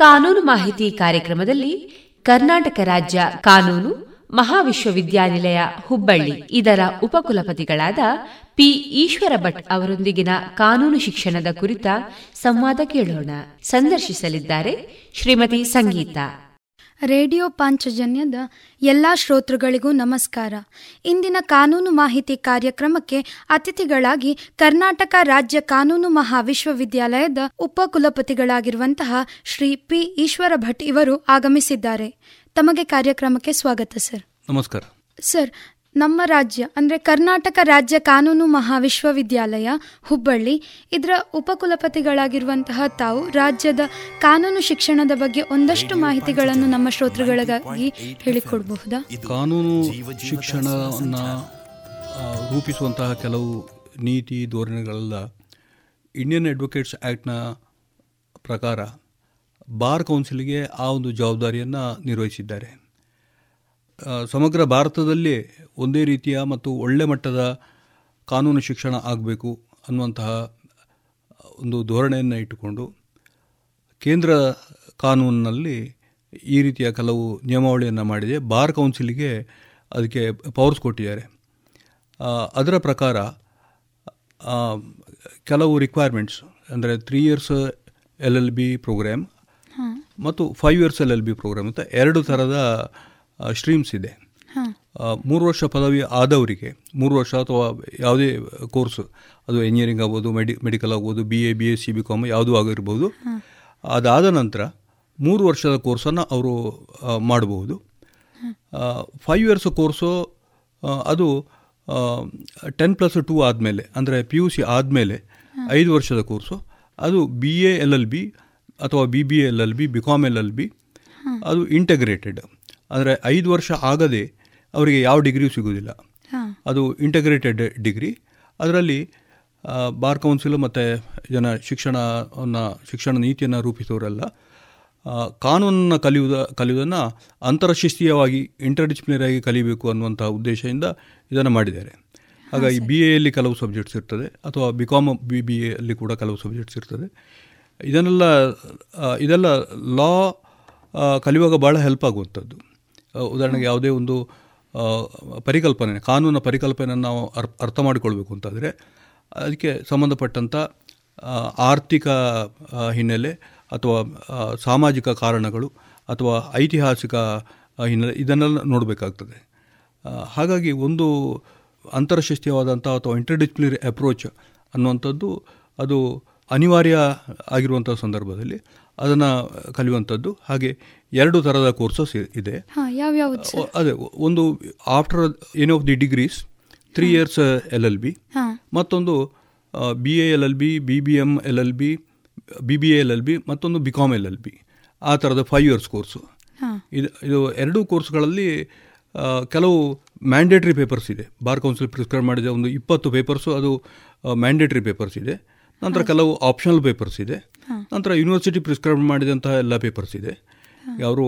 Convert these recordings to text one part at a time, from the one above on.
ಕಾನೂನು ಮಾಹಿತಿ ಕಾರ್ಯಕ್ರಮದಲ್ಲಿ ಕರ್ನಾಟಕ ರಾಜ್ಯ ಕಾನೂನು ಮಹಾವಿಶ್ವವಿದ್ಯಾನಿಲಯ ಹುಬ್ಬಳ್ಳಿ. ಇದರ ಉಪಕುಲಪತಿಗಳಾದ ಪಿ ಈಶ್ವರ ಭಟ್ ಅವರೊಂದಿಗಿನ ಕಾನೂನು ಶಿಕ್ಷಣದ ಕುರಿತ ಸಂವಾದ ಕೇಳೋಣ. ಸಂದರ್ಶಿಸಲಿದ್ದಾರೆ ಶ್ರೀಮತಿ ಸಂಗೀತ. ರೇಡಿಯೋ ಪಾಂಚಜನ್ಯದ ಎಲ್ಲ ಶ್ರೋತೃಗಳಿಗೂ ನಮಸ್ಕಾರ. ಇಂದಿನ ಕಾನೂನು ಮಾಹಿತಿ ಕಾರ್ಯಕ್ರಮಕ್ಕೆ ಅತಿಥಿಗಳಾಗಿ ಕರ್ನಾಟಕ ರಾಜ್ಯ ಕಾನೂನು ಮಹಾವಿಶ್ವವಿದ್ಯಾಲಯದ ಉಪಕುಲಪತಿಗಳಾಗಿರುವಂತಹ ಶ್ರೀ ಪಿ ಈಶ್ವರ ಭಟ್ ಇವರು ಆಗಮಿಸಿದ್ದಾರೆ. ತಮಗೆ ಕಾರ್ಯಕ್ರಮಕ್ಕೆ ಸ್ವಾಗತ ಸರ್. ನಮಸ್ಕಾರ. ಸರ್ ನಮ್ಮ ರಾಜ್ಯ ಅಂದರೆ ಕರ್ನಾಟಕ ರಾಜ್ಯ ಕಾನೂನು ಮಹಾವಿಶ್ವವಿದ್ಯಾಲಯ ಹುಬ್ಬಳ್ಳಿ ಇದರ ಉಪಕುಲಪತಿಗಳಾಗಿರುವಂತಹ ತಾವು ರಾಜ್ಯದ ಕಾನೂನು ಶಿಕ್ಷಣದ ಬಗ್ಗೆ ಒಂದಷ್ಟು ಮಾಹಿತಿಗಳನ್ನು ನಮ್ಮ ಶ್ರೋತೃಗಳಿಗಾಗಿ ಹೇಳಿಕೊಡಬಹುದಾ? ಕಾನೂನು ಶಿಕ್ಷಣವನ್ನು ರೂಪಿಸುವಂತಹ ಕೆಲವು ನೀತಿ ಧೋರಣೆಗಳೆಲ್ಲ ಇಂಡಿಯನ್ ಅಡ್ವೊಕೇಟ್ಸ್ ಆ್ಯಕ್ಟ್ನ ಪ್ರಕಾರ ಬಾರ್ ಕೌನ್ಸಿಲ್ಗೆ ಆ ಒಂದು ಜವಾಬ್ದಾರಿಯನ್ನು ನಿರ್ವಹಿಸಿದ್ದಾರೆ. ಸಮಗ್ರ ಭಾರತದಲ್ಲಿ ಒಂದೇ ರೀತಿಯ ಮತ್ತು ಒಳ್ಳೆ ಮಟ್ಟದ ಕಾನೂನು ಶಿಕ್ಷಣ ಆಗಬೇಕು ಅನ್ನುವಂತಹ ಒಂದು ಧೋರಣೆಯನ್ನು ಇಟ್ಟುಕೊಂಡು ಕೇಂದ್ರ ಕಾನೂನಿನಲ್ಲಿ ಈ ರೀತಿಯ ಕೆಲವು ನಿಯಮಾವಳಿಯನ್ನು ಮಾಡಿದೆ. ಬಾರ್ ಕೌನ್ಸಿಲಿಗೆ ಅದಕ್ಕೆ ಪವರ್ಸ್ ಕೊಟ್ಟಿದ್ದಾರೆ. ಅದರ ಪ್ರಕಾರ ಕೆಲವು ರಿಕ್ವೈರ್ಮೆಂಟ್ಸ್ ಅಂದರೆ three years L L B programme ಮತ್ತು five years L L B programme ಅಂತ ಎರಡು ಥರದ ಸ್ಟ್ರೀಮ್ಸ್ ಇದೆ. ಮೂರು ವರ್ಷ ಪದವಿ ಆದವರಿಗೆ ಮೂರು ವರ್ಷ ಅಥವಾ ಯಾವುದೇ ಕೋರ್ಸ್ ಅದು ಇಂಜಿನಿಯರಿಂಗ್ ಆಗ್ಬೋದು ಮೆಡಿ ಮೆಡಿಕಲ್ ಆಗ್ಬೋದು B A B S C B com ಯಾವುದೂ ಆಗಿರ್ಬೋದು. ಅದಾದ ನಂತರ ಮೂರು ವರ್ಷದ ಕೋರ್ಸನ್ನು ಅವರು ಮಾಡಬಹುದು. ಫೈವ್ ಇಯರ್ಸ್ ಕೋರ್ಸು ಅದು ಟೆನ್ ಪ್ಲಸ್ ಟೂ ಆದಮೇಲೆ ಅಂದರೆ ಪಿ ಯು ಸಿ ಆದಮೇಲೆ ಐದು ವರ್ಷದ ಕೋರ್ಸು. ಅದು B A L L B ಅಥವಾ B B L L B B com L L B ಅದು ಇಂಟಗ್ರೇಟೆಡ್ ಅಂದರೆ ಐದು ವರ್ಷ ಆಗದೆ ಅವರಿಗೆ ಯಾವ ಡಿಗ್ರಿಯೂ ಸಿಗೋದಿಲ್ಲ ಅದು ಇಂಟಗ್ರೇಟೆಡ್ ಡಿಗ್ರಿ. ಅದರಲ್ಲಿ ಬಾರ್ ಕೌನ್ಸಿಲ್ ಮತ್ತು ಜನ ಶಿಕ್ಷಣವನ್ನು ಶಿಕ್ಷಣ ನೀತಿಯನ್ನು ರೂಪಿಸೋರೆಲ್ಲ ಕಾನೂನನ್ನು ಕಲಿಯುವುದ ಕಲಿಯುವುದನ್ನು ಅಂತರಶಿಸ್ತೀಯವಾಗಿ ಆಗಿ ಕಲಿಬೇಕು ಅನ್ನುವಂಥ ಉದ್ದೇಶದಿಂದ ಇದನ್ನು ಮಾಡಿದ್ದಾರೆ. ಹಾಗಾಗಿ ಬಿ ಎಲ್ಲಿ ಕೆಲವು ಸಬ್ಜೆಕ್ಟ್ಸ್ ಇರ್ತದೆ ಅಥವಾ ಬಿ ಕಾಮ್ ಬಿ ಬಿ ಎಲ್ಲಿ ಕೂಡ ಕೆಲವು ಸಬ್ಜೆಕ್ಟ್ಸ್ ಇರ್ತದೆ. ಇದನ್ನೆಲ್ಲ ಇದೆಲ್ಲ ಲಾ ಕಲಿಯುವಾಗ ಭಾಳ ಹೆಲ್ಪ್ ಆಗುವಂಥದ್ದು. ಉದಾಹರಣೆಗೆ ಯಾವುದೇ ಒಂದು ಪರಿಕಲ್ಪನೆ, ಕಾನೂನ ಪರಿಕಲ್ಪನೆಯನ್ನು ನಾವು ಅರ್ಥ ಮಾಡಿಕೊಳ್ಬೇಕು ಅಂತಾದರೆ, ಅದಕ್ಕೆ ಸಂಬಂಧಪಟ್ಟಂಥ ಆರ್ಥಿಕ ಹಿನ್ನೆಲೆ ಅಥವಾ ಸಾಮಾಜಿಕ ಕಾರಣಗಳು ಅಥವಾ ಐತಿಹಾಸಿಕ ಹಿನ್ನೆಲೆ ಇದನ್ನೆಲ್ಲ ನೋಡಬೇಕಾಗ್ತದೆ. ಹಾಗಾಗಿ ಒಂದು ಅಂತರಶಿಸ್ತೀಯವಾದಂಥ ಅಥವಾ ಇಂಟರ್ಡಿಸ್ಪ್ಲಿನರಿ ಅಪ್ರೋಚ್ ಅನ್ನುವಂಥದ್ದು ಅದು ಅನಿವಾರ್ಯ ಆಗಿರುವಂಥ ಸಂದರ್ಭದಲ್ಲಿ ಅದನ್ನು ಕಲಿಯುವಂಥದ್ದು. ಹಾಗೆ ಎರಡು ಥರದ ಕೋರ್ಸಸ್ ಇದೆ. ಅದೇ ಒಂದು after any of the degrees three years L L B ಮತ್ತೊಂದು B A L L B B B M L L B B B A L L B ಮತ್ತೊಂದು B com L L B ಆ ಥರದ five years course ಇದು ಇದು ಎರಡೂ ಕೋರ್ಸ್ಗಳಲ್ಲಿ ಕೆಲವು mandatory papers ಇದೆ. ಬಾರ್ ಕೌನ್ಸಿಲ್ ಪ್ರಿಸ್ಕ್ರೈಬ್ ಮಾಡಿದ ಒಂದು ಇಪ್ಪತ್ತು ಪೇಪರ್ಸು ಅದು ಮ್ಯಾಂಡೇಟ್ರಿ ಪೇಪರ್ಸ್ ಇದೆ. ನಂತರ ಕೆಲವು ಆಪ್ಷನಲ್ ಪೇಪರ್ಸ್ ಇದೆ. ನಂತರ ಯೂನಿವರ್ಸಿಟಿ ಪ್ರಿಸ್ಕ್ರೈಬ್ ಮಾಡಿದಂತಹ ಎಲ್ಲ ಪೇಪರ್ಸ್ ಇದೆ. ಅವರು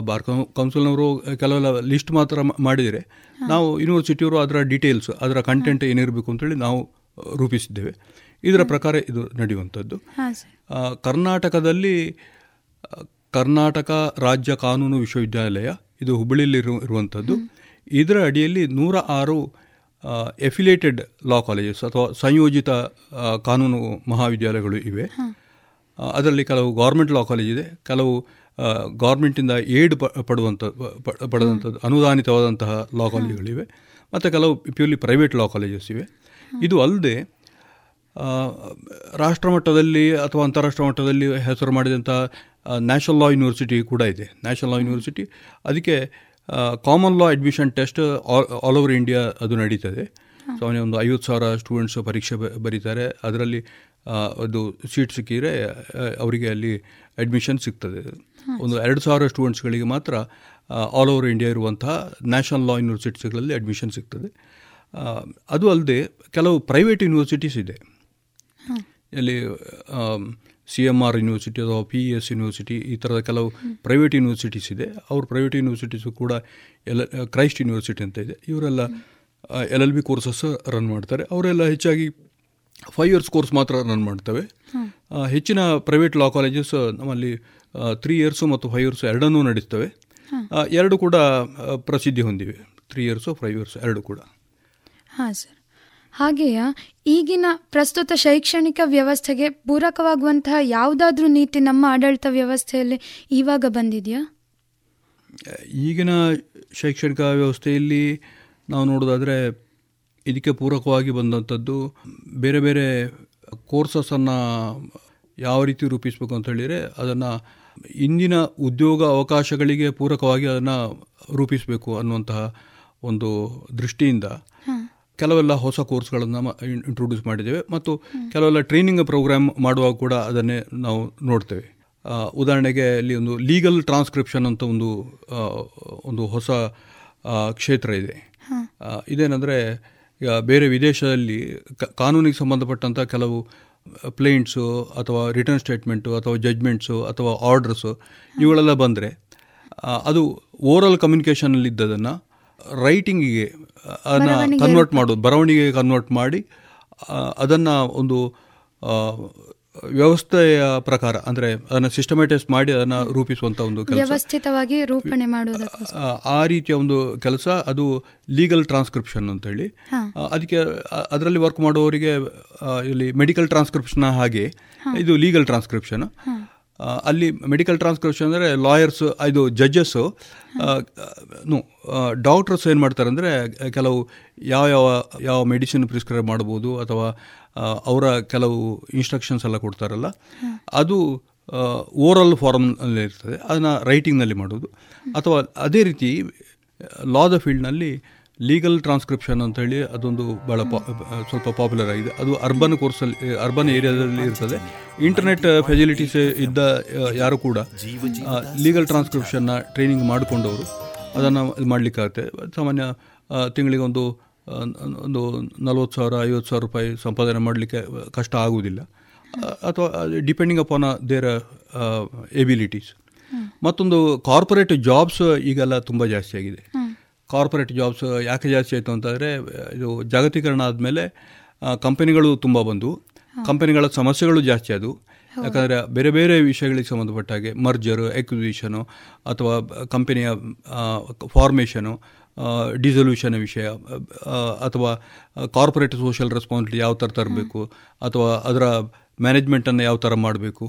ಬಾರ್ ಕೌನ್ಸಿಲ್ನವರು ಕೆಲವೆಲ್ಲ ಲಿಸ್ಟ್ ಮಾತ್ರ ಮಾಡಿದರೆ ನಾವು ಯೂನಿವರ್ಸಿಟಿಯವರು ಅದರ ಡೀಟೇಲ್ಸ್ ಅದರ ಕಂಟೆಂಟ್ ಏನಿರಬೇಕು ಅಂತೇಳಿ ನಾವು ರೂಪಿಸಿದ್ದೇವೆ. ಇದರ ಪ್ರಕಾರ ಇದು ನಡೆಯುವಂಥದ್ದು. ಕರ್ನಾಟಕದಲ್ಲಿ ಕರ್ನಾಟಕ ರಾಜ್ಯ ಕಾನೂನು ವಿಶ್ವವಿದ್ಯಾಲಯ ಇದು ಹುಬ್ಬಳ್ಳಿಯಲ್ಲಿ ಇರುವಂಥದ್ದು. ಇದರ ಅಡಿಯಲ್ಲಿ ನೂರ ಆರು ಎಫಿಲೇಟೆಡ್ ಲಾ ಕಾಲೇಜಸ್ ಅಥವಾ ಸಂಯೋಜಿತ ಕಾನೂನು ಮಹಾವಿದ್ಯಾಲಯಗಳು ಇವೆ. ಅದರಲ್ಲಿ ಕೆಲವು ಗೌರ್ಮೆಂಟ್ ಲಾ ಕಾಲೇಜ್ ಇದೆ. ಕೆಲವು ಗೌರ್ಮೆಂಟಿಂದ ಏಡ್ ಪಡುವಂಥ ಪಡೆದಂಥದ್ದು ಅನುದಾನಿತವಾದಂತಹ ಲಾ ಕಾಲೇಜುಗಳಿವೆ ಮತ್ತು ಕೆಲವು ಪ್ಯೂರ್ಲಿ ಪ್ರೈವೇಟ್ ಲಾ ಕಾಲೇಜಸ್ ಇವೆ. ಇದು ಅಲ್ಲದೆ ರಾಷ್ಟ್ರ ಮಟ್ಟದಲ್ಲಿ ಅಥವಾ ಅಂತಾರಾಷ್ಟ್ರ ಮಟ್ಟದಲ್ಲಿ ಹೆಸರು ಮಾಡಿದಂಥ ನ್ಯಾಷನಲ್ ಲಾ ಯೂನಿವರ್ಸಿಟಿ ಕೂಡ ಇದೆ. ನ್ಯಾಷನಲ್ ಲಾ ಯೂನಿವರ್ಸಿಟಿ ಅದಕ್ಕೆ common law admission test all over India ಅದು ನಡೀತದೆ. ಸಾಮಾನ್ಯ ಒಂದು ಐವತ್ತು ಸಾವಿರ ಸ್ಟೂಡೆಂಟ್ಸ್ ಪರೀಕ್ಷೆ ಬರೀತಾರೆ. ಅದರಲ್ಲಿ ಅದು ಸೀಟ್ ಸಿಕ್ಕಿದರೆ ಅವರಿಗೆ ಅಲ್ಲಿ ಅಡ್ಮಿಷನ್ ಸಿಗ್ತದೆ. ಒಂದು ಎರಡು ಸಾವಿರ ಸ್ಟೂಡೆಂಟ್ಸ್ಗಳಿಗೆ ಮಾತ್ರ ಆಲ್ ಓವರ್ ಇಂಡಿಯಾ ಇರುವಂತಹ ನ್ಯಾಷನಲ್ ಲಾ ಯೂನಿವರ್ಸಿಟೀಸ್ಗಳಲ್ಲಿ ಅಡ್ಮಿಷನ್ ಸಿಗ್ತದೆ. ಅದು ಅಲ್ಲದೆ ಕೆಲವು ಪ್ರೈವೇಟ್ ಯೂನಿವರ್ಸಿಟೀಸ್ ಇದೆ. ಇಲ್ಲಿ ಸಿ ಎಂ ಆರ್ ಯೂನಿವರ್ಸಿಟಿ ಅಥವಾ ಪಿ ಎಸ್ ಯೂನಿವರ್ಸಿಟಿ ಈ ಥರದ ಕೆಲವು ಪ್ರೈವೇಟ್ ಯೂನಿವರ್ಸಿಟೀಸ್ ಇದೆ. ಅವ್ರ ಪ್ರೈವೇಟ್ ಯೂನಿವರ್ಸಿಟೀಸು ಕೂಡ ಎಲ್ ಕ್ರೈಸ್ಟ್ ಯೂನಿವರ್ಸಿಟಿ ಅಂತ ಇದೆ. ಇವರೆಲ್ಲ L L B courses run ಮಾಡ್ತಾರೆ. ಅವರೆಲ್ಲ ಹೆಚ್ಚಾಗಿ ಫೈವ್ ಇಯರ್ಸ್ ಕೋರ್ಸ್ ಮಾತ್ರ ರನ್ ಮಾಡ್ತವೆ. ಹೆಚ್ಚಿನ ಪ್ರೈವೇಟ್ ಲಾ ಕಾಲೇಜಸ್ ನಮ್ಮಲ್ಲಿ ತ್ರೀ ಇಯರ್ಸು ಮತ್ತು ಫೈವ್ ಇಯರ್ಸು ಎರಡನ್ನೂ ನಡೆಸ್ತವೆ. ಎರಡು ಕೂಡ ಪ್ರಸಿದ್ಧಿ ಹೊಂದಿವೆ. ತ್ರೀ ಇಯರ್ಸು ಫೈವ್ ಇಯರ್ಸ್ ಎರಡು ಕೂಡ. ಹಾಂ ಸರ್ ಹಾಗೆಯೇ ಈಗಿನ ಪ್ರಸ್ತುತ ಶೈಕ್ಷಣಿಕ ವ್ಯವಸ್ಥೆಗೆ ಪೂರಕವಾಗುವಂತಹ ಯಾವುದಾದ್ರೂ ನೀತಿ ನಮ್ಮ ಆಡಳಿತ ವ್ಯವಸ್ಥೆಯಲ್ಲಿ ಇವಾಗ ಬಂದಿದೆಯಾ? ಈಗಿನ ಶೈಕ್ಷಣಿಕ ವ್ಯವಸ್ಥೆಯಲ್ಲಿ ನಾವು ನೋಡೋದಾದರೆ ಇದಕ್ಕೆ ಪೂರಕವಾಗಿ ಬಂದಂಥದ್ದು ಬೇರೆ ಬೇರೆ ಕೋರ್ಸಸನ್ನು ಯಾವ ರೀತಿ ರೂಪಿಸಬೇಕು ಅಂತ ಹೇಳಿದರೆ ಅದನ್ನು ಇಂದಿನ ಉದ್ಯೋಗ ಅವಕಾಶಗಳಿಗೆ ಪೂರಕವಾಗಿ ಅದನ್ನು ರೂಪಿಸಬೇಕು ಅನ್ನುವಂತಹ ಒಂದು ದೃಷ್ಟಿಯಿಂದ ಕೆಲವೆಲ್ಲ ಹೊಸ ಕೋರ್ಸ್ಗಳನ್ನು ಇಂಟ್ರೊಡ್ಯೂಸ್ ಮಾಡಿದ್ದೇವೆ ಮತ್ತು ಕೆಲವೆಲ್ಲ ಟ್ರೈನಿಂಗ್ ಪ್ರೋಗ್ರಾಮ್ ಮಾಡುವಾಗ ಕೂಡ ಅದನ್ನೇ ನಾವು ನೋಡ್ತೇವೆ. ಉದಾಹರಣೆಗೆ ಅಲ್ಲಿ ಒಂದು ಲೀಗಲ್ ಟ್ರಾನ್ಸ್ಕ್ರಿಪ್ಷನ್ ಅಂತ ಒಂದು ಒಂದು ಹೊಸ ಕ್ಷೇತ್ರ ಇದೆ. ಇದೇನೆಂದರೆ ಈಗ ಬೇರೆ ವಿದೇಶದಲ್ಲಿ ಕಾನೂನಿಗೆ ಸಂಬಂಧಪಟ್ಟಂಥ ಕೆಲವು ಪ್ಲೇಂಟ್ಸು ಅಥವಾ ರಿಟರ್ನ್ ಸ್ಟೇಟ್ಮೆಂಟು ಅಥವಾ ಜಜ್ಮೆಂಟ್ಸು ಅಥವಾ ಆರ್ಡರ್ಸು ಇವುಗಳೆಲ್ಲ ಬಂದರೆ ಅದು ಓರಲ್ ಕಮ್ಯುನಿಕೇಷನಲ್ಲಿ ಇದ್ದದನ್ನು ರೈಟಿಂಗಿಗೆ ಅದನ್ನು ಕನ್ವರ್ಟ್ ಮಾಡೋದು ಬರವಣಿಗೆಗೆ ಕನ್ವರ್ಟ್ ಮಾಡಿ ಅದನ್ನು ಒಂದು ವ್ಯವಸ್ಥೆಯ ಪ್ರಕಾರ ಅಂದರೆ ಅದನ್ನು ಸಿಸ್ಟಮ್ಯಾಟೈಸ್ ಮಾಡಿ ಅದನ್ನು ರೂಪಿಸುವಂಥ ಒಂದು ಕೆಲಸ. ವ್ಯವಸ್ಥಿತವಾಗಿ ರೂಪಣೆ ಮಾಡುವುದಕ್ಕೆ ಆ ರೀತಿಯ ಒಂದು ಕೆಲಸ ಅದು ಲೀಗಲ್ ಟ್ರಾನ್ಸ್ಕ್ರಿಪ್ಷನ್ ಅಂತೇಳಿ. ಅದಕ್ಕೆ ಅದರಲ್ಲಿ ವರ್ಕ್ ಮಾಡುವವರಿಗೆ ಇಲ್ಲಿ ಮೆಡಿಕಲ್ ಟ್ರಾನ್ಸ್ಕ್ರಿಪ್ಷನ್ ಹಾಗೆ ಇದು ಲೀಗಲ್ ಟ್ರಾನ್ಸ್ಕ್ರಿಪ್ಷನ್ ಅಲ್ಲಿ ಮೆಡಿಕಲ್ ಟ್ರಾನ್ಸ್ಕ್ರಿಪ್ಷನ್ ಅಂದರೆ ಲಾಯರ್ಸ್ ಇದು ಜಡ್ಜಸ್ಸು ನೋ ಡಾಕ್ಟರ್ಸ್ ಏನು ಮಾಡ್ತಾರೆ ಅಂದರೆ, ಕೆಲವು ಯಾವ ಯಾವ ಯಾವ ಮೆಡಿಸಿನ್ ಪ್ರಿಸ್ಕ್ರೈಬ್ ಮಾಡ್ಬೋದು ಅಥವಾ ಅವರ ಕೆಲವು ಇನ್ಸ್ಟ್ರಕ್ಷನ್ಸ್ ಎಲ್ಲ ಕೊಡ್ತಾರಲ್ಲ, ಅದು ಓರಲ್ ಫಾರ್ಮ್ನಲ್ಲಿ ಇರ್ತದೆ, ಅದನ್ನು ರೈಟಿಂಗ್ನಲ್ಲಿ ಮಾಡೋದು ಅಥವಾ ಅದೇ ರೀತಿ ಲಾದ ಫೀಲ್ಡ್ನಲ್ಲಿ ಲೀಗಲ್ ಟ್ರಾನ್ಸ್ಕ್ರಿಪ್ಷನ್ ಅಂತ ಹೇಳಿ ಅದೊಂದು ಭಾಳ ಪಾ ಸ್ವಲ್ಪ ಪಾಪ್ಯುಲರ್ ಆಗಿದೆ. ಅದು ಅರ್ಬನ್ ಕೋರ್ಸಲ್ಲಿ ಅರ್ಬನ್ ಏರಿಯಾದಲ್ಲಿ ಇರ್ತದೆ. ಇಂಟರ್ನೆಟ್ ಫೆಸಿಲಿಟೀಸ್ ಇದ್ದ ಯಾರು ಕೂಡ ಲೀಗಲ್ ಟ್ರಾನ್ಸ್ಕ್ರಿಪ್ಷನ್ನ ಟ್ರೈನಿಂಗ್ ಮಾಡಿಕೊಂಡವರು. ಅದನ್ನು ಇದು ಮಾಡಲಿಕ್ಕಾಗುತ್ತೆ. ಸಾಮಾನ್ಯ ತಿಂಗಳಿಗೆ ಒಂದು ಒಂದು ನಲ್ವತ್ತು ಸಾವಿರ ಐವತ್ತು ಸಾವಿರ ರೂಪಾಯಿ ಸಂಪಾದನೆ ಮಾಡಲಿಕ್ಕೆ ಕಷ್ಟ ಆಗುವುದಿಲ್ಲ. ಅಥವಾ ಡಿಪೆಂಡಿಂಗ್ ಅಪಾನ್ ದೇರ್ ಎಬಿಲಿಟೀಸ್ ಮತ್ತೊಂದು ಕಾರ್ಪೊರೇಟ್ ಜಾಬ್ಸ್ ಈಗೆಲ್ಲ ತುಂಬ ಜಾಸ್ತಿ ಆಗಿದೆ. ಕಾರ್ಪೊರೇಟ್ ಜಾಬ್ಸ್ ಯಾಕೆ ಜಾಸ್ತಿ ಆಯಿತು ಅಂತಂದರೆ ಇದು ಜಾಗತೀಕರಣ ಆದಮೇಲೆ ಕಂಪನಿಗಳು ತುಂಬ ಬಂದು ಕಂಪನಿಗಳ ಸಮಸ್ಯೆಗಳು ಜಾಸ್ತಿ ಆದವು. ಯಾಕಂದರೆ ಬೇರೆ ಬೇರೆ ವಿಷಯಗಳಿಗೆ ಸಂಬಂಧಪಟ್ಟ ಹಾಗೆ ಮರ್ಜರು ಎಕ್ವಿಸಿಷನು ಅಥವಾ ಕಂಪನಿಯ ಫಾರ್ಮೇಷನು ಡಿಸೊಲ್ಯೂಷನ್ ವಿಷಯ ಅಥವಾ ಕಾರ್ಪೊರೇಟ್ ಸೋಷಿಯಲ್ ರೆಸ್ಪಾನ್ಸಿಬಿಲಿಟಿ ಯಾವ ಥರ ತರಬೇಕು ಅಥವಾ ಅದರ ಮ್ಯಾನೇಜ್ಮೆಂಟನ್ನು ಯಾವ ಥರ ಮಾಡಬೇಕು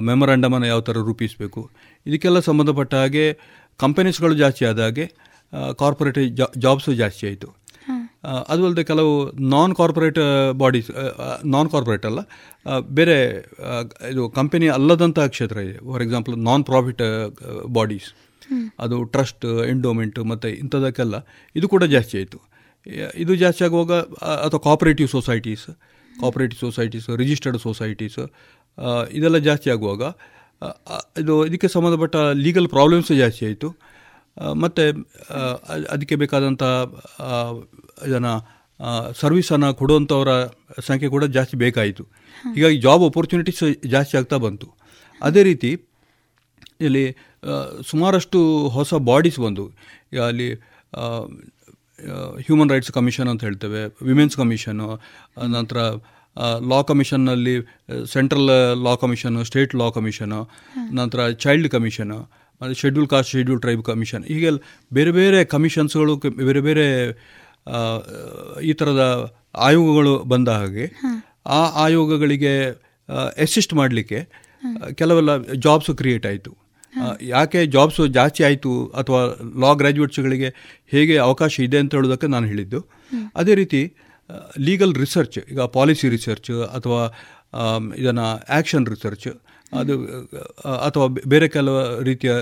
ಮೆಮೊರಾಂಡಮನ್ನು ಯಾವ ಥರ ರೂಪಿಸಬೇಕು ಇದಕ್ಕೆಲ್ಲ ಸಂಬಂಧಪಟ್ಟ ಹಾಗೆ ಕಂಪನೀಸ್ಗಳು ಜಾಸ್ತಿ ಆದ ಹಾಗೆ ಕಾರ್ಪೊರೇಟ್ ಜಾಬ್ಸು ಜಾಸ್ತಿ ಆಯಿತು. ಅದು ಅಲ್ಲದೆ ಕೆಲವು non corporate bodies non corporate ಅಲ್ಲ ಬೇರೆ ಇದು ಕಂಪನಿ ಅಲ್ಲದಂಥ ಕ್ಷೇತ್ರ ಇದೆ. For example non profit bodies ಅದು ಟ್ರಸ್ಟ್ ಎಂಡೋಮೆಂಟ್ ಮತ್ತು ಇಂಥದಕ್ಕೆಲ್ಲ ಇದು ಕೂಡ ಜಾಸ್ತಿ ಆಯಿತು. ಇದು ಜಾಸ್ತಿ ಆಗುವಾಗ ಅಥವಾ cooperative societies cooperative societies registered societies ಇದೆಲ್ಲ ಜಾಸ್ತಿ ಆಗುವಾಗ ಇದು ಇದಕ್ಕೆ ಸಂಬಂಧಪಟ್ಟ ಲೀಗಲ್ ಪ್ರಾಬ್ಲಮ್ಸ್ ಜಾಸ್ತಿ ಆಯಿತು. ಮತ್ತು ಅದಕ್ಕೆ ಬೇಕಾದಂಥ ಇದನ್ನು ಸರ್ವಿಸನ್ನು ಕೊಡುವಂಥವರ ಸಂಖ್ಯೆ ಕೂಡ ಜಾಸ್ತಿ ಬೇಕಾಯಿತು. ಹೀಗಾಗಿ ಜಾಬ್ ಅಪರ್ಚುನಿಟೀಸ್ ಜಾಸ್ತಿ ಆಗ್ತಾ ಬಂತು. ಅದೇ ರೀತಿ ಇಲ್ಲಿ ಸುಮಾರಷ್ಟು ಹೊಸ ಬಾಡೀಸ್ ಬಂದು ಈಗ ಅಲ್ಲಿ ಹ್ಯೂಮನ್ ರೈಟ್ಸ್ ಕಮಿಷನ್ ಅಂತ ಹೇಳ್ತೇವೆ ವಿಮೆನ್ಸ್ ಕಮಿಷನು ನಂತರ law ಕಮಿಷನ್ನಲ್ಲಿ central law commission state law commission ನಂತರ child commission schedule caste schedule tribe commission ಹೀಗೆಲ್ಲ ಬೇರೆ ಬೇರೆ ಕಮಿಷನ್ಸ್ಗಳು ಬೇರೆ ಬೇರೆ ಈ ಥರದ ಆಯೋಗಗಳು ಬಂದ ಹಾಗೆ ಆ ಆಯೋಗಗಳಿಗೆ ಅಸಿಸ್ಟ್ ಮಾಡಲಿಕ್ಕೆ ಕೆಲವೆಲ್ಲ ಜಾಬ್ಸು ಕ್ರಿಯೇಟ್ ಆಯಿತು. ಯಾಕೆ ಜಾಬ್ಸು ಜಾಸ್ತಿ ಆಯಿತು ಅಥವಾ ಲಾ ಗ್ರ್ಯಾಜುಯೇಟ್ಸ್ಗಳಿಗೆ ಹೇಗೆ ಅವಕಾಶ ಇದೆ ಅಂತ ಹೇಳೋದಕ್ಕೆ ನಾನು ಹೇಳಿದ್ದು. ಅದೇ ರೀತಿ ಲೀಗಲ್ ರಿಸರ್ಚ್ ಈಗ ಪಾಲಿಸಿ ರಿಸರ್ಚ್ ಅಥವಾ ಇದನ್ನು ಆ್ಯಕ್ಷನ್ ರಿಸರ್ಚ್ ಅದು ಅಥವಾ ಬೇರೆ ಕೆಲವು ರೀತಿಯ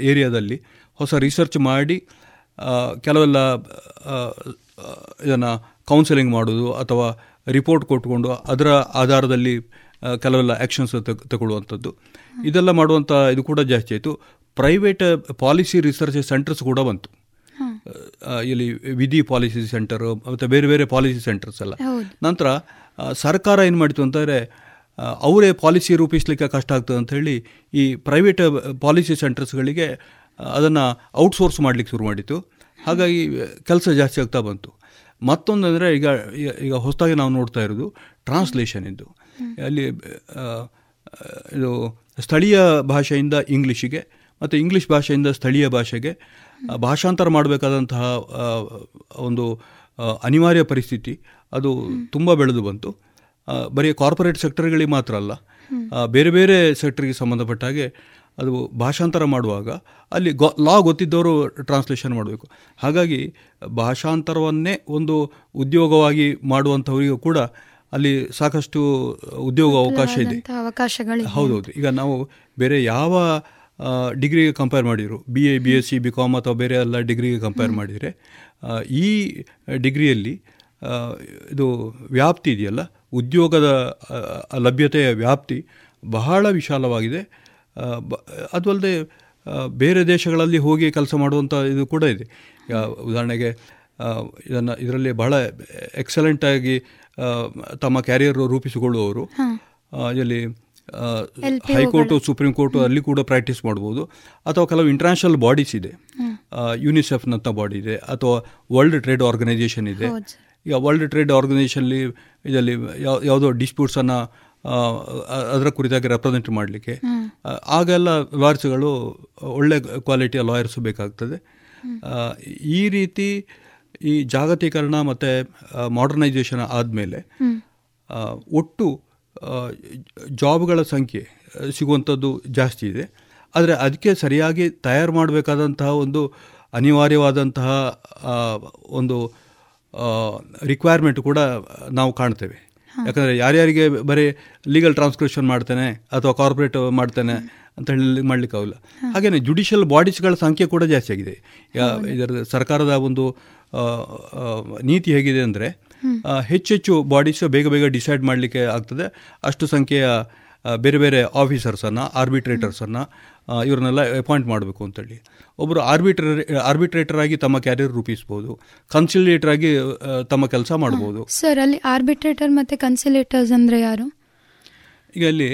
ಏರಿಯಾದಲ್ಲಿ ಹೊಸ ರಿಸರ್ಚ್ ಮಾಡಿ ಕೆಲವೆಲ್ಲ ಇದನ್ನು ಕೌನ್ಸಿಲಿಂಗ್ ಮಾಡೋದು ಅಥವಾ ರಿಪೋರ್ಟ್ ಕೊಟ್ಕೊಂಡು ಅದರ ಆಧಾರದಲ್ಲಿ ಕೆಲವೆಲ್ಲ ಆ್ಯಕ್ಷನ್ಸ್ ತಗೊಳ್ಳುವಂಥದ್ದು. ಇದೆಲ್ಲ ಮಾಡುವಂಥ ಇದು ಕೂಡ ಜಾಸ್ತಿ ಆಯಿತು. ಪ್ರೈವೇಟ್ ಪಾಲಿಸಿ ರಿಸರ್ಚ್ ಸೆಂಟರ್ಸ್ ಕೂಡ ಬಂತು. ಇಲ್ಲಿ ವಿಧಿ ಪಾಲಿಸಿ ಸೆಂಟರು ಮತ್ತು ಬೇರೆ ಬೇರೆ ಪಾಲಿಸಿ ಸೆಂಟರ್ಸ್ ಎಲ್ಲ. ನಂತರ ಸರ್ಕಾರ ಏನು ಮಾಡಿತು ಅಂತಂದರೆ ಅವರೇ ಪಾಲಿಸಿ ರೂಪಿಸಲಿಕ್ಕೆ ಕಷ್ಟ ಆಗ್ತದೆ ಅಂತ ಹೇಳಿ ಈ ಪ್ರೈವೇಟ್ ಪಾಲಿಸಿ ಸೆಂಟರ್ಸ್ಗಳಿಗೆ ಅದನ್ನು ಔಟ್ಸೋರ್ಸ್ ಮಾಡಲಿಕ್ಕೆ ಶುರು ಮಾಡಿತು ಹಾಗಾಗಿ ಕೆಲಸ ಜಾಸ್ತಿ ಆಗ್ತಾ ಬಂತು. ಮತ್ತೊಂದು ಅಂದರೆ ಈಗ ಈಗ ಹೊಸದಾಗಿ ನಾವು ನೋಡ್ತಾ ಇರೋದು ಟ್ರಾನ್ಸ್ಲೇಷನ್ ಇದ್ದು ಅಲ್ಲಿ ಇದು ಸ್ಥಳೀಯ ಭಾಷೆಯಿಂದ ಇಂಗ್ಲೀಷಿಗೆ ಮತ್ತು ಇಂಗ್ಲೀಷ್ ಭಾಷೆಯಿಂದ ಸ್ಥಳೀಯ ಭಾಷೆಗೆ ಭಾಷಾಂತರ ಮಾಡಬೇಕಾದಂತಹ ಒಂದು ಅನಿವಾರ್ಯ ಪರಿಸ್ಥಿತಿ. ಅದು ತುಂಬ ಬೆಳೆದು ಬಂತು. ಬರೀ ಕಾರ್ಪೊರೇಟ್ ಸೆಕ್ಟರ್ಗಳಿಗೆ ಮಾತ್ರ ಅಲ್ಲ ಬೇರೆ ಬೇರೆ ಸೆಕ್ಟರ್ಗೆ ಸಂಬಂಧಪಟ್ಟ ಹಾಗೆ ಅದು ಭಾಷಾಂತರ ಮಾಡುವಾಗ ಅಲ್ಲಿ ಗೊ ಲಾ ಗೊತ್ತಿದ್ದವರು ಟ್ರಾನ್ಸ್ಲೇಷನ್ ಮಾಡಬೇಕು. ಹಾಗಾಗಿ ಭಾಷಾಂತರವನ್ನೇ ಒಂದು ಉದ್ಯೋಗವಾಗಿ ಮಾಡುವಂಥವರಿಗೂ ಕೂಡ ಅಲ್ಲಿ ಸಾಕಷ್ಟು ಉದ್ಯೋಗ ಅವಕಾಶ ಇದೆ. ಹೌದೌದು. ಈಗ ನಾವು ಬೇರೆ ಯಾವ ಡಿಗ್ರಿಗೆ ಕಂಪೇರ್ ಮಾಡಿದರು B A B S C B com ಅಥವಾ ಬೇರೆ ಎಲ್ಲ ಡಿಗ್ರಿಗೆ ಕಂಪೇರ್ ಮಾಡಿದರೆ ಈ ಡಿಗ್ರಿಯಲ್ಲಿ ಇದು ವ್ಯಾಪ್ತಿ ಇದೆಯಲ್ಲ ಉದ್ಯೋಗದ ಲಭ್ಯತೆಯ ವ್ಯಾಪ್ತಿ ಬಹಳ ವಿಶಾಲವಾಗಿದೆ. ಅದು ಅಲ್ಲದೆ ಬೇರೆ ದೇಶಗಳಲ್ಲಿ ಹೋಗಿ ಕೆಲಸ ಮಾಡುವಂಥ ಇದು ಕೂಡ ಇದೆ. ಉದಾಹರಣೆಗೆ ಇದನ್ನು ಇದರಲ್ಲಿ ಬಹಳ ಎಕ್ಸಲೆಂಟಾಗಿ ತಮ್ಮ ಕ್ಯಾರಿಯರ್ ರೂಪಿಸಿಕೊಳ್ಳುವವರು. ಇಲ್ಲಿ ಹೈಕೋರ್ಟು ಸುಪ್ರೀಂ ಕೋರ್ಟು ಅಲ್ಲಿ ಕೂಡ ಪ್ರಾಕ್ಟೀಸ್ ಮಾಡ್ಬೋದು. ಅಥವಾ ಕೆಲವು ಇಂಟರ್ನ್ಯಾಷನಲ್ ಬಾಡೀಸ್ ಇದೆ. ಯುನಿಸೆಫ್ನಂಥ ಬಾಡಿ ಇದೆ. ಅಥವಾ ವರ್ಲ್ಡ್ ಟ್ರೇಡ್ ಆರ್ಗನೈಸೇಷನ್ ಇದೆ. ಈಗ ವರ್ಲ್ಡ್ ಟ್ರೇಡ್ ಆರ್ಗನೈಸೇಷನ್ಲಿ ಇದರಲ್ಲಿ ಯಾವ ಯಾವುದೋ ಡಿಸ್ಪ್ಯೂಟ್ಸನ್ನು ಅದರ ಕುರಿತಾಗಿ ರೆಪ್ರೆಸೆಂಟ್ ಮಾಡಲಿಕ್ಕೆ. ಆಗೆಲ್ಲ ವಾರ್ಸ್ಗಳು ಒಳ್ಳೆ ಕ್ವಾಲಿಟಿಯ ಲಾಯರ್ಸ್ ಬೇಕಾಗ್ತದೆ. ಈ ರೀತಿ ಈ ಜಾಗತೀಕರಣ ಮತ್ತು ಮಾಡರ್ನೈಸೇಷನ್ ಆದಮೇಲೆ ಒಟ್ಟು ಜಾಬ್ಗಳ ಸಂಖ್ಯೆ ಸಿಗುವಂಥದ್ದು ಜಾಸ್ತಿ ಇದೆ. ಆದರೆ ಅದಕ್ಕೆ ಸರಿಯಾಗಿ ತಯಾರು ಮಾಡಬೇಕಾದಂತಹ ಒಂದು ಅನಿವಾರ್ಯವಾದಂತಹ ಒಂದು ರಿಕ್ವೈರ್ಮೆಂಟ್ ಕೂಡ ನಾವು ಕಾಣ್ತೇವೆ. ಯಾಕಂದರೆ ಯಾರ್ಯಾರಿಗೆ ಬರೀ ಲೀಗಲ್ ಟ್ರಾನ್ಸ್ಕ್ರಿಪ್ಷನ್ ಮಾಡ್ತೇನೆ ಅಥವಾ ಕಾರ್ಪೊರೇಟ್ ಮಾಡ್ತೇನೆ ಅಂತ ಹೇಳಿ ಮಾಡಲಿಕ್ಕಾಗಲ್ಲ ಹಾಗೆಯೇ ಜುಡಿಷಿಯಲ್ ಬಾಡೀಸ್ಗಳ ಸಂಖ್ಯೆ ಕೂಡ ಜಾಸ್ತಿ ಆಗಿದೆ. ಇದರ ಸರ್ಕಾರದ ಒಂದು ನೀತಿ ಹೇಗಿದೆ ಅಂದರೆ ಹೆಚ್ಚೆಚ್ಚು ಬಾಡೀಸ್ ಬೇಗ ಬೇಗ ಡಿಸೈಡ್ ಮಾಡಲಿಕ್ಕೆ ಆಗ್ತದೆ. ಅಷ್ಟು ಸಂಖ್ಯೆಯ ಬೇರೆ ಬೇರೆ ಆಫೀಸರ್ಸನ್ನು ಆರ್ಬಿಟ್ರೇಟರ್ಸನ್ನು ಇವ್ರನ್ನೆಲ್ಲ ಅಪಾಯಿಂಟ್ ಮಾಡಬೇಕು ಅಂತೇಳಿ. ಒಬ್ಬರು ಆರ್ಬಿಟ್ರ ಆರ್ಬಿಟ್ರೇಟರ್ ಆಗಿ ತಮ್ಮ ಕ್ಯಾರಿಯರ್ ರೂಪಿಸ್ಬೋದು. ಕನ್ಸಿಲೇಟರ್ ಆಗಿ ತಮ್ಮ ಕೆಲಸ ಮಾಡ್ಬೋದು. ಸರ್ ಅಲ್ಲಿ ಆರ್ಬಿಟ್ರೇಟರ್ ಮತ್ತು ಕನ್ಸಿಲೇಟರ್ಸ್ ಅಂದರೆ ಯಾರು? ಈಗ ಅಲ್ಲಿ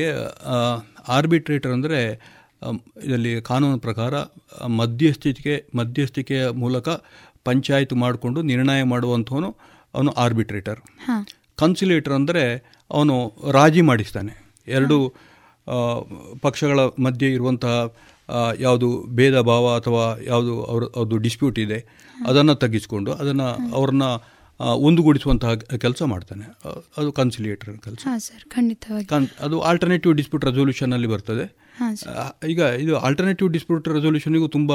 ಆರ್ಬಿಟ್ರೇಟರ್ ಅಂದರೆ ಇದರಲ್ಲಿ ಕಾನೂನು ಪ್ರಕಾರ ಮಧ್ಯಸ್ಥಿಕೆ ಮಧ್ಯಸ್ಥಿಕೆಯ ಮೂಲಕ ಪಂಚಾಯತ್ ಮಾಡಿಕೊಂಡು ನಿರ್ಣಯ ಮಾಡುವಂಥವನು ಅವನು ಆರ್ಬಿಟ್ರೇಟರ್ ಕನ್ಸಿಲೇಟರ್ ಅಂದರೆ ಅವನು ರಾಜಿ ಮಾಡಿಸ್ತಾನೆ. ಎರಡು ಪಕ್ಷಗಳ ಮಧ್ಯೆ ಇರುವಂತಹ ಯಾವುದು ಭೇದ ಭಾವ ಅಥವಾ ಯಾವುದು ಅವ್ರ ಅದು ಡಿಸ್ಪ್ಯೂಟ್ ಇದೆ ಅದನ್ನು ತಗ್ಗಿಸ್ಕೊಂಡು ಅದನ್ನು ಅವ್ರನ್ನ ಒಂದುಗೂಡಿಸುವಂತಹ ಕೆಲಸ ಮಾಡ್ತಾನೆ. ಅದು ಕನ್ಸಿಲಿಯೇಟರ್ ಕೆಲಸ. ಅದು ಆಲ್ಟರ್ನೇಟಿವ್ ಡಿಸ್ಪ್ಯೂಟ್ ರೆಸೊಲ್ಯೂಷನ್ ಅಲ್ಲಿ ಬರ್ತದೆ. ಈಗ ಇದು ಆಲ್ಟರ್ನೇಟಿವ್ ಡಿಸ್ಪ್ಯೂಟ್ ರೆಸೊಲ್ಯೂಷನ್ಗೂ ತುಂಬ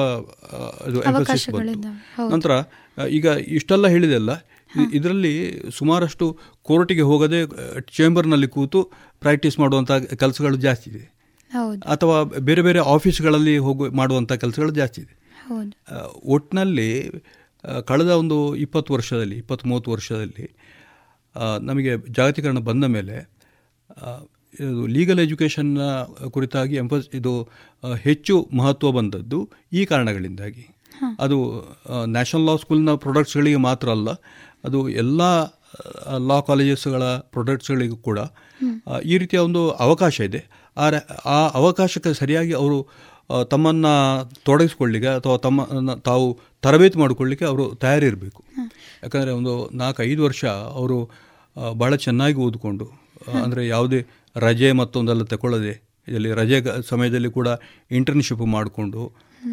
ಅದು ಎಂಫಸಿಸ್ ಬಂತು. ನಂತರ ಈಗ ಇಷ್ಟೆಲ್ಲ ಹೇಳಿದೆಲ್ಲ ಇದರಲ್ಲಿ ಸುಮಾರಷ್ಟು ಕೋರ್ಟಿಗೆ ಹೋಗದೆ ಚೇಂಬರ್ನಲ್ಲಿ ಕೂತು ಪ್ರಾಕ್ಟೀಸ್ ಮಾಡುವಂಥ ಕೆಲಸಗಳು ಜಾಸ್ತಿ ಇದೆ. ಅಥವಾ ಬೇರೆ ಬೇರೆ ಆಫೀಸ್ಗಳಲ್ಲಿ ಹೋಗಿ ಮಾಡುವಂಥ ಕೆಲಸಗಳು ಜಾಸ್ತಿ ಇದೆ. ಒಟ್ಟಿನಲ್ಲಿ ಕಳೆದ ಒಂದು ಇಪ್ಪತ್ತು ವರ್ಷದಲ್ಲಿ ಇಪ್ಪತ್ತು ಮೂವತ್ತು ವರ್ಷದಲ್ಲಿ ನಮಗೆ ಜಾಗತೀಕರಣ ಬಂದ ಮೇಲೆ ಇದು ಲೀಗಲ್ ಎಜುಕೇಷನ್ನ ಕುರಿತಾಗಿ ಎಂಪ ಇದು ಹೆಚ್ಚು ಮಹತ್ವ ಬಂದದ್ದು ಈ ಕಾರಣಗಳಿಂದಾಗಿ. ಅದು ನ್ಯಾಷನಲ್ ಲಾ ಸ್ಕೂಲ್ನ ಪ್ರೊಡಕ್ಟ್ಸ್ಗಳಿಗೆ ಮಾತ್ರ ಅಲ್ಲ ಅದು ಎಲ್ಲ ಲಾ ಕಾಲೇಜಸ್ಗಳ ಪ್ರೊಡಕ್ಟ್ಸ್ಗಳಿಗೂ ಕೂಡ ಈ ರೀತಿಯ ಒಂದು ಅವಕಾಶ ಇದೆ. ಆ ಅವಕಾಶಕ್ಕೆ ಸರಿಯಾಗಿ ಅವರು ತಮ್ಮನ್ನು ತೊಡಗಿಸ್ಕೊಳ್ಳಿಕ್ಕೆ ಅಥವಾ ತಮ್ಮ ತಾವು ತರಬೇತಿ ಮಾಡಿಕೊಳ್ಳಿಕ್ಕೆ ಅವರು ತಯಾರಿರಬೇಕು. ಯಾಕಂದರೆ ಒಂದು ನಾಲ್ಕು ಐದು ವರ್ಷ ಅವರು ಭಾಳ ಚೆನ್ನಾಗಿ ಓದಿಕೊಂಡು ಅಂದರೆ ಯಾವುದೇ ರಜೆ ಮತ್ತೊಂದೆಲ್ಲ ತಗೊಳ್ಳದೆ ಇದರಲ್ಲಿ ರಜೆ ಸಮಯದಲ್ಲಿ ಕೂಡ ಇಂಟರ್ನ್ಶಿಪ್ ಮಾಡಿಕೊಂಡು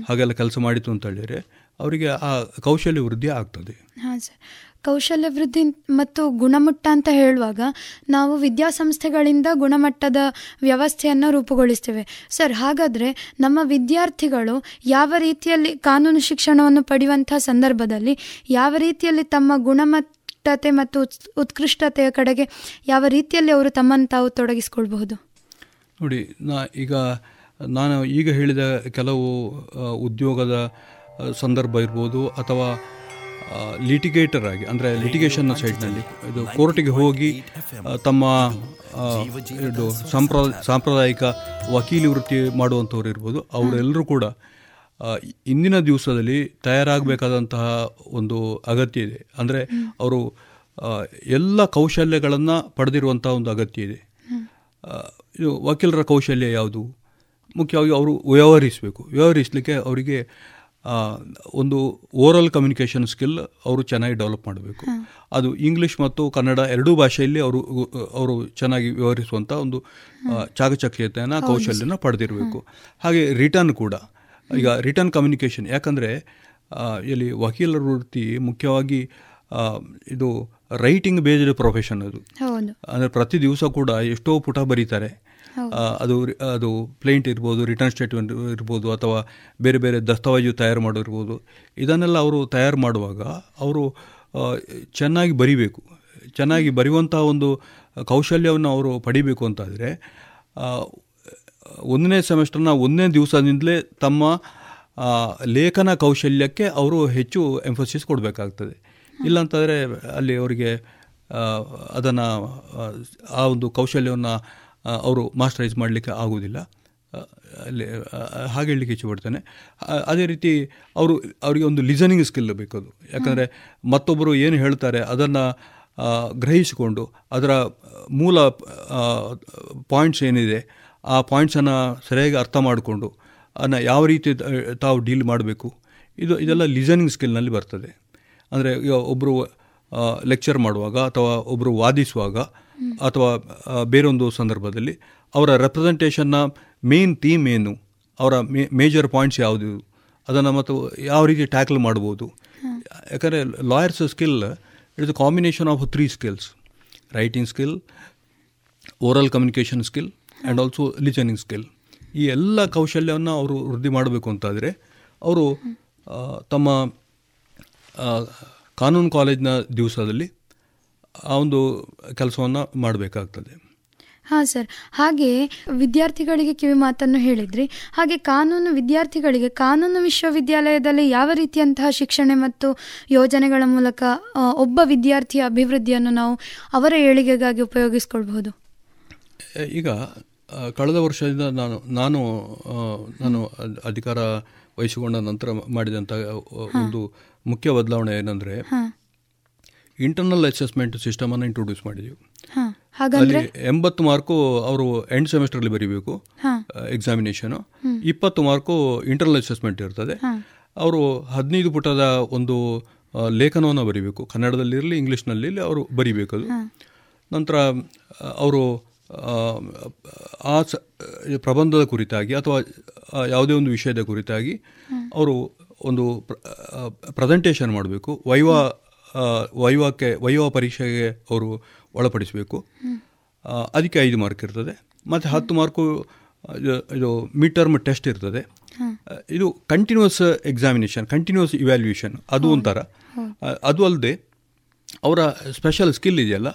ಹಾಗೆಲ್ಲ ಕೆಲಸ ಮಾಡಿತು ಅಂತ ಹೇಳಿದರೆ ಅವರಿಗೆ ಆ ಕೌಶಲ್ಯ ವೃದ್ಧಿ ಆಗ್ತದೆ. ಹಾಂ ಸರ್. ಕೌಶಲ್ಯ ವೃದ್ಧಿ ಮತ್ತು ಗುಣಮಟ್ಟ ಅಂತ ಹೇಳುವಾಗ ನಾವು ವಿದ್ಯಾಸಂಸ್ಥೆಗಳಿಂದ ಗುಣಮಟ್ಟದ ವ್ಯವಸ್ಥೆಯನ್ನು ರೂಪುಗೊಳಿಸ್ತೇವೆ. ಸರ್ ಹಾಗಾದರೆ ನಮ್ಮ ವಿದ್ಯಾರ್ಥಿಗಳು ಯಾವ ರೀತಿಯಲ್ಲಿ ಕಾನೂನು ಶಿಕ್ಷಣವನ್ನು ಪಡೆಯುವಂಥ ಸಂದರ್ಭದಲ್ಲಿ ಯಾವ ರೀತಿಯಲ್ಲಿ ತಮ್ಮ ಗುಣಮಟ್ಟತೆ ಮತ್ತು ಉತ್ಕೃಷ್ಟತೆಯ ಕಡೆಗೆ ಯಾವ ರೀತಿಯಲ್ಲಿ ಅವರು ತಮ್ಮನ್ನು ತಾವು ತೊಡಗಿಸ್ಕೊಳ್ಬಹುದು? ನೋಡಿ ನಾ ಈಗ ನಾನು ಈಗ ಹೇಳಿದ ಕೆಲವು ಉದ್ಯೋಗದ ಸಂದರ್ಭ ಇರ್ಬೋದು ಅಥವಾ ಲಿಟಿಗೇಟರ್ ಆಗಿ, ಅಂದರೆ ಲಿಟಿಗೇಷನ್ನ ಸೈಡ್ನಲ್ಲಿ ಇದು ಕೋರ್ಟಿಗೆ ಹೋಗಿ ತಮ್ಮ ಇದು ಸಾಂಪ್ರ, ಸಾಂಪ್ರದಾಯಿಕ ವಕೀಲಿ ವೃತ್ತಿ ಮಾಡುವಂಥವ್ರು ಇರ್ಬೋದು, ಅವರೆಲ್ಲರೂ ಕೂಡ ಇಂದಿನ ದಿವಸದಲ್ಲಿ ತಯಾರಾಗಬೇಕಾದಂತಹ ಒಂದು ಅಗತ್ಯ ಇದೆ. ಅಂದರೆ ಅವರು ಎಲ್ಲ ಕೌಶಲ್ಯಗಳನ್ನು ಪಡೆದಿರುವಂಥ ಒಂದು ಅಗತ್ಯ ಇದೆ. ಇದು ವಕೀಲರ ಕೌಶಲ್ಯ ಯಾವುದು? ಮುಖ್ಯವಾಗಿ ಅವರು ವ್ಯವಹರಿಸಬೇಕು. ವ್ಯವಹರಿಸಲಿಕ್ಕೆ ಅವರಿಗೆ ಒಂದು ಓರಲ್ ಕಮ್ಯುನಿಕೇಷನ್ ಸ್ಕಿಲ್ ಅವರು ಚೆನ್ನಾಗಿ ಡೆವಲಪ್ ಮಾಡಬೇಕು. ಅದು ಇಂಗ್ಲೀಷ್ ಮತ್ತು ಕನ್ನಡ ಎರಡೂ ಭಾಷೆಯಲ್ಲಿ ಅವರು ಅವರು ಚೆನ್ನಾಗಿ ವ್ಯವಹರಿಸುವಂಥ ಒಂದು ಚಾಕಚಕ್ಯತೆಯನ್ನು ಕೌಶಲ್ಯನ ಪಡೆದಿರಬೇಕು. ಹಾಗೆ ರಿಟರ್ನ್ ಕೂಡ. ಈಗ ರಿಟರ್ನ್ ಕಮ್ಯುನಿಕೇಷನ್ ಯಾಕಂದರೆ ಇಲ್ಲಿ ವಕೀಲರ ವೃತ್ತಿ ಮುಖ್ಯವಾಗಿ ಇದು ರೈಟಿಂಗ್ ಬೇಸ್ಡ್ ಪ್ರೊಫೆಷನ್ ಅದು. ಅಂದರೆ ಪ್ರತಿ ದಿವಸ ಕೂಡ ಎಷ್ಟೋ ಪುಟ ಬರೀತಾರೆ. ಅದು ಅದು ಪ್ಲೇಂಟ್ ಇರ್ಬೋದು ರಿಟರ್ನ್ ಸ್ಟೇಟ್ಮೆಂಟ್ ಇರ್ಬೋದು ಅಥವಾ ಬೇರೆ ಬೇರೆ ದಸ್ತಾವೇಜು ತಯಾರು ಮಾಡೋರ್ಬೋದು ಇದನ್ನೆಲ್ಲ ಅವರು ತಯಾರು ಮಾಡುವಾಗ ಅವರು ಚೆನ್ನಾಗಿ ಬರಿಬೇಕು. ಚೆನ್ನಾಗಿ ಬರೆಯುವಂಥ ಒಂದು ಕೌಶಲ್ಯವನ್ನು ಅವರು ಪಡಿಬೇಕು ಅಂತಾದರೆ ಒಂದನೇ ಸೆಮೆಸ್ಟರ್ನ ಒಂದನೇ ದಿವಸದಿಂದಲೇ ತಮ್ಮ ಲೇಖನ ಕೌಶಲ್ಯಕ್ಕೆ ಅವರು ಹೆಚ್ಚು ಎಂಫೋಸಿಸ್ ಕೊಡಬೇಕಾಗ್ತದೆ. ಇಲ್ಲಾಂತಂದರೆ ಅಲ್ಲಿ ಅವರಿಗೆ ಅದನ್ನು ಆ ಒಂದು ಕೌಶಲ್ಯವನ್ನು ಅವರು ಮಾಸ್ಟರೈಸ್ ಮಾಡಲಿಕ್ಕೆ ಆಗೋದಿಲ್ಲ ಅಲ್ಲಿ ಹಾಗೆ ಹೇಳಲಿಕ್ಕೆ ಇಚ್ಛೆಪಡ್ತೇನೆ ಅದೇ ರೀತಿ ಅವರು, ಅವರಿಗೆ ಒಂದು ಲಿಸನಿಂಗ್ ಸ್ಕಿಲ್ ಬೇಕದು. ಯಾಕಂದರೆ ಮತ್ತೊಬ್ಬರು ಏನು ಹೇಳ್ತಾರೆ ಅದನ್ನು ಗ್ರಹಿಸಿಕೊಂಡು ಅದರ ಮೂಲ ಪಾಯಿಂಟ್ಸ್ ಏನಿದೆ, ಆ ಪಾಯಿಂಟ್ಸನ್ನು ಸರಿಯಾಗಿ ಅರ್ಥ ಮಾಡಿಕೊಂಡು ಅದನ್ನು ಯಾವ ರೀತಿ ತಾವು ಡೀಲ್ ಮಾಡಬೇಕು, ಇದು, ಇದೆಲ್ಲ ಲಿಸನಿಂಗ್ ಸ್ಕಿಲ್ನಲ್ಲಿ ಬರ್ತದೆ. ಅಂದರೆ ಒಬ್ಬರು ಲೆಕ್ಚರ್ ಮಾಡುವಾಗ ಅಥವಾ ಒಬ್ಬರು ವಾದಿಸುವಾಗ ಅಥವಾ ಬೇರೊಂದು ಸಂದರ್ಭದಲ್ಲಿ ಅವರ ರೆಪ್ರೆಸೆಂಟೇಷನ್ನ ಮೇನ್ ಥೀಮ್ ಏನು, ಅವರ ಮೇ ಮೇಜರ್ ಪಾಯಿಂಟ್ಸ್ ಯಾವುದು, ಅದನ್ನು ಮತ್ತು ಯಾವ ರೀತಿ ಟ್ಯಾಕಲ್ ಮಾಡ್ಬೋದು. ಯಾಕಂದರೆ lawyers skill it's a combination of three skills writing skill oral communication skill and also listening skill ಈ ಎಲ್ಲ ಕೌಶಲ್ಯವನ್ನು ಅವರು ವೃದ್ಧಿ ಮಾಡಬೇಕು ಅಂತಾದರೆ, ಅವರು ತಮ್ಮ ಕಾನೂನು ಕಾಲೇಜಿನ ದಿವಸದಲ್ಲಿ ಆ ಒಂದು ಕೆಲಸವನ್ನು ಮಾಡಬೇಕಾಗ್ತದೆ. ಹಾಂ ಸರ್. ಹಾಗೆ ವಿದ್ಯಾರ್ಥಿಗಳಿಗೆ ಕಿವಿ ಮಾತನ್ನು ಹೇಳಿದ್ರಿ. ಹಾಗೆ ಕಾನೂನು ವಿದ್ಯಾರ್ಥಿಗಳಿಗೆ ಕಾನೂನು ವಿಶ್ವವಿದ್ಯಾಲಯದಲ್ಲಿ ಯಾವ ರೀತಿಯಂತಹ ಶಿಕ್ಷಣ ಮತ್ತು ಯೋಜನೆಗಳ ಮೂಲಕ ಒಬ್ಬ ವಿದ್ಯಾರ್ಥಿಯ ಅಭಿವೃದ್ಧಿಯನ್ನು ನಾವು ಅವರ ಏಳಿಗೆಗಾಗಿ ಉಪಯೋಗಿಸ್ಕೊಳ್ಬಹುದು? ಈಗ ಕಳೆದ ವರ್ಷದಿಂದ ನಾನು ನಾನು ನಾನು ಅಧಿಕಾರ ವಹಿಸಿಕೊಂಡ ನಂತರ ಮಾಡಿದಂಥ ಒಂದು ಮುಖ್ಯ ಬದಲಾವಣೆ ಏನಂದರೆ ಇಂಟರ್ನಲ್ ಅಸೆಸ್ಮೆಂಟ್ ಸಿಸ್ಟಮ್ ಸಿಸ್ಟಮನ್ನು ಇಂಟ್ರೊಡ್ಯೂಸ್ ಮಾಡಿದ್ವಿ ಅಲ್ಲಿ ಎಂಬತ್ತು ಮಾರ್ಕು ಅವರು ಎಂಡ್ ಸೆಮಿಸ್ಟರ್ಲಿ ಬರೀಬೇಕು ಎಕ್ಸಾಮಿನೇಷನು ಇಪ್ಪತ್ತು ಮಾರ್ಕು ಇಂಟರ್ನಲ್ ಅಸೆಸ್ಮೆಂಟ್ ಇರ್ತದೆ. ಅವರು ಹದಿನೈದು ಪುಟದ ಒಂದು ಲೇಖನವನ್ನು ಬರೀಬೇಕು. ಕನ್ನಡದಲ್ಲಿರಲಿ ಇಂಗ್ಲೀಷ್ನಲ್ಲಿ ಅವರು ಬರಿಬೇಕದು. ನಂತರ ಅವರು ಆ ಪ್ರಬಂಧದ ಕುರಿತಾಗಿ ಅಥವಾ ಯಾವುದೇ ಒಂದು ವಿಷಯದ ಕುರಿತಾಗಿ ಅವರು ಒಂದು ಪ್ರೆಸೆಂಟೇಷನ್ ಮಾಡಬೇಕು. ವೈವಾ ವೈವಾಕ್ಕೆ ವೈವ ಪರೀಕ್ಷೆಗೆ ಅವರು ಒಳಪಡಿಸಬೇಕು. ಅದಕ್ಕೆ ಐದು ಮಾರ್ಕ್ ಇರ್ತದೆ. ಮತ್ತು ಹತ್ತು ಮಾರ್ಕು ಇದು ಮಿಡ್ ಟರ್ಮ್ ಟೆಸ್ಟ್ ಇರ್ತದೆ. ಇದು ಕಂಟಿನ್ಯೂಸ್ ಎಕ್ಸಾಮಿನೇಷನ್ ಕಂಟಿನ್ಯೂಸ್ ಇವ್ಯಾಲ್ಯೂಯೇಷನ್ ಅದು ಒಂಥರ. ಅದು ಅಲ್ಲದೆ ಅವರ ಸ್ಪೆಷಲ್ ಸ್ಕಿಲ್ ಇದೆಯಲ್ಲ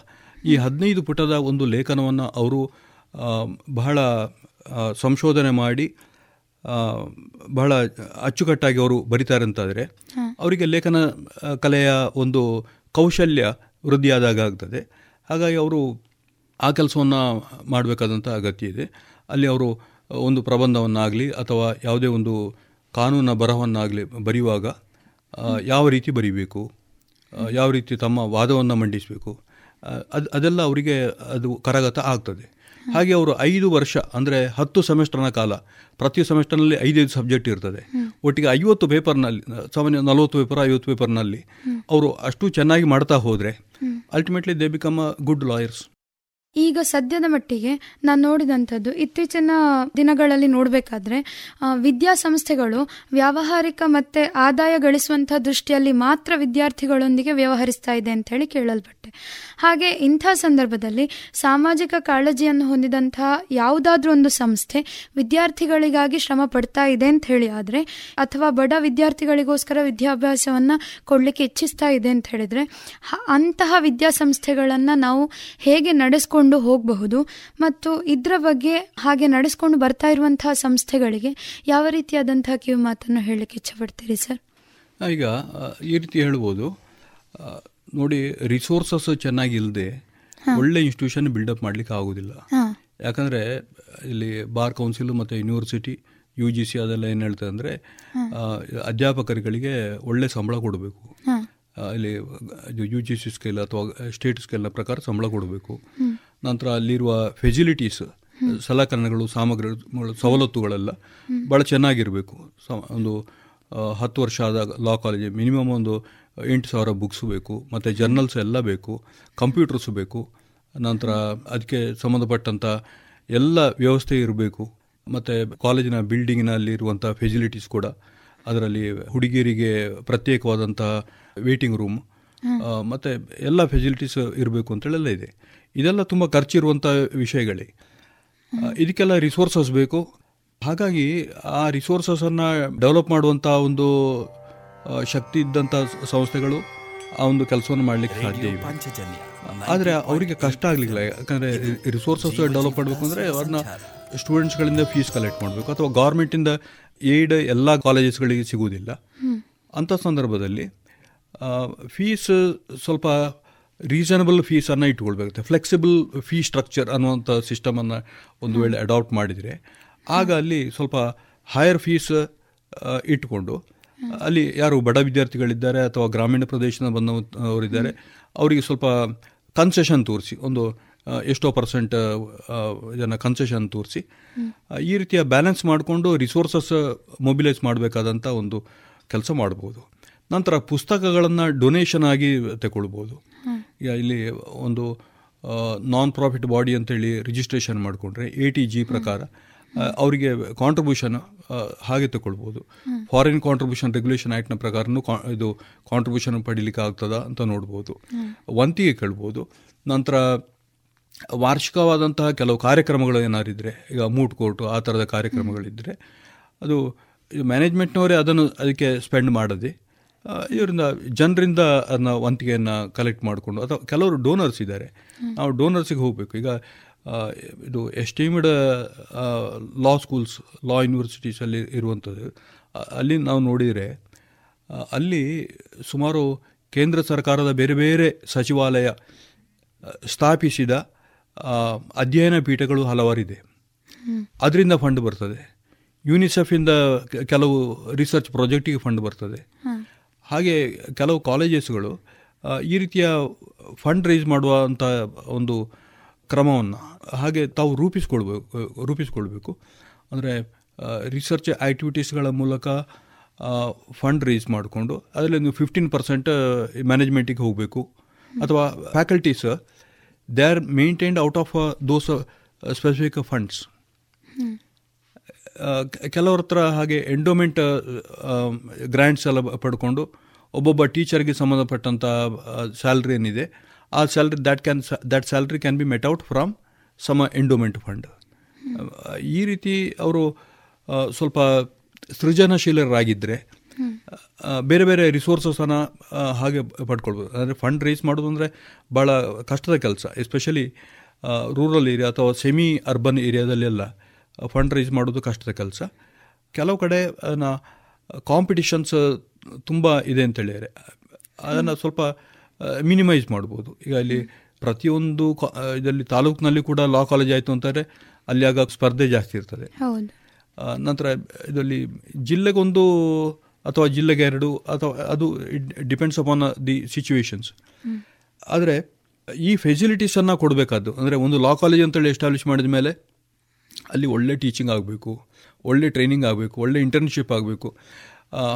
ಈ ಹದಿನೈದು ಪುಟದ ಒಂದು ಲೇಖನವನ್ನು ಅವರು ಬಹಳ ಸಂಶೋಧನೆ ಮಾಡಿ ಬಹಳ ಅಚ್ಚುಕಟ್ಟಾಗಿ ಅವರು ಬರಿತಾರೆ ಅಂತಾದರೆ ಅವರಿಗೆ ಲೇಖನ ಕಲೆಯ ಒಂದು ಕೌಶಲ್ಯ ವೃದ್ಧಿಯಾದಾಗ ಆಗ್ತದೆ. ಹಾಗಾಗಿ ಅವರು ಆ ಕೆಲಸವನ್ನು ಮಾಡಬೇಕಾದಂಥ ಅಗತ್ಯ ಇದೆ. ಅಲ್ಲಿ ಅವರು ಒಂದು ಪ್ರಬಂಧವನ್ನಾಗಲಿ ಅಥವಾ ಯಾವುದೇ ಒಂದು ಕಾನೂನ ಬರಹವನ್ನಾಗಲಿ ಬರೆಯುವಾಗ ಯಾವ ರೀತಿ ಬರೀಬೇಕು ಯಾವ ರೀತಿ ತಮ್ಮ ವಾದವನ್ನು ಮಂಡಿಸಬೇಕು ಅದು ಅದೆಲ್ಲ ಅವರಿಗೆ ಅದು ಕರಗತ ಆಗ್ತದೆ. ಹಾಗೆ ಅವರು ಐದು ವರ್ಷ, ಅಂದರೆ ಹತ್ತು ಸೆಮಿಸ್ಟರ್ನ ಕಾಲ, ಪ್ರತಿ ಸೆಮೆಸ್ಟರ್ನಲ್ಲಿ ಐದೈದು ಸಬ್ಜೆಕ್ಟ್ ಇರ್ತದೆ. ಒಟ್ಟಿಗೆ ಐವತ್ತು ಪೇಪರ್ನಲ್ಲಿ, ಸಾಮಾನ್ಯ ನಲವತ್ತು ಪೇಪರ್, ಐವತ್ತು ಪೇಪರ್ನಲ್ಲಿ, ಅವರು ಅಷ್ಟು ಚೆನ್ನಾಗಿ ಮಾಡ್ತಾ ಹೋದರೆ ಅಲ್ಟಿಮೇಟ್ಲಿ ದೇ ಗುಡ್ ಲಾಯರ್ಸ್ ಈಗ ಸದ್ಯದ ಮಟ್ಟಿಗೆ ನಾನು ನೋಡಿದಂಥದ್ದು ಇತ್ತೀಚಿನ ದಿನಗಳಲ್ಲಿ ನೋಡಬೇಕಾದ್ರೆ ವಿದ್ಯಾಸಂಸ್ಥೆಗಳು ವ್ಯಾವಹಾರಿಕ ಮತ್ತು ಆದಾಯ ಗಳಿಸುವಂಥ ದೃಷ್ಟಿಯಲ್ಲಿ ಮಾತ್ರ ವಿದ್ಯಾರ್ಥಿಗಳೊಂದಿಗೆ ವ್ಯವಹರಿಸ್ತಾ ಇದೆ ಅಂತ ಹೇಳಿ ಕೇಳಲ್ಪಟ್ಟೆ. ಹಾಗೆ ಇಂಥ ಸಂದರ್ಭದಲ್ಲಿ ಸಾಮಾಜಿಕ ಕಾಳಜಿಯನ್ನು ಹೊಂದಿದಂತಹ ಯಾವುದಾದ್ರೂ ಒಂದು ಸಂಸ್ಥೆ ವಿದ್ಯಾರ್ಥಿಗಳಿಗಾಗಿ ಶ್ರಮ ಪಡ್ತಾ ಇದೆ ಅಂತ ಹೇಳಿ ಆದರೆ, ಅಥವಾ ಬಡ ವಿದ್ಯಾರ್ಥಿಗಳಿಗೋಸ್ಕರ ವಿದ್ಯಾಭ್ಯಾಸವನ್ನು ಕೊಡಲಿಕ್ಕೆ ಇಚ್ಛಿಸ್ತಾ ಇದೆ ಅಂತ ಹೇಳಿದರೆ ಅಂತಹ ವಿದ್ಯಾಸಂಸ್ಥೆಗಳನ್ನು ನಾವು ಹೇಗೆ ನಡೆಸ್ಕೊಂಡು ಹೋಗಬಹುದು ಮತ್ತು ಇದರ ಬಗ್ಗೆ ಹಾಗೆ ನಡೆಸ್ಕೊಂಡು ಬರ್ತಾ ಇರುವಂತಹ ಸಂಸ್ಥೆಗಳಿಗೆ ಯಾವ ರೀತಿಯಾದಂತಹ ಕಿವಿ ಮಾತನ್ನು ಹೇಳಲಿಕ್ಕೆ ಇಚ್ಛಪಡ್ತೀರಿ ಸರ್? ಈಗ ಈ ರೀತಿ ಹೇಳ್ಬೋದು. ನೋಡಿ ರಿಸೋರ್ಸಸ್ ಚೆನ್ನಾಗಿಲ್ಲದೆ ಒಳ್ಳೆ ಇನ್ಸ್ಟಿಟ್ಯೂಷನ್ ಬಿಲ್ಡಪ್ ಮಾಡಲಿಕ್ಕೆ ಆಗೋದಿಲ್ಲ. ಯಾಕಂದ್ರೆ ಇಲ್ಲಿ ಬಾರ್ ಕೌನ್ಸಿಲ್ ಮತ್ತು ಯೂನಿವರ್ಸಿಟಿ ಯು ಜಿ ಸಿ ಅದೆಲ್ಲ ಏನು ಹೇಳ್ತದೆ ಅಂದರೆ ಅಧ್ಯಾಪಕರುಗಳಿಗೆ ಒಳ್ಳೆ ಸಂಬಳ ಕೊಡಬೇಕು. ಇಲ್ಲಿ ಯು ಜಿ ಸಿ ಸ್ಕೇಲ್ ಅಥವಾ ಸ್ಟೇಟ್ ಸ್ಕೇಲ್ನ ಪ್ರಕಾರ ಸಂಬಳ ಕೊಡಬೇಕು. ನಂತರ ಅಲ್ಲಿರುವ ಫೆಸಿಲಿಟೀಸ್ ಸಲಕರಣೆಗಳು ಸಾಮಗ್ರಿಗಳು ಸವಲತ್ತುಗಳೆಲ್ಲ ಭಾಳ ಚೆನ್ನಾಗಿರಬೇಕು. ಒಂದು ಹತ್ತು ವರ್ಷ ಆದ ಲಾ ಕಾಲೇಜ್ ಮಿನಿಮಮ್ ಒಂದು ಎಂಟು ಸಾವಿರ ಬುಕ್ಸ್ ಬೇಕು ಮತ್ತು ಜರ್ನಲ್ಸ್ ಎಲ್ಲ ಬೇಕು ಕಂಪ್ಯೂಟರ್ಸ್ ಬೇಕು ನಂತರ ಅದಕ್ಕೆ ಸಂಬಂಧಪಟ್ಟಂಥ ಎಲ್ಲ ವ್ಯವಸ್ಥೆ ಇರಬೇಕು. ಮತ್ತು ಕಾಲೇಜಿನ ಬಿಲ್ಡಿಂಗಿನಲ್ಲಿರುವಂಥ ಫೆಸಿಲಿಟೀಸ್ ಕೂಡ ಅದರಲ್ಲಿ ಹುಡುಗಿಯರಿಗೆ ಪ್ರತ್ಯೇಕವಾದಂಥ ವೇಟಿಂಗ್ ರೂಮ್ ಮತ್ತು ಎಲ್ಲ ಫೆಸಿಲಿಟೀಸ್ ಇರಬೇಕು ಅಂತೇಳೆಲ್ಲ ಇದೆ. ಇದೆಲ್ಲ ತುಂಬ ಖರ್ಚಿರುವಂಥ ವಿಷಯಗಳೇ. ಇದಕ್ಕೆಲ್ಲ ರಿಸೋರ್ಸಸ್ ಬೇಕು. ಹಾಗಾಗಿ ಆ ರಿಸೋರ್ಸಸನ್ನು ಡೆವಲಪ್ ಮಾಡುವಂಥ ಒಂದು ಶಕ್ತಿ ಇದ್ದಂಥ ಸಂಸ್ಥೆಗಳು ಆ ಒಂದು ಕೆಲಸವನ್ನು ಮಾಡಲಿಕ್ಕೆ ಸಾಧ್ಯ ಇವೆ ಆದರೆ ಅವರಿಗೆ ಕಷ್ಟ ಆಗಲಿಲ್ಲ. ಯಾಕಂದರೆ ರಿಸೋರ್ಸಸ್ ಡೆವಲಪ್ ಮಾಡಬೇಕು ಅಂದರೆ ಅವ್ರನ್ನ ಸ್ಟೂಡೆಂಟ್ಸ್ಗಳಿಂದ ಫೀಸ್ ಕಲೆಕ್ಟ್ ಮಾಡಬೇಕು. ಅಥವಾ ಗೌರ್ಮೆಂಟಿಂದ ಏಡ್ ಎಲ್ಲ ಕಾಲೇಜಸ್ಗಳಿಗೆ ಸಿಗುವುದಿಲ್ಲ. ಅಂಥ ಸಂದರ್ಭದಲ್ಲಿ ಫೀಸ್ ಸ್ವಲ್ಪ ರೀಸನಬಲ್ ಫೀಸನ್ನು ಇಟ್ಕೊಳ್ಬೇಕಾಗುತ್ತೆ. ಫ್ಲೆಕ್ಸಿಬಲ್ ಫೀ ಸ್ಟ್ರಕ್ಚರ್ ಅನ್ನುವಂಥ ಸಿಸ್ಟಮನ್ನು ಒಂದು ವೇಳೆ ಅಡಾಪ್ಟ್ ಮಾಡಿದರೆ, ಆಗ ಅಲ್ಲಿ ಸ್ವಲ್ಪ ಹೈಯರ್ ಫೀಸ್ ಇಟ್ಕೊಂಡು, ಅಲ್ಲಿ ಯಾರು ಬಡ ವಿದ್ಯಾರ್ಥಿಗಳಿದ್ದಾರೆ ಅಥವಾ ಗ್ರಾಮೀಣ ಪ್ರದೇಶದ ಬಂದವರಿದ್ದಾರೆ, ಅವರಿಗೆ ಸ್ವಲ್ಪ ಕನ್ಸೆಷನ್ ತೋರಿಸಿ, ಒಂದು ಎಷ್ಟೋ ಪರ್ಸೆಂಟ್ ಜನ ಕನ್ಸೆಷನ್ ತೋರಿಸಿ ಈ ರೀತಿಯ ಬ್ಯಾಲೆನ್ಸ್ ಮಾಡಿಕೊಂಡು ರಿಸೋರ್ಸಸ್ ಮೊಬಿಲೈಸ್ ಮಾಡಬೇಕಾದಂಥ ಒಂದು ಕೆಲಸ ಮಾಡ್ಬೋದು. ನಂತರ ಪುಸ್ತಕಗಳನ್ನು ಡೊನೇಷನ್ ಆಗಿ ತಗೊಳ್ಬೋದು ಇಲ್ಲಿ ಒಂದು ನಾನ್ ಪ್ರಾಫಿಟ್ ಬಾಡಿ ಅಂತೇಳಿ ರಿಜಿಸ್ಟ್ರೇಷನ್ ಮಾಡಿಕೊಂಡ್ರೆ ಎ ಟಿ ಜಿ ಪ್ರಕಾರ ಅವರಿಗೆ ಕಾಂಟ್ರಿಬ್ಯೂಷನ್ ಹಾಗೆ ತಗೊಳ್ಬೋದು. ಫಾರಿನ್ ಕಾಂಟ್ರಿಬ್ಯೂಷನ್ ರೆಗ್ಯುಲೇಷನ್ ಆ್ಯಕ್ಟ್ನ ಪ್ರಕಾರನೂ ಇದು ಕಾಂಟ್ರಿಬ್ಯೂಷನ್ ಪಡೀಲಿಕ್ಕೆ ಆಗ್ತದ ಅಂತ ನೋಡ್ಬೋದು. ವಂತಿಗೆ ಕೇಳ್ಬೋದು. ನಂತರ ವಾರ್ಷಿಕವಾದಂತಹ ಕೆಲವು ಕಾರ್ಯಕ್ರಮಗಳು ಏನಾರಿದ್ರೆ ಈಗ ಮೂಟ್ ಕೋರ್ಟು ಆ ಥರದ ಕಾರ್ಯಕ್ರಮಗಳಿದ್ದರೆ ಅದು ಮ್ಯಾನೇಜ್ಮೆಂಟ್ನವರೇ ಅದನ್ನು ಅದಕ್ಕೆ ಸ್ಪೆಂಡ್ ಮಾಡದೆ ಇದರಿಂದ ಜನರಿಂದ ಅದನ್ನ ವಂತಿಗೆಯನ್ನು ಕಲೆಕ್ಟ್ ಮಾಡಿಕೊಂಡು, ಅಥವಾ ಕೆಲವರು ಡೋನರ್ಸ್ ಇದ್ದಾರೆ. ನಾವು ಡೋನರ್ಸಿಗೆ ಹೋಗಬೇಕು. ಈಗ ಇದು ಎಸ್ಟಿಮಿಡ್ ಲಾ ಸ್ಕೂಲ್ಸ್ ಲಾ ಯೂನಿವರ್ಸಿಟೀಸಲ್ಲಿ ಇರುವಂಥದ್ದು ಅಲ್ಲಿ ನಾವು ನೋಡಿದರೆ ಅಲ್ಲಿ ಸುಮಾರು ಕೇಂದ್ರ ಸರ್ಕಾರದ ಬೇರೆ ಬೇರೆ ಸಚಿವಾಲಯ ಸ್ಥಾಪಿಸಿದ ಅಧ್ಯಯನ ಪೀಠಗಳು ಹಲವಾರಿದೆ. ಅದರಿಂದ ಫಂಡ್ ಬರ್ತದೆ. ಯುನಿಸೆಫಿಂದ ಕೆಲವು ರಿಸರ್ಚ್ ಪ್ರಾಜೆಕ್ಟಿಗೆ ಫಂಡ್ ಬರ್ತದೆ. ಹಾಗೆ ಕೆಲವು ಕಾಲೇಜಸ್ಗಳು ಈ ರೀತಿಯ ಫಂಡ್ ರೈಸ್ ಮಾಡುವಂಥ ಒಂದು ಕ್ರಮವನ್ನು ಹಾಗೆ ತಾವು ರೂಪಿಸ್ಕೊಳ್ಬೇಕು ರೂಪಿಸ್ಕೊಳ್ಬೇಕು. ಅಂದರೆ ರಿಸರ್ಚ್ ಆ್ಯಕ್ಟಿವಿಟೀಸ್ಗಳ ಮೂಲಕ ಫಂಡ್ ರೈಸ್ ಮಾಡಿಕೊಂಡು ಅದರಲ್ಲಿ ನೀವು ಫಿಫ್ಟೀನ್ ಪರ್ಸೆಂಟ್ ಮ್ಯಾನೇಜ್ಮೆಂಟಿಗೆ ಹೋಗಬೇಕು. ಅಥವಾ faculties they are maintained out of those specific funds ಕೆಲವ್ರ ಹತ್ರ ಹಾಗೆ ಎಂಡೋಮೆಂಟ್ ಗ್ರ್ಯಾಂಟ್ಸ್ ಎಲ್ಲ ಪಡ್ಕೊಂಡು ಒಬ್ಬೊಬ್ಬ ಟೀಚರ್ಗೆ ಸಂಬಂಧಪಟ್ಟಂಥ ಸ್ಯಾಲ್ರಿ ಏನಿದೆ, ಆ salary that can that salary can be met out from some endowment fund ಈ ರೀತಿ ಅವರು ಸ್ವಲ್ಪ ಸೃಜನಶೀಲರಾಗಿದ್ದರೆ ಬೇರೆ ಬೇರೆ ರಿಸೋರ್ಸಸನ್ನು ಹಾಗೆ ಪಡ್ಕೊಳ್ಬೋದು. ಅಂದರೆ ಫಂಡ್ ರೇಸ್ ಮಾಡೋದು ಅಂದರೆ ಭಾಳ ಕಷ್ಟದ ಕೆಲಸ. ಎಸ್ಪೆಷಲಿ ರೂರಲ್ ಏರಿಯಾ ಅಥವಾ ಸೆಮಿ ಅರ್ಬನ್ ಏರಿಯಾದಲ್ಲೆಲ್ಲ ಫಂಡ್ ರೈಸ್ ಮಾಡೋದು ಕಷ್ಟದ ಕೆಲಸ. ಕೆಲವು ಕಡೆ ನಾ ಕಾಂಪಿಟಿಷನ್ಸ್ ತುಂಬ ಇದೆ ಅಂತೇಳಿದರೆ ಅದನ್ನು ಸ್ವಲ್ಪ ಮಿನಿಮೈಸ್ ಮಾಡ್ಬೋದು. ಈಗ ಇಲ್ಲಿ ಪ್ರತಿಯೊಂದು ಇದರಲ್ಲಿ ತಾಲೂಕಿನಲ್ಲಿ ಕೂಡ ಲಾ ಕಾಲೇಜ್ ಆಯಿತು ಅಂತಾರೆ ಅಲ್ಲಿ ಆಗ ಸ್ಪರ್ಧೆ ಜಾಸ್ತಿ ಇರ್ತದೆ. ನಂತರ ಇದರಲ್ಲಿ ಜಿಲ್ಲೆಗೊಂದು ಅಥವಾ ಜಿಲ್ಲೆಗೆ ಎರಡು ಅಥವಾ ಅದು ಡಿಪೆಂಡ್ಸ್ ಅಪಾನ್ ದಿ ಸಿಚುವೇಶನ್ಸ್ ಆದರೆ ಈ ಫೆಸಿಲಿಟೀಸನ್ನು ಕೊಡಬೇಕಾದ್ದು ಅಂದರೆ ಒಂದು ಲಾ ಕಾಲೇಜ್ ಅಂತೇಳಿ ಎಸ್ಟಾಬ್ಲಿಷ್ ಮಾಡಿದ ಮೇಲೆ ಅಲ್ಲಿ ಒಳ್ಳೆ ಟೀಚಿಂಗ್ ಆಗಬೇಕು ಒಳ್ಳೆ ಟ್ರೈನಿಂಗ್ ಆಗಬೇಕು ಒಳ್ಳೆ ಇಂಟರ್ನ್ಶಿಪ್ ಆಗಬೇಕು.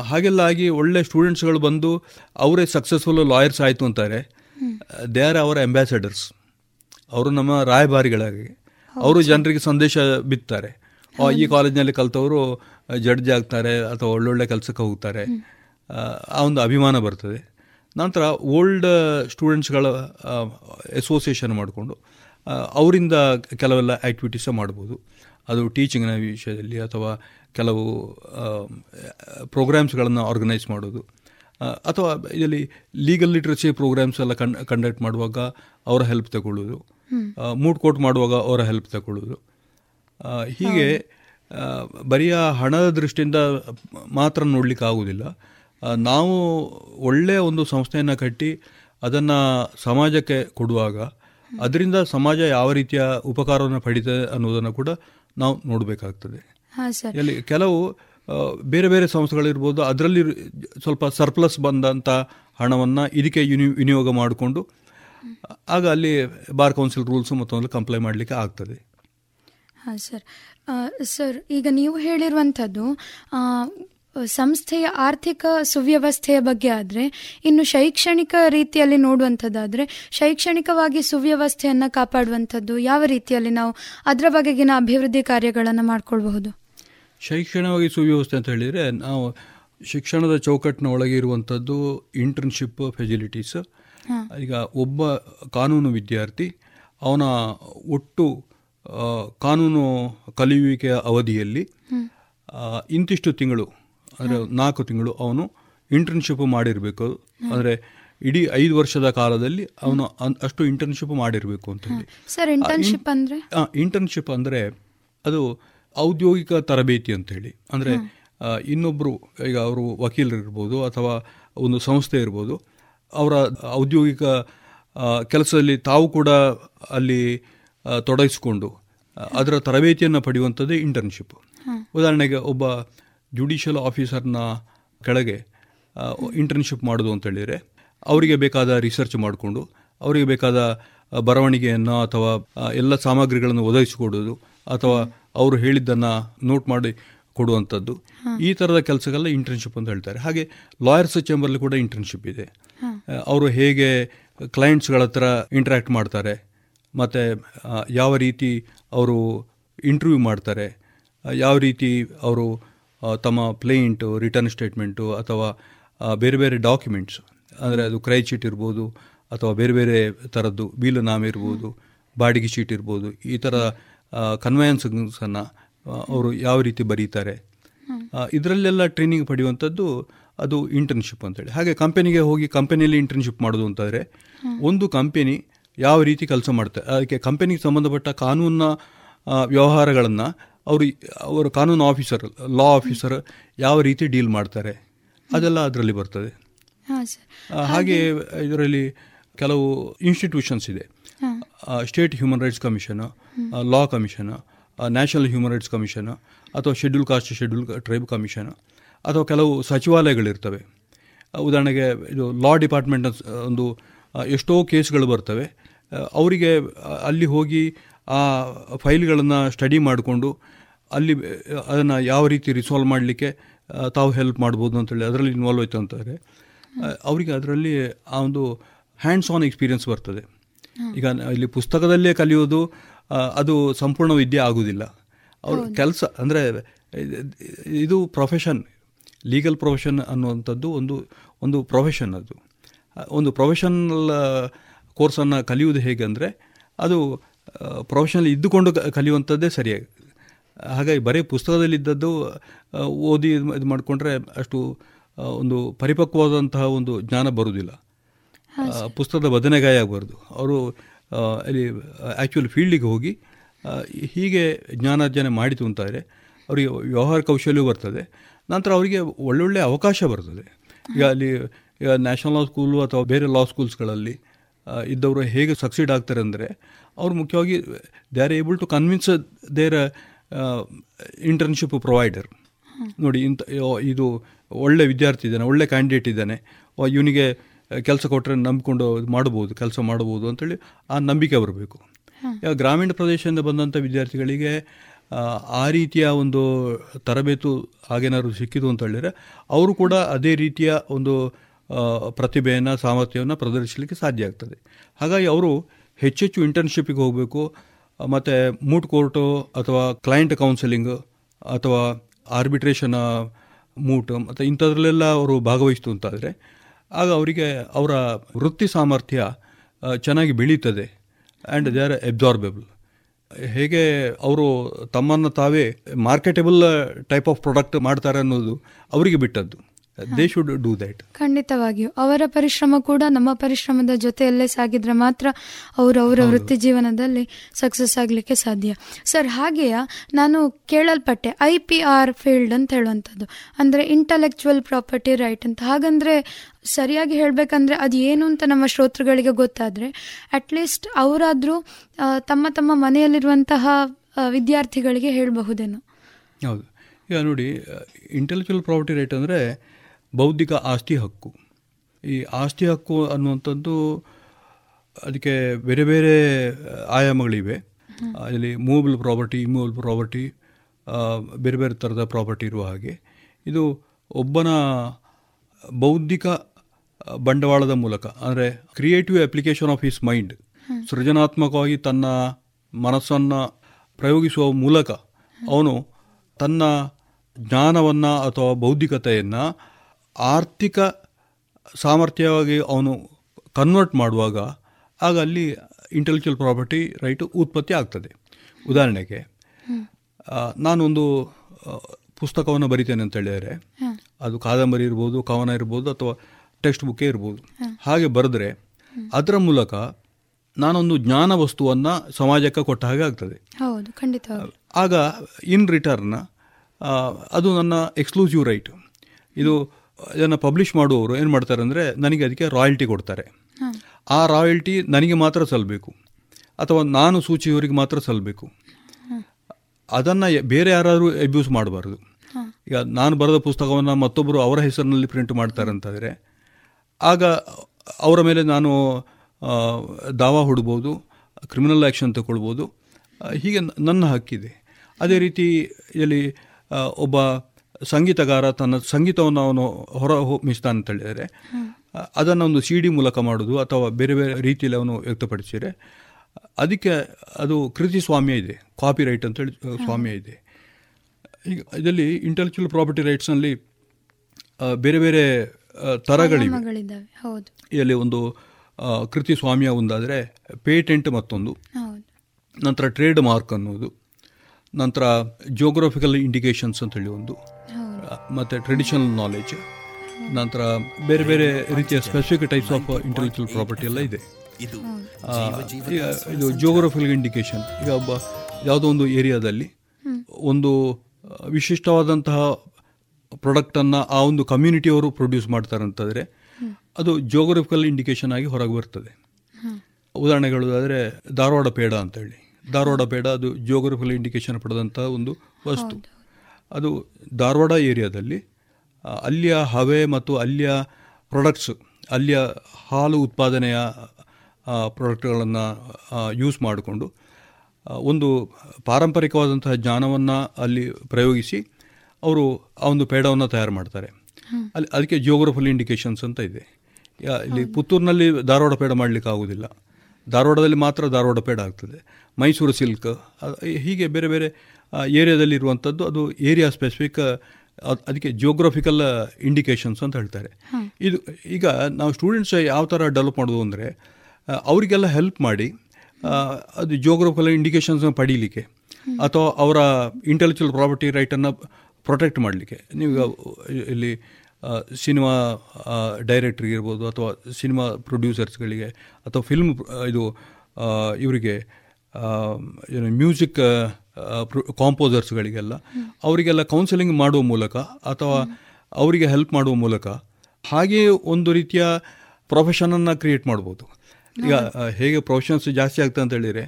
ಹಾಗೆಲ್ಲ ಆಗಿ ಒಳ್ಳೆ ಸ್ಟೂಡೆಂಟ್ಸ್ಗಳು ಬಂದು ಅವರೇ ಸಕ್ಸಸ್ಫುಲ್ ಲಾಯರ್ಸ್ ಆಯಿತು ಅಂತಾರೆ. ದೇ ಆರ್ ಅವರ್ ಅಂಬಾಸಡರ್ಸ್ ಅವರು ನಮ್ಮ ರಾಯಭಾರಿಗಳಾಗಿ ಅವರು ಜನರಿಗೆ ಸಂದೇಶ ಬಿತ್ತಾರೆ. ಈ ಕಾಲೇಜ್ನಲ್ಲಿ ಕಲಿತವರು ಜಡ್ಜ್ ಆಗ್ತಾರೆ ಅಥವಾ ಒಳ್ಳೊಳ್ಳೆ ಕೆಲಸಕ್ಕೆ ಹೋಗ್ತಾರೆ. ಆ ಒಂದು ಅಭಿಮಾನ ಬರ್ತದೆ. ನಂತರ ಓಲ್ಡ್ ಸ್ಟೂಡೆಂಟ್ಸ್ಗಳ ಅಸೋಸಿಯೇಷನ್ ಮಾಡಿಕೊಂಡು ಅವರಿಂದ ಕೆಲವೆಲ್ಲ ಆ್ಯಕ್ಟಿವಿಟೀಸ ಮಾಡ್ಬೋದು. ಅದು ಟೀಚಿಂಗ್ನ ವಿಷಯದಲ್ಲಿ ಅಥವಾ ಕೆಲವು ಪ್ರೋಗ್ರಾಮ್ಸ್ಗಳನ್ನು ಆರ್ಗನೈಸ್ ಮಾಡೋದು. ಅಥವಾ ಇದರಲ್ಲಿ ಲೀಗಲ್ ಲಿಟ್ರಸಿ ಪ್ರೋಗ್ರಾಮ್ಸ್ ಎಲ್ಲ ಕನ್ ಕಂಡಕ್ಟ್ ಮಾಡುವಾಗ ಅವರ ಹೆಲ್ಪ್ ತಗೊಳ್ಳೋದು ಮೂಡ್ ಕೋಟ್ ಮಾಡುವಾಗ ಅವರ ಹೆಲ್ಪ್ ತಗೊಳ್ಳೋದು ಹೀಗೆ ಬರಿಯ ಹಣದ ದೃಷ್ಟಿಯಿಂದ ಮಾತ್ರ ನೋಡಲಿಕ್ಕೆ ಆಗೋದಿಲ್ಲ ನಾವು ಒಳ್ಳೆಯ ಒಂದು ಸಂಸ್ಥೆಯನ್ನು ಕಟ್ಟಿ ಅದನ್ನು ಸಮಾಜಕ್ಕೆ ಕೊಡುವಾಗ ಅದರಿಂದ ಸಮಾಜ ಯಾವ ರೀತಿಯ ಉಪಕಾರವನ್ನು ಪಡೀತದೆ ಅನ್ನೋದನ್ನು ಕೂಡ ನಾವು ನೋಡಬೇಕಾಗ್ತದೆ. ಇಲ್ಲಿ ಕೆಲವು ಬೇರೆ ಬೇರೆ ಸಂಸ್ಥೆಗಳಿರ್ಬೋದು ಅದರಲ್ಲಿ ಸ್ವಲ್ಪ ಸರ್ಪ್ಲಸ್ ಬಂದಂಥ ಹಣವನ್ನು ಇದಕ್ಕೆ ವಿನಿಯೋಗ ಮಾಡಿಕೊಂಡು ಆಗ ಅಲ್ಲಿ ಬಾರ್ ಕೌನ್ಸಿಲ್ ರೂಲ್ಸ್ ಮತ್ತೊಂದು ಕಂಪ್ಲೈ ಮಾಡಲಿಕ್ಕೆ ಆಗ್ತದೆ. ಹಾಂ ಸರ್. ಸರ್ ಈಗ ನೀವು ಹೇಳಿರುವಂಥದ್ದು ಸಂಸ್ಥೆಯ ಆರ್ಥಿಕ ಸುವ್ಯವಸ್ಥೆಯ ಬಗ್ಗೆ ಆದರೆ ಇನ್ನು ಶೈಕ್ಷಣಿಕ ರೀತಿಯಲ್ಲಿ ನೋಡುವಂಥದ್ದಾದರೆ ಶೈಕ್ಷಣಿಕವಾಗಿ ಸುವ್ಯವಸ್ಥೆಯನ್ನು ಕಾಪಾಡುವಂಥದ್ದು ಯಾವ ರೀತಿಯಲ್ಲಿ ನಾವು ಅದರ ಬಗೆಗಿನ ಅಭಿವೃದ್ಧಿ ಕಾರ್ಯಗಳನ್ನು ಮಾಡಿಕೊಳ್ಬಹುದು? ಶೈಕ್ಷಣಿಕವಾಗಿ ಸುವ್ಯವಸ್ಥೆ ಅಂತ ಹೇಳಿದರೆ ನಾವು ಶಿಕ್ಷಣದ ಚೌಕಟ್ಟಿನ ಒಳಗೆ ಇರುವಂಥದ್ದು ಇಂಟರ್ನ್ಶಿಪ್ ಫೆಸಿಲಿಟೀಸ್ ಈಗ ಒಬ್ಬ ಕಾನೂನು ವಿದ್ಯಾರ್ಥಿ ಅವನ ಒಟ್ಟು ಕಾನೂನು ಕಲಿಯುವಿಕೆಯ ಅವಧಿಯಲ್ಲಿ ಇಂತಿಷ್ಟು ತಿಂಗಳು ಅಂದರೆ ನಾಲ್ಕು ತಿಂಗಳು ಅವನು ಇಂಟರ್ನ್ಶಿಪ್ ಮಾಡಿರಬೇಕು. ಅಂದರೆ ಇಡೀ ಐದು ವರ್ಷದ ಕಾಲದಲ್ಲಿ ಅವನು ಅಷ್ಟು ಇಂಟರ್ನ್ಶಿಪ್ ಮಾಡಿರಬೇಕು ಅಂತ ಹೇಳಿ. ಸರ್ ಇಂಟರ್ನ್ಶಿಪ್ ಅಂದರೆ? ಇಂಟರ್ನ್ಶಿಪ್ ಅಂದರೆ ಅದು ಔದ್ಯೋಗಿಕ ತರಬೇತಿ ಅಂತ ಹೇಳಿ. ಅಂದರೆ ಇನ್ನೊಬ್ಬರು ಈಗ ಅವರು ವಕೀಲರಿರ್ಬೋದು ಅಥವಾ ಒಂದು ಸಂಸ್ಥೆ ಇರ್ಬೋದು ಅವರ ಔದ್ಯೋಗಿಕ ಕೆಲಸದಲ್ಲಿ ತಾವು ಕೂಡ ಅಲ್ಲಿ ತೊಡಗಿಸಿಕೊಂಡು ಅದರ ತರಬೇತಿಯನ್ನು ಪಡೆಯುವಂಥದ್ದು ಇಂಟರ್ನ್ಶಿಪ್ ಉದಾಹರಣೆಗೆ ಒಬ್ಬ ಜುಡಿಷಿಯಲ್ ಆಫೀಸರ್ನ ಕೆಳಗೆ ಇಂಟರ್ನ್ಶಿಪ್ ಮಾಡೋದು ಅಂತ ಹೇಳಿದರೆ ಅವರಿಗೆ ಬೇಕಾದ ರಿಸರ್ಚ್ ಮಾಡಿಕೊಂಡು ಅವರಿಗೆ ಬೇಕಾದ ಬರವಣಿಗೆಯನ್ನು ಅಥವಾ ಎಲ್ಲ ಸಾಮಗ್ರಿಗಳನ್ನು ಒದಗಿಸಿಕೊಡೋದು ಅಥವಾ ಅವರು ಹೇಳಿದ್ದನ್ನು ನೋಟ್ ಮಾಡಿ ಕೊಡುವಂಥದ್ದು. ಈ ಥರದ ಕೆಲಸಗಳೆಲ್ಲ ಇಂಟರ್ನ್ಶಿಪ್ ಅಂತ ಹೇಳ್ತಾರೆ. ಹಾಗೆ ಲಾಯರ್ಸ್ ಚೇಂಬರ್ಲಿ ಕೂಡ ಇಂಟರ್ನ್ಶಿಪ್ ಇದೆ. ಅವರು ಹೇಗೆ ಕ್ಲೈಂಟ್ಸ್ಗಳ ಹತ್ರ ಇಂಟ್ರ್ಯಾಕ್ಟ್ ಮಾಡ್ತಾರೆ ಮತ್ತು ಯಾವ ರೀತಿ ಅವರು ಇಂಟರ್ವ್ಯೂ ಮಾಡ್ತಾರೆ ಯಾವ ರೀತಿ ಅವರು ತಮ್ಮ ಪ್ಲೇಂಟು ರಿಟರ್ನ್ ಸ್ಟೇಟ್ಮೆಂಟು ಅಥವಾ ಬೇರೆ ಬೇರೆ ಡಾಕ್ಯುಮೆಂಟ್ಸ್, ಅಂದರೆ ಅದು ಕ್ರೈ ಚೀಟ್ ಇರ್ಬೋದು ಅಥವಾ ಬೇರೆ ಬೇರೆ ಥರದ್ದು ನಾಮ ಇರ್ಬೋದು, ಬಾಡಿಗೆ ಚೀಟ್ ಇರ್ಬೋದು, ಈ ಥರ ಕನ್ವಯನ್ಸನ್ನು ಅವರು ಯಾವ ರೀತಿ ಬರೀತಾರೆ. ಇದರಲ್ಲೆಲ್ಲ ಟ್ರೈನಿಂಗ್ ಪಡೆಯುವಂಥದ್ದು ಅದು ಇಂಟರ್ನ್ಶಿಪ್ ಅಂತೇಳಿ. ಹಾಗೆ ಕಂಪನಿಗೆ ಹೋಗಿ ಕಂಪನಿಯಲ್ಲಿ ಇಂಟರ್ನ್ಶಿಪ್ ಮಾಡೋದು ಅಂತಂದರೆ, ಒಂದು ಕಂಪನಿ ಯಾವ ರೀತಿ ಕೆಲಸ ಮಾಡ್ತಾರೆ ಅದಕ್ಕೆ ಕಂಪನಿಗೆ ಸಂಬಂಧಪಟ್ಟ ಕಾನೂನಿನ ವ್ಯವಹಾರಗಳನ್ನು ಅವರು ಅವರು ಕಾನೂನು ಆಫೀಸರ್ ಲಾ ಆಫೀಸರ್ ಯಾವ ರೀತಿ ಡೀಲ್ ಮಾಡ್ತಾರೆ ಅದೆಲ್ಲ ಅದರಲ್ಲಿ ಬರ್ತದೆ. ಹಾಗೆ ಇದರಲ್ಲಿ ಕೆಲವು ಇನ್ಸ್ಟಿಟ್ಯೂಷನ್ಸ್ ಇದೆ. State human rights commission law commission national human rights commission ಅಥವಾ schedule caste schedule tribe commission ಅಥವಾ ಕೆಲವು ಸಚಿವಾಲಯಗಳಿರ್ತವೆ. ಉದಾಹರಣೆಗೆ ಇದು ಲಾ ಡಿಪಾರ್ಟ್ಮೆಂಟ್ ಒಂದು ಎಷ್ಟೋ ಕೇಸ್ಗಳು ಬರ್ತವೆ. ಅವರಿಗೆ ಅಲ್ಲಿ ಹೋಗಿ ಆ ಫೈಲ್ಗಳನ್ನು ಸ್ಟಡಿ ಮಾಡಿಕೊಂಡು ಅಲ್ಲಿ ಅದನ್ನು ಯಾವ ರೀತಿ ರಿಸಾಲ್ವ್ ಮಾಡಲಿಕ್ಕೆ ತಾವು ಹೆಲ್ಪ್ ಮಾಡ್ಬೋದು ಅಂತೇಳಿ ಅದರಲ್ಲಿ ಇನ್ವಾಲ್ವ್ ಆಯಿತು ಅಂತಾರೆ. ಅವರಿಗೆ ಅದರಲ್ಲಿ ಆ ಒಂದು ಹ್ಯಾಂಡ್ಸ್ ಆನ್ ಎಕ್ಸ್ಪೀರಿಯನ್ಸ್ ಬರ್ತದೆ ಈಗ ಇಲ್ಲಿ ಪುಸ್ತಕದಲ್ಲೇ ಕಲಿಯೋದು ಅದು ಸಂಪೂರ್ಣ ವಿದ್ಯೆ ಆಗುವುದಿಲ್ಲ ಅವರು ಕೆಲಸ ಅಂದರೆ ಇದು ಪ್ರೊಫೆಷನ್ ಲೀಗಲ್ ಪ್ರೊಫೆಷನ್ ಅನ್ನುವಂಥದ್ದು ಒಂದು ಒಂದು ಪ್ರೊಫೆಷನ್ ಅದು. ಒಂದು ಪ್ರೊಫೆಷನಲ್ ಕೋರ್ಸನ್ನು ಕಲಿಯುವುದು ಹೇಗೆ ಅಂದರೆ ಅದು ಪ್ರೊಫೆಷನಲ್ ಇದ್ದುಕೊಂಡು ಕಲಿಯುವಂಥದ್ದೇ ಸರಿಯಾಗಿ. ಹಾಗಾಗಿ ಬರೀ ಪುಸ್ತಕದಲ್ಲಿದ್ದದ್ದು ಓದಿ ಇದು ಮಾಡಿಕೊಂಡ್ರೆ ಅಷ್ಟು ಒಂದು ಪರಿಪಕ್ವವಾದಂತಹ ಒಂದು ಜ್ಞಾನ ಬರುವುದಿಲ್ಲ. ಪುಸ್ತಕದ ಬದನೆಗಾಯ ಆಗಬಾರ್ದು ಅವರು ಅಲ್ಲಿ ಆ್ಯಕ್ಚುಲ್ ಫೀಲ್ಡಿಗೆ ಹೋಗಿ ಹೀಗೆ ಜ್ಞಾನಾರ್ಜನೆ ಮಾಡಿತು ಅಂತಾದರೆ ಅವರಿಗೆ ವ್ಯವಹಾರ ಕೌಶಲ್ಯ ಬರ್ತದೆ. ನಂತರ ಅವರಿಗೆ ಒಳ್ಳೊಳ್ಳೆ ಅವಕಾಶ ಬರ್ತದೆ. ಈಗ ಅಲ್ಲಿ ಈಗ ನ್ಯಾಷನಲ್ ಲಾ ಸ್ಕೂಲು ಅಥವಾ ಬೇರೆ ಲಾ ಸ್ಕೂಲ್ಸ್ಗಳಲ್ಲಿ ಇದ್ದವರು ಹೇಗೆ ಸಕ್ಸೀಡ್ ಆಗ್ತಾರೆ ಅಂದರೆ ಅವರು ಮುಖ್ಯವಾಗಿ they are able to convince their internship provider ನೋಡಿ, ಇಂಥ ಇದು ಒಳ್ಳೆ ವಿದ್ಯಾರ್ಥಿ ಇದ್ದಾನೆ, ಒಳ್ಳೆ ಕ್ಯಾಂಡಿಡೇಟ್ ಇದ್ದಾನೆ ಇವನಿಗೆ ಕೆಲಸ ಕೊಟ್ಟರೆ ನಂಬಿಕೊಂಡು ಮಾಡ್ಬೋದು, ಕೆಲಸ ಮಾಡ್ಬೋದು ಅಂತೇಳಿ ಆ ನಂಬಿಕೆ ಬರಬೇಕು. ಗ್ರಾಮೀಣ ಪ್ರದೇಶದಿಂದ ಬಂದಂಥ ವಿದ್ಯಾರ್ಥಿಗಳಿಗೆ ಆ ರೀತಿಯ ಒಂದು ತರಬೇತು ಹಾಗೇನಾದ್ರು ಸಿಕ್ಕಿತು ಅಂತ ಹೇಳಿದರೆ, ಅವರು ಕೂಡ ಅದೇ ರೀತಿಯ ಒಂದು ಪ್ರತಿಭೆಯನ್ನು, ಸಾಮರ್ಥ್ಯವನ್ನು ಪ್ರದರ್ಶಿಸಲಿಕ್ಕೆ ಸಾಧ್ಯ ಆಗ್ತದೆ. ಹಾಗಾಗಿ ಅವರು ಹೆಚ್ಚೆಚ್ಚು ಇಂಟರ್ನ್ಶಿಪ್ಪಿಗೆ ಹೋಗಬೇಕು, ಮತ್ತು ಮೂಟ್ ಕೋರ್ಟು ಅಥವಾ ಕ್ಲೈಂಟ್ ಕೌನ್ಸಿಲಿಂಗ್ ಅಥವಾ ಆರ್ಬಿಟ್ರೇಷನ್ ಮೂಟ್ ಮತ್ತು ಇಂಥದ್ರಲ್ಲೆಲ್ಲ ಅವರು ಭಾಗವಹಿಸ್ತು ಅಂತಾದರೆ, ಆಗ ಅವರಿಗೆ ಅವರ ವೃತ್ತಿ ಸಾಮರ್ಥ್ಯ ಚೆನ್ನಾಗಿ ಬೆಳೀತದೆ ಆ್ಯಂಡ್ ದೇ ಆರ್ ಎಬ್ಸಾರ್ಬೆಬಲ್ ಹೇಗೆ ಅವರು ತಮ್ಮನ್ನು ತಾವೇ ಮಾರ್ಕೆಟೇಬಲ್ ಟೈಪ್ ಆಫ್ ಪ್ರಾಡಕ್ಟ್ ಮಾಡ್ತಾರೆ ಅನ್ನೋದು ಅವರಿಗೆ ಬಿಟ್ಟದ್ದು. ದೇ ಶುಡ್ ಡೂ ದಟ್ ಖಂಡಿತವಾಗಿಯೂ. ಅವರ ಪರಿಶ್ರಮ ಕೂಡ ನಮ್ಮ ಪರಿಶ್ರಮದ ಜೊತೆಯಲ್ಲೇ ಸಾಗಿದ್ರೆ ಮಾತ್ರ ಅವರು ಅವರ ವೃತ್ತಿ ಜೀವನದಲ್ಲಿ ಸಕ್ಸಸ್ ಆಗಲಿಕ್ಕೆ ಸಾಧ್ಯ. ಸರ್ ಹಾಗೆಯಾ ನಾನು ಕೇಳಲ್ಪಟ್ಟೆ ಐ ಪಿ ಆರ್ ಫೀಲ್ಡ್ ಅಂತ ಹೇಳುವಂಥದ್ದು. ಅಂದರೆ ಇಂಟಲೆಕ್ಚುವಲ್ ಪ್ರಾಪರ್ಟಿ ರೈಟ್ ಅಂತ. ಹಾಗಂದ್ರೆ ಸರಿಯಾಗಿ ಹೇಳಬೇಕಂದ್ರೆ ಅದು ಏನು ಅಂತ ನಮ್ಮ ಶ್ರೋತೃಗಳಿಗೆ ಗೊತ್ತಾದರೆ ಅಟ್ಲೀಸ್ಟ್ ಅವರಾದರೂ ತಮ್ಮ ತಮ್ಮ ಮನೆಯಲ್ಲಿರುವಂತಹ ವಿದ್ಯಾರ್ಥಿಗಳಿಗೆ ಹೇಳಬಹುದೇನು. ಹೌದು. ಈಗ ನೋಡಿ ಇಂಟೆಲೆಕ್ಚುವಲ್ ಪ್ರಾಪರ್ಟಿ ರೈಟ್ ಅಂದರೆ ಬೌದ್ಧಿಕ ಆಸ್ತಿ ಹಕ್ಕು. ಈ ಆಸ್ತಿ ಹಕ್ಕು ಅನ್ನುವಂಥದ್ದು ಅದಕ್ಕೆ ಬೇರೆ ಬೇರೆ ಆಯಾಮಗಳಿವೆ. ಅಲ್ಲಿ ಮೂವಬಲ್ ಪ್ರಾಪರ್ಟಿ ಇಮೂವಬಲ್ ಪ್ರಾಪರ್ಟಿ ಬೇರೆ ಬೇರೆ ಥರದ ಪ್ರಾಪರ್ಟಿ ಇರುವ ಹಾಗೆ. ಇದು ಒಬ್ಬನ ಬೌದ್ಧಿಕ ಬಂಡವಾಳದ ಮೂಲಕ, ಅಂದರೆ creative application of his mind, ಸೃಜನಾತ್ಮಕವಾಗಿ ತನ್ನ ಮನಸ್ಸನ್ನು ಪ್ರಯೋಗಿಸುವ ಮೂಲಕ ಅವನು ತನ್ನ ಜ್ಞಾನವನ್ನು ಅಥವಾ ಬೌದ್ಧಿಕತೆಯನ್ನು ಆರ್ಥಿಕ ಸಾಮರ್ಥ್ಯವಾಗಿ ಅವನು ಕನ್ವರ್ಟ್ ಮಾಡುವಾಗ ಆಗ ಅಲ್ಲಿ ಇಂಟೆಲೆಕ್ಚುಯಲ್ ಪ್ರಾಪರ್ಟಿ ರೈಟು ಉತ್ಪತ್ತಿ ಆಗ್ತದೆ. ಉದಾಹರಣೆಗೆ ನಾನೊಂದು ಪುಸ್ತಕವನ್ನು ಬರಿತೇನೆ ಅಂತ ಹೇಳಿದರೆ ಅದು ಕಾದಂಬರಿ ಇರ್ಬೋದು ಕವನ ಇರ್ಬೋದು ಅಥವಾ ಟೆಕ್ಸ್ಟ್ ಬುಕ್ಕೇ ಇರ್ಬೋದು. ಹಾಗೆ ಬರೆದ್ರೆ ಅದರ ಮೂಲಕ ನಾನೊಂದು ಜ್ಞಾನ ವಸ್ತುವನ್ನು ಸಮಾಜಕ್ಕೆ ಕೊಟ್ಟ ಹಾಗೆ ಆಗ್ತದೆ. ಹೌದು ಖಂಡಿತ ಆಗ ಇನ್ ರಿಟರ್ನ್ ಅದು ನನ್ನ ಎಕ್ಸ್ಕ್ಲೂಸಿವ್ ರೈಟ್ ಇದು ಇದನ್ನು ಪಬ್ಲಿಷ್ ಮಾಡುವವರು ಏನು ಮಾಡ್ತಾರೆ ಅಂದರೆ ನನಗೆ ಅದಕ್ಕೆ ರಾಯಲ್ಟಿ ಕೊಡ್ತಾರೆ. ಆ ರಾಯಲ್ಟಿ ನನಗೆ ಮಾತ್ರ ಸಲ್ಲಬೇಕು ಅಥವಾ ನಾನು ಸೂಚಿಯವರಿಗೆ ಮಾತ್ರ ಸಲ್ಲಬೇಕು ಅದನ್ನು ಬೇರೆ ಯಾರಾದರೂ ಅಬ್ಯೂಸ್ ಮಾಡಬಾರ್ದು. ಈಗ ನಾನು ಬರೆದ ಪುಸ್ತಕವನ್ನು ಮತ್ತೊಬ್ಬರು ಅವರ ಹೆಸರಿನಲ್ಲಿ ಪ್ರಿಂಟ್ ಮಾಡ್ತಾರೆ ಅಂತಂದರೆ, ಆಗ ಅವರ ಮೇಲೆ ನಾನು ದಾವಾ ಹುಡ್ಬೋದು ಕ್ರಿಮಿನಲ್ ಆ್ಯಕ್ಷನ್ ತಗೊಳ್ಬೋದು ಹೀಗೆ ನನ್ನ ಹಕ್ಕಿದೆ. ಅದೇ ರೀತಿ ಇಲ್ಲಿ ಒಬ್ಬ ಸಂಗೀತಗಾರ ತನ್ನ ಸಂಗೀತವನ್ನು ಅವನು ಹೊರ ಮಿಸ್ತಾನೆ ಅಂತ ಹೇಳಿದರೆ ಅದನ್ನು ಒಂದು ಸಿ ಡಿ ಮೂಲಕ ಮಾಡೋದು ಅಥವಾ ಬೇರೆ ಬೇರೆ ರೀತಿಯಲ್ಲಿ ಅವನು ವ್ಯಕ್ತಪಡಿಸಿದರೆ ಅದಕ್ಕೆ ಅದು ಕೃತಿ ಸ್ವಾಮ್ಯ ಇದೆ ಕಾಪಿ ರೈಟ್ ಅಂತೇಳಿ ಸ್ವಾಮ್ಯ ಇದೆ. ಈಗ ಇದರಲ್ಲಿ ಇಂಟೆಲೆಕ್ಚುಯಲ್ ಪ್ರಾಪರ್ಟಿ ರೈಟ್ಸ್ನಲ್ಲಿ ಬೇರೆ ಬೇರೆ ತರಗಳಿವೆ. ಇಲ್ಲಿ ಒಂದು ಕೃತಿ ಸ್ವಾಮ್ಯ ಒಂದಾದರೆ ಪೇಟೆಂಟ್ ಮತ್ತೊಂದು. ನಂತರ ಟ್ರೇಡ್ ಮಾರ್ಕ್ ಅನ್ನೋದು ನಂತರ ಜಿಯೋಗ್ರಫಿಕಲ್ ಇಂಡಿಕೇಶನ್ಸ್ ಅಂತೇಳಿ ಒಂದು. ಮತ್ತು ಟ್ರೆಡಿಷನಲ್ ನಾಲೆಜ್ ನಂತರ ಬೇರೆ ಬೇರೆ ರೀತಿಯ specific types of intellectual property ಎಲ್ಲ ಇದೆ. ಇದು ಜಿಯೋಗ್ರಫಿಕಲ್ ಇಂಡಿಕೇಶನ್ ಈಗ ಒಬ್ಬ ಯಾವುದೋ ಒಂದು ಏರಿಯಾದಲ್ಲಿ ಒಂದು ವಿಶಿಷ್ಟವಾದಂತಹ ಪ್ರಾಡಕ್ಟನ್ನು ಆ ಒಂದು ಕಮ್ಯುನಿಟಿಯವರು ಪ್ರೊಡ್ಯೂಸ್ ಮಾಡ್ತಾರೆ ಅಂತಂದರೆ ಅದು ಜೋಗ್ರಫಿಕಲ್ ಇಂಡಿಕೇಶನ್ ಆಗಿ ಹೊರಗೆ ಬರ್ತದೆ. ಉದಾಹರಣೆ ಹೇಳೋದಾದರೆ ಧಾರವಾಡ ಪೇಡ ಅಂತೇಳಿ ಧಾರವಾಡ ಪೇಡ ಅದು ಜಿಯೋಗ್ರಫಿಕಲ್ ಇಂಡಿಕೇಶನ್ ಪಡೆದಂಥ ಒಂದು ವಸ್ತು. ಅದು ಧಾರವಾಡ ಏರಿಯಾದಲ್ಲಿ ಅಲ್ಲಿಯ ಹವೆ ಮತ್ತು ಅಲ್ಲಿಯ ಪ್ರಾಡಕ್ಟ್ಸ್ ಅಲ್ಲಿಯ ಹಾಲು ಉತ್ಪಾದನೆಯ ಪ್ರಾಡಕ್ಟ್ಗಳನ್ನು ಯೂಸ್ ಮಾಡಿಕೊಂಡು ಒಂದು ಪಾರಂಪರಿಕವಾದಂತಹ ಜ್ಞಾನವನ್ನು ಅಲ್ಲಿ ಪ್ರಯೋಗಿಸಿ ಅವರು ಆ ಒಂದು ಪೇಡವನ್ನು ತಯಾರು ಮಾಡ್ತಾರೆ. ಅಲ್ಲಿ ಅದಕ್ಕೆ ಜಿಯೋಗ್ರಫಲ್ ಇಂಡಿಕೇಶನ್ಸ್ ಅಂತ ಇದೆ. ಇಲ್ಲಿ ಪುತ್ತೂರಿನಲ್ಲಿ ಧಾರವಾಡ ಪೇಡ ಮಾಡಲಿಕ್ಕೆ ಆಗೋದಿಲ್ಲ. ಧಾರವಾಡದಲ್ಲಿ ಮಾತ್ರ ಧಾರವಾಡ ಪೇಡ ಆಗ್ತದೆ. ಮೈಸೂರು ಸಿಲ್ಕ್ ಹೀಗೆ ಬೇರೆ ಬೇರೆ ಏರಿಯಾದಲ್ಲಿ ಇರುವಂಥದ್ದು ಅದು ಏರಿಯಾ ಸ್ಪೆಸಿಫಿಕ್ ಅದಕ್ಕೆ ಜಿಯೋಗ್ರಫಿಕಲ್ ಇಂಡಿಕೇಶನ್ಸ್ ಅಂತ ಹೇಳ್ತಾರೆ. ಇದು ಈಗ ನಾವು ಸ್ಟೂಡೆಂಟ್ಸ್ ಯಾವ ಥರ ಡೆವಲಪ್ ಮಾಡೋದು ಅಂದರೆ ಅವರಿಗೆಲ್ಲ ಹೆಲ್ಪ್ ಮಾಡಿ ಅದು ಜಿಯೋಗ್ರಫಿಕಲ್ ಇಂಡಿಕೇಶನ್ಸ್ನ ಪಡೀಲಿಕ್ಕೆ ಅಥವಾ ಅವರ ಇಂಟೆಲೆಕ್ಚುಯಲ್ ಪ್ರಾಪರ್ಟಿ ರೈಟನ್ನು ಪ್ರೊಟೆಕ್ಟ್ ಮಾಡಲಿಕ್ಕೆ. ನೀವು ಇಲ್ಲಿ ಸಿನಿಮಾ ಡೈರೆಕ್ಟ್ರಿಗೆ ಇರ್ಬೋದು ಅಥವಾ ಸಿನಿಮಾ ಪ್ರೊಡ್ಯೂಸರ್ಸ್ಗಳಿಗೆ ಅಥವಾ ಫಿಲ್ಮ್ ಇದು ಇವರಿಗೆ ಏನು ಮ್ಯೂಸಿಕ್ ಕಾಂಪೋಸರ್ಸ್ಗಳಿಗೆಲ್ಲ ಅವರಿಗೆಲ್ಲ ಕೌನ್ಸಿಲಿಂಗ್ ಮಾಡುವ ಮೂಲಕ ಅಥವಾ ಅವರಿಗೆ ಹೆಲ್ಪ್ ಮಾಡುವ ಮೂಲಕ ಹಾಗೆಯೇ ಒಂದು ರೀತಿಯ ಪ್ರೊಫೆಷನನ್ನು ಕ್ರಿಯೇಟ್ ಮಾಡ್ಬೋದು. ಈಗ ಹೇಗೆ ಪ್ರೊಫೆಷನ್ಸ್ ಜಾಸ್ತಿ ಆಗ್ತದೆ ಅಂತ ಹೇಳಿದರೆ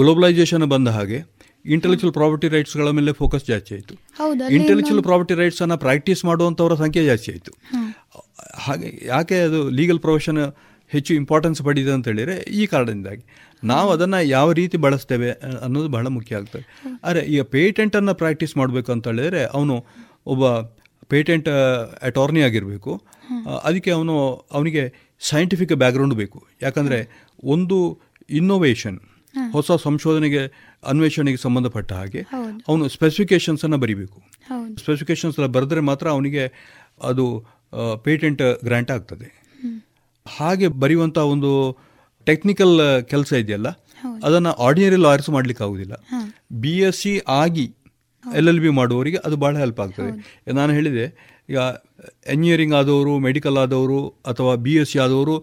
ಗ್ಲೋಬಲೈಸೇಷನ್ ಬಂದ ಹಾಗೆ ಇಂಟೆಲೆಕ್ಚುಯಲ್ ಪ್ರಾಪರ್ಟಿ ರೈಟ್ಸ್ಗಳ ಮೇಲೆ ಫೋಕಸ್ ಜಾಸ್ತಿ ಆಯಿತು. ಇಂಟೆಲೆಕ್ಚುಯಲ್ ಪ್ರಾಪರ್ಟಿ ರೈಟ್ಸನ್ನು ಪ್ರಾಕ್ಟೀಸ್ ಮಾಡುವಂಥವರ ಸಂಖ್ಯೆ ಜಾಸ್ತಿ ಆಯಿತು. ಹಾಗೆ ಯಾಕೆ ಅದು ಲೀಗಲ್ ಪ್ರೊಫೆಷನ್ ಹೆಚ್ಚು ಇಂಪಾರ್ಟೆನ್ಸ್ ಪಡೆದಿದೆ ಅಂತ ಹೇಳಿದರೆ ಈ ಕಾರಣದಿಂದಾಗಿ. ನಾವು ಅದನ್ನು ಯಾವ ರೀತಿ ಬಳಸ್ತೇವೆ ಅನ್ನೋದು ಬಹಳ ಮುಖ್ಯ ಆಗ್ತದೆ. ಆದರೆ ಈಗ ಪೇಟೆಂಟನ್ನು ಪ್ರಾಕ್ಟೀಸ್ ಮಾಡಬೇಕು ಅಂತ ಹೇಳಿದರೆ ಅವನು ಒಬ್ಬ ಪೇಟೆಂಟ್ ಅಟಾರ್ನಿ ಆಗಿರಬೇಕು. ಅದಕ್ಕೆ ಅವನು ಅವನಿಗೆ ಸೈಂಟಿಫಿಕ್ ಬ್ಯಾಕ್ಗ್ರೌಂಡ್ ಬೇಕು. ಯಾಕಂದರೆ ಒಂದು ಇನ್ನೋವೇಷನ್ ಹೊಸ ಸಂಶೋಧನೆಗೆ ಅನ್ವೇಷಣೆಗೆ ಸಂಬಂಧಪಟ್ಟ ಹಾಗೆ ಅವನು ಸ್ಪೆಸಿಫಿಕೇಶನ್ಸನ್ನು ಬರಿಬೇಕು. ಸ್ಪೆಸಿಫಿಕೇಶನ್ಸ್ ಎಲ್ಲ ಬರೆದ್ರೆ ಮಾತ್ರ ಅವನಿಗೆ ಅದು ಪೇಟೆಂಟ್ ಗ್ರ್ಯಾಂಟ್ ಆಗ್ತದೆ. ಹಾಗೆ ಬರೆಯುವಂಥ ಒಂದು ಟೆಕ್ನಿಕಲ್ ಕೆಲಸ ಇದೆಯಲ್ಲ? ಅದನ್ನು ಆರ್ಡಿನರಿ ಲಾಯರ್ಸ್ ಮಾಡ್ಲಿಕ್ಕೆ ಆಗುದಿಲ್ಲ. ಬಿ ಎಸ್ ಸಿ ಆಗಿ ಎಲ್ ಎಲ್ ಬಿ ಮಾಡುವವರಿಗೆ ಅದು ಭಾಳ ಹೆಲ್ಪ್ ಆಗ್ತದೆ. ನಾನು ಹೇಳಿದೆ ಈಗ ಎಂಜಿನಿಯರಿಂಗ್ ಆದವರು ಮೆಡಿಕಲ್ ಆದವರು ಅಥವಾ ಬಿ ಎಸ್ ಸಿ ಆದವರು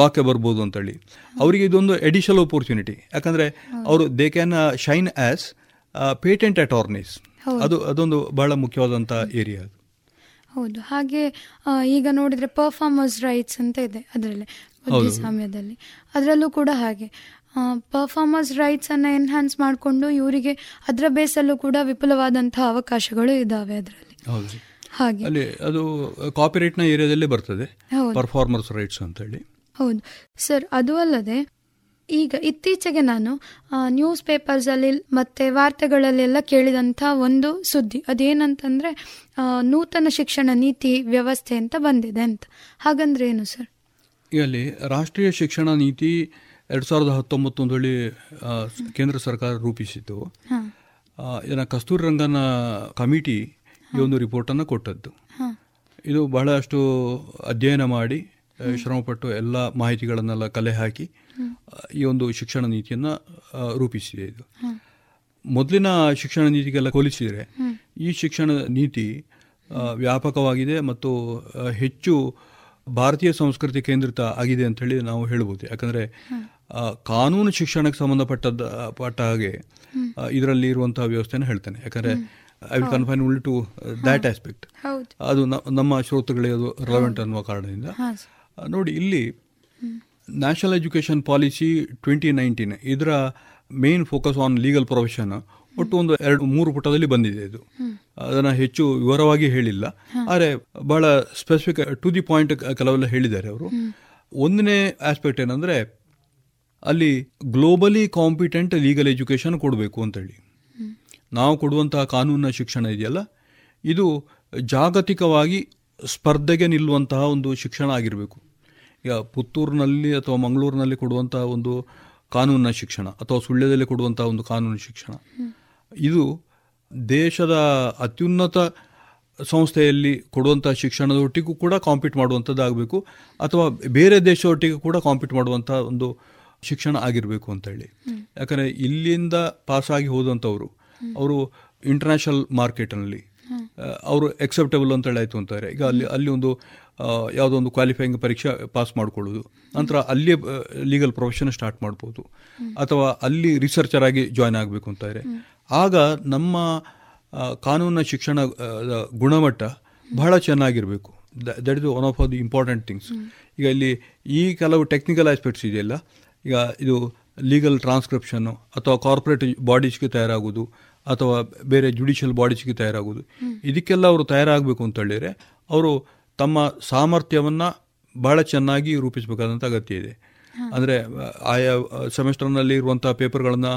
ಲಾಕ್ಕೆ ಬರ್ಬೋದು ಅಂತೇಳಿ. ಅವರಿಗೆ ಇದೊಂದು ಎಡಿಷನಲ್ ಅಪರ್ಚುನಿಟಿ ಯಾಕಂದರೆ ಅವರು they can shine as patent attorneys ಅದು ಅದೊಂದು ಬಹಳ ಮುಖ್ಯವಾದಂಥ ಏರಿಯಾ ಅದು. ಹೌದು. ಹಾಗೆ ಈಗ ನೋಡಿದ್ರೆ ಪರ್ಫಾರ್ಮರ್ಸ್ ರೈಟ್ಸ್ ಅಂತ ಇದೆ ಅದರಲ್ಲಿ ಸಮಯದಲ್ಲಿ ಅದರಲ್ಲೂ ಕೂಡ ಹಾಗೆ. ಪರ್ಫಾರ್ಮರ್ಸ್ ರೈಟ್ಸ್ ಅನ್ನ ಎನ್ಹಾನ್ಸ್ ಮಾಡಿಕೊಂಡು ಇವರಿಗೆ ಅದರ ಬೇಸಲ್ಲೂ ಕೂಡ ವಿಪುಲವಾದಂತಹ ಅವಕಾಶಗಳು ಇದಾವೆ ಅದರಲ್ಲಿ. ಹಾಗೆ. ಅಲ್ಲಿ ಅದು ಕಾಪಿರೈಟ್ನ ಏರಿಯಾದಲ್ಲಿ ಬರ್ತದೆ. ಪರ್ಫಾರ್ಮರ್ಸ್ ರೈಟ್ಸ್ ಅಂತ ಹೇಳಿ ಹೌದು. ಸರ್ ಅದು ಅಲ್ಲದೆ ಈಗ ಇತ್ತೀಚೆಗೆ ನಾನು ನ್ಯೂಸ್ ಪೇಪರ್ಸಲ್ಲಿ ಮತ್ತು ವಾರ್ತೆಗಳಲ್ಲೆಲ್ಲ ಕೇಳಿದಂಥ ಒಂದು ಸುದ್ದಿ. ಅದೇನಂತಂದರೆ ನೂತನ ಶಿಕ್ಷಣ ನೀತಿ ವ್ಯವಸ್ಥೆ ಅಂತ ಬಂದಿದೆ ಅಂತ. ಹಾಗಂದ್ರೆ ಏನು ಸರ್ ಇಲ್ಲಿ ರಾಷ್ಟ್ರೀಯ ಶಿಕ್ಷಣ ನೀತಿ ಎರಡು ಸಾವಿರದ ಹತ್ತೊಂಬತ್ತೊಂದರಲ್ಲಿ ಕೇಂದ್ರ ಸರ್ಕಾರ ರೂಪಿಸಿತು ಇದನ್ನು ಕಸ್ತೂರಿ ರಂಗನ ಕಮಿಟಿ ಈ ಒಂದು ರಿಪೋರ್ಟನ್ನು ಕೊಟ್ಟದ್ದು. ಇದು ಬಹಳಷ್ಟು ಅಧ್ಯಯನ ಮಾಡಿ ಶ್ರಮಪಟ್ಟು ಎಲ್ಲ ಮಾಹಿತಿಗಳನ್ನೆಲ್ಲ ಕಲೆ ಹಾಕಿ ಈ ಒಂದು ಶಿಕ್ಷಣ ನೀತಿಯನ್ನು ರೂಪಿಸಿದೆ ಇದು. ಮೊದಲಿನ ಶಿಕ್ಷಣ ನೀತಿಗೆಲ್ಲ ಹೋಲಿಸಿದರೆ ಈ ಶಿಕ್ಷಣ ನೀತಿ ವ್ಯಾಪಕವಾಗಿದೆ ಮತ್ತು ಹೆಚ್ಚು ಭಾರತೀಯ ಸಂಸ್ಕೃತಿ ಕೇಂದ್ರಿತ ಆಗಿದೆ ಅಂತ ಹೇಳಿ ನಾವು ಹೇಳ್ಬೋದು. ಯಾಕಂದರೆ ಕಾನೂನು ಶಿಕ್ಷಣಕ್ಕೆ ಸಂಬಂಧಪಟ್ಟದ ಪಟ್ಟ ಹಾಗೆ ಇದರಲ್ಲಿ ಇರುವಂತಹ ವ್ಯವಸ್ಥೆನ ಹೇಳ್ತೇನೆ. ಯಾಕಂದ್ರೆ ಐ ವಿಲ್ ಕನ್ಫೈನ್ ಉಲ್ ಟು ದ್ಯಾಟ್ ಆಸ್ಪೆಕ್ಟ್ ಅದು ನಮ್ಮ ಶ್ರೋತೃಗಳಿಗೆ ಅದು ರೆಲವೆಂಟ್ ಅನ್ನುವ ಕಾರಣದಿಂದ. ನೋಡಿ, ಇಲ್ಲಿ national education policy twenty nineteen ಇದರ main focus on legal profession ಒಟ್ಟು ಒಂದು ಎರಡು, ಮೂರು ಪುಟದಲ್ಲಿ ಬಂದಿದೆ ಇದು. ಅದನ್ನು ಹೆಚ್ಚು ವಿವರವಾಗಿ ಹೇಳಿಲ್ಲ. ಆದರೆ ಬಹಳ ಸ್ಪೆಸಿಫಿಕ್ ಟು ದಿ ಪಾಯಿಂಟ್ ಕೆಲವೆಲ್ಲ ಹೇಳಿದ್ದಾರೆ ಅವರು. ಒಂದನೇ ಆಸ್ಪೆಕ್ಟ್ ಏನಂದರೆ ಅಲ್ಲಿ ಗ್ಲೋಬಲಿ ಕಾಂಪಿಟೆಂಟ್ ಲೀಗಲ್ ಎಜುಕೇಶನ್ ಕೊಡಬೇಕು ಅಂತೇಳಿ. ನಾವು ಕೊಡುವಂತಹ ಕಾನೂನಿನ ಶಿಕ್ಷಣ ಇದೆಯಲ್ಲ, ಇದು ಜಾಗತಿಕವಾಗಿ ಸ್ಪರ್ಧೆಗೆ ನಿಲ್ಲುವಂತಹ ಒಂದು ಶಿಕ್ಷಣ ಆಗಿರಬೇಕು. ಪುತ್ತೂರಿನಲ್ಲಿ ಅಥವಾ ಮಂಗಳೂರಿನಲ್ಲಿ ಕೊಡುವಂಥ ಒಂದು ಕಾನೂನಿನ ಶಿಕ್ಷಣ ಅಥವಾ ಸುಳ್ಯದಲ್ಲಿ ಕೊಡುವಂಥ ಒಂದು ಕಾನೂನು ಶಿಕ್ಷಣ. ಇದು ದೇಶದ ಅತ್ಯುನ್ನತ ಸಂಸ್ಥೆಯಲ್ಲಿ ಕೊಡುವಂಥ ಶಿಕ್ಷಣದೊಟ್ಟಿಗೂ ಕೂಡ ಕಾಂಪೀಟ್ ಮಾಡುವಂಥದ್ದಾಗಬೇಕು ಅಥವಾ ಬೇರೆ ದೇಶದೊಟ್ಟಿಗೂ ಕೂಡ ಕಾಂಪೀಟ್ ಮಾಡುವಂಥ ಒಂದು ಶಿಕ್ಷಣ ಆಗಿರಬೇಕು ಅಂತ ಹೇಳಿ. ಯಾಕಂದರೆ ಇಲ್ಲಿಂದ ಪಾಸಾಗಿ ಹೋದಂಥವರು ಅವರು ಇಂಟರ್ನ್ಯಾಷನಲ್ ಮಾರ್ಕೆಟ್ನಲ್ಲಿ ಅವರು ಎಕ್ಸೆಪ್ಟೇಬಲ್ ಅಂತ ಆಯಿತು ಅಂತಾರೆ ಈಗ ಅಲ್ಲಿ ಅಲ್ಲಿ ಒಂದು ಯಾವುದೋ ಒಂದು ಕ್ವಾಲಿಫೈಯಿಂಗ್ ಪರೀಕ್ಷೆ ಪಾಸ್ ಮಾಡ್ಕೊಳ್ಳೋದು. ನಂತರ ಅಲ್ಲಿಯೇ ಲೀಗಲ್ ಪ್ರೊಫೆಷನ್ ಸ್ಟಾರ್ಟ್ ಮಾಡ್ಬೋದು. ಅಥವಾ ಅಲ್ಲಿ ರಿಸರ್ಚರ್ ಆಗಿ ಜಾಯ್ನ್ ಆಗಬೇಕು ಅಂತ ಅಂತಾರೆ ಆಗ ನಮ್ಮ ಕಾನೂನಿನ ಶಿಕ್ಷಣ ಗುಣಮಟ್ಟ ಬಹಳ ಚೆನ್ನಾಗಿರಬೇಕು. That is one of the important things ಈಗ ಇಲ್ಲಿ ಈ ಕೆಲವು ಟೆಕ್ನಿಕಲ್ ಆಸ್ಪೆಕ್ಟ್ಸ್ ಇದೆಯಲ್ಲ. ಈಗ ಇದು ಲೀಗಲ್ ಟ್ರಾನ್ಸ್ಕ್ರಿಪ್ಷನ್ನು ಅಥವಾ ಕಾರ್ಪೊರೇಟ್ ಬಾಡೀಸ್ಗೆ ತಯಾರಾಗೋದು ಅಥವಾ ಬೇರೆ ಜುಡಿಷಿಯಲ್ ಬಾಡೀಸ್ಗೆ ತಯಾರಾಗೋದು ಇದಕ್ಕೆಲ್ಲ ಅವರು ತಯಾರಾಗಬೇಕು ಅಂತ ಹೇಳಿದರೆ, ಅವರು ತಮ್ಮ ಸಾಮರ್ಥ್ಯವನ್ನು ಬಹಳ ಚೆನ್ನಾಗಿ ರೂಪಿಸಬೇಕಾದಂಥ ಅಗತ್ಯ ಇದೆ. ಅಂದರೆ ಆಯಾ ಸೆಮಿಸ್ಟರ್ನಲ್ಲಿ ಇರುವಂಥ ಪೇಪರ್ಗಳನ್ನು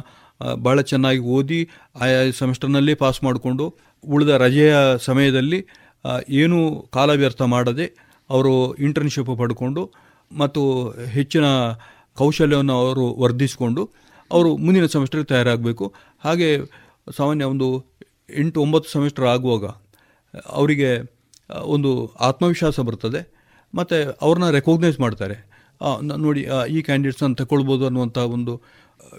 ಭಾಳ ಚೆನ್ನಾಗಿ ಓದಿ ಆಯಾ ಸೆಮಿಸ್ಟರ್ನಲ್ಲಿ ಪಾಸ್ ಮಾಡಿಕೊಂಡು ಉಳಿದ ರಜೆಯ ಸಮಯದಲ್ಲಿ ಏನು ಕಾಲ ವ್ಯರ್ಥ ಮಾಡದೆ ಅವರು ಇಂಟರ್ನ್ಶಿಪ್ ಪಡ್ಕೊಂಡು ಮತ್ತು ಹೆಚ್ಚಿನ ಕೌಶಲ್ಯವನ್ನು ಅವರು ವರ್ಧಿಸಿಕೊಂಡು ಅವರು ಮುಂದಿನ ಸೆಮಿಸ್ಟರ್ಗೆ ತಯಾರಾಗಬೇಕು. ಹಾಗೆ ಸಾಮಾನ್ಯ ಒಂದು ಎಂಟು ಒಂಬತ್ತು ಸೆಮಿಸ್ಟರ್ ಆಗುವಾಗ ಅವರಿಗೆ ಒಂದು ಆತ್ಮವಿಶ್ವಾಸ ಬರ್ತದೆ. ಮತ್ತು ಅವ್ರನ್ನ ರೆಕಗ್ನೈಸ್ ಮಾಡ್ತಾರೆ. ನೋಡಿ ಈ ಕ್ಯಾಂಡಿಡೇಟ್ಸನ್ನು ತಗೊಳ್ಬೋದು ಅನ್ನುವಂಥ ಒಂದು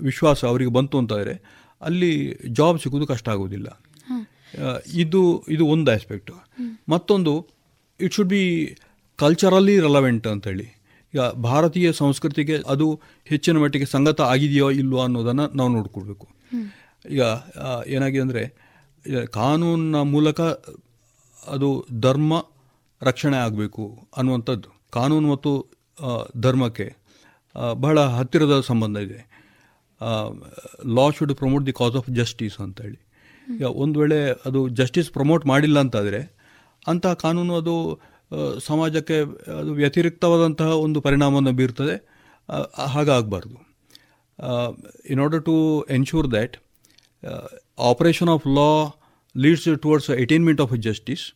ವಿಶ್ವಾಸ ಅವರಿಗೆ ಬಂತು ಅಂತಾದರೆ ಅಲ್ಲಿ ಜಾಬ್ ಸಿಗೋದು ಕಷ್ಟ ಆಗೋದಿಲ್ಲ. ಇದು ಇದು ಒಂದು ಆಸ್ಪೆಕ್ಟು ಮತ್ತೊಂದು it should be culturally relevant ಅಂತೇಳಿ. ಈಗ ಭಾರತೀಯ ಸಂಸ್ಕೃತಿಗೆ ಅದು ಹೆಚ್ಚಿನ ಮಟ್ಟಿಗೆ ಸಂಗತ ಆಗಿದೆಯೋ ಇಲ್ವೋ ಅನ್ನೋದನ್ನು ನಾವು ನೋಡ್ಕೊಳ್ಬೇಕು. ಈಗ ಏನಾಗಿದೆ ಅಂದರೆ ಕಾನೂನಿನ ಮೂಲಕ ಅದು ಧರ್ಮ ರಕ್ಷಣೆ ಆಗಬೇಕು ಅನ್ನುವಂಥದ್ದು. ಕಾನೂನು ಮತ್ತು ಧರ್ಮಕ್ಕೆ ಬಹಳ ಹತ್ತಿರದ ಸಂಬಂಧ ಇದೆ. Law should promote the cause of justice ಅಂತೇಳಿ. ಈಗ ಒಂದು ವೇಳೆ ಅದು ಜಸ್ಟಿಸ್ ಪ್ರಮೋಟ್ ಮಾಡಿಲ್ಲ ಅಂತಾದರೆ ಅಂತಹ ಕಾನೂನು ಅದು ಸಮಾಜಕ್ಕೆ ಅದು ವ್ಯತಿರಿಕ್ತವಾದಂತಹ ಒಂದು ಪರಿಣಾಮವನ್ನು ಬೀರ್ತದೆ. ಹಾಗಾಗಬಾರ್ದು. In order to ensure that operation of law leads attainment of of justice.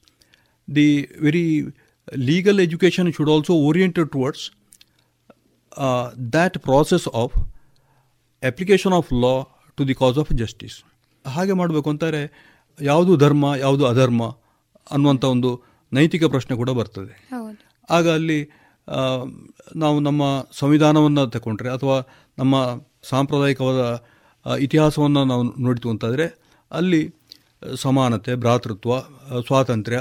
The very legal education should also orient towards uh, that process of application of law to the cause of justice. ಹಾಗೆ ಮಾಡಬೇಕು ಅಂತಾರೆ ಯಾವುದು ಧರ್ಮ ಯಾವುದು ಅಧರ್ಮ ಅನ್ನುವಂಥ ಒಂದು ನೈತಿಕ ಪ್ರಶ್ನೆ ಕೂಡ ಬರ್ತದೆ ಆಗ ಅಲ್ಲಿ ನಾವು ನಮ್ಮ ಸಂವಿಧಾನವನ್ನು ತಗೊಂಡ್ರೆ ಅಥವಾ ನಮ್ಮ ಸಾಂಪ್ರದಾಯಿಕವಾದ ಇತಿಹಾಸವನ್ನು ನಾವು ನೋಡಿತು ಅಂತಂದರೆ ಅಲ್ಲಿ ಸಮಾನತೆ, ಭ್ರಾತೃತ್ವ ಸ್ವಾತಂತ್ರ್ಯ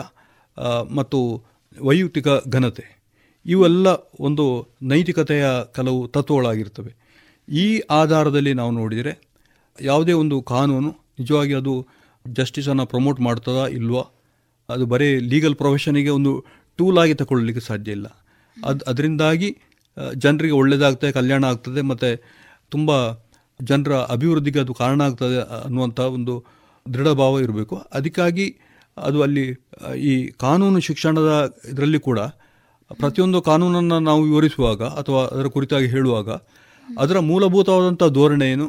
ಮತ್ತು ವೈಯಕ್ತಿಕ ಘನತೆ. ಇವೆಲ್ಲ ಒಂದು ನೈತಿಕತೆಯ ಕೆಲವು ತತ್ವಗಳಾಗಿರ್ತವೆ. ಈ ಆಧಾರದಲ್ಲಿ ನಾವು ನೋಡಿದರೆ ಯಾವುದೇ ಒಂದು ಕಾನೂನು ನಿಜವಾಗಿ ಅದು ಜಸ್ಟಿಸನ್ನು ಪ್ರಮೋಟ್ ಮಾಡ್ತದಾ ಇಲ್ವಾ? ಅದು ಬರೀ ಲೀಗಲ್ ಪ್ರೊಫೆಷನಿಗೆ ಒಂದು ಟೂಲ್ ಆಗಿ ತಗೊಳ್ಳಿಕ್ಕೆ ಸಾಧ್ಯ ಇಲ್ಲ. ಅದು, ಅದರಿಂದಾಗಿ ಜನರಿಗೆ ಒಳ್ಳೆಯದಾಗ್ತದೆ ಕಲ್ಯಾಣ ಆಗ್ತದೆ, ಮತ್ತು ತುಂಬ ಜನರ ಅಭಿವೃದ್ಧಿಗೆ ಅದು ಕಾರಣ ಆಗ್ತದೆ ಅನ್ನುವಂಥ ಒಂದು ದೃಢ ಭಾವ ಇರಬೇಕು. ಅದಕ್ಕಾಗಿ ಅದು ಅಲ್ಲಿ ಈ ಕಾನೂನು ಶಿಕ್ಷಣದ ಇದರಲ್ಲಿ ಕೂಡ ಪ್ರತಿಯೊಂದು ಕಾನೂನನ್ನು ನಾವು ವಿವರಿಸುವಾಗ ಅಥವಾ ಅದರ ಕುರಿತಾಗಿ ಹೇಳುವಾಗ ಅದರ ಮೂಲಭೂತವಾದಂಥ ಧೋರಣೆ ಏನು,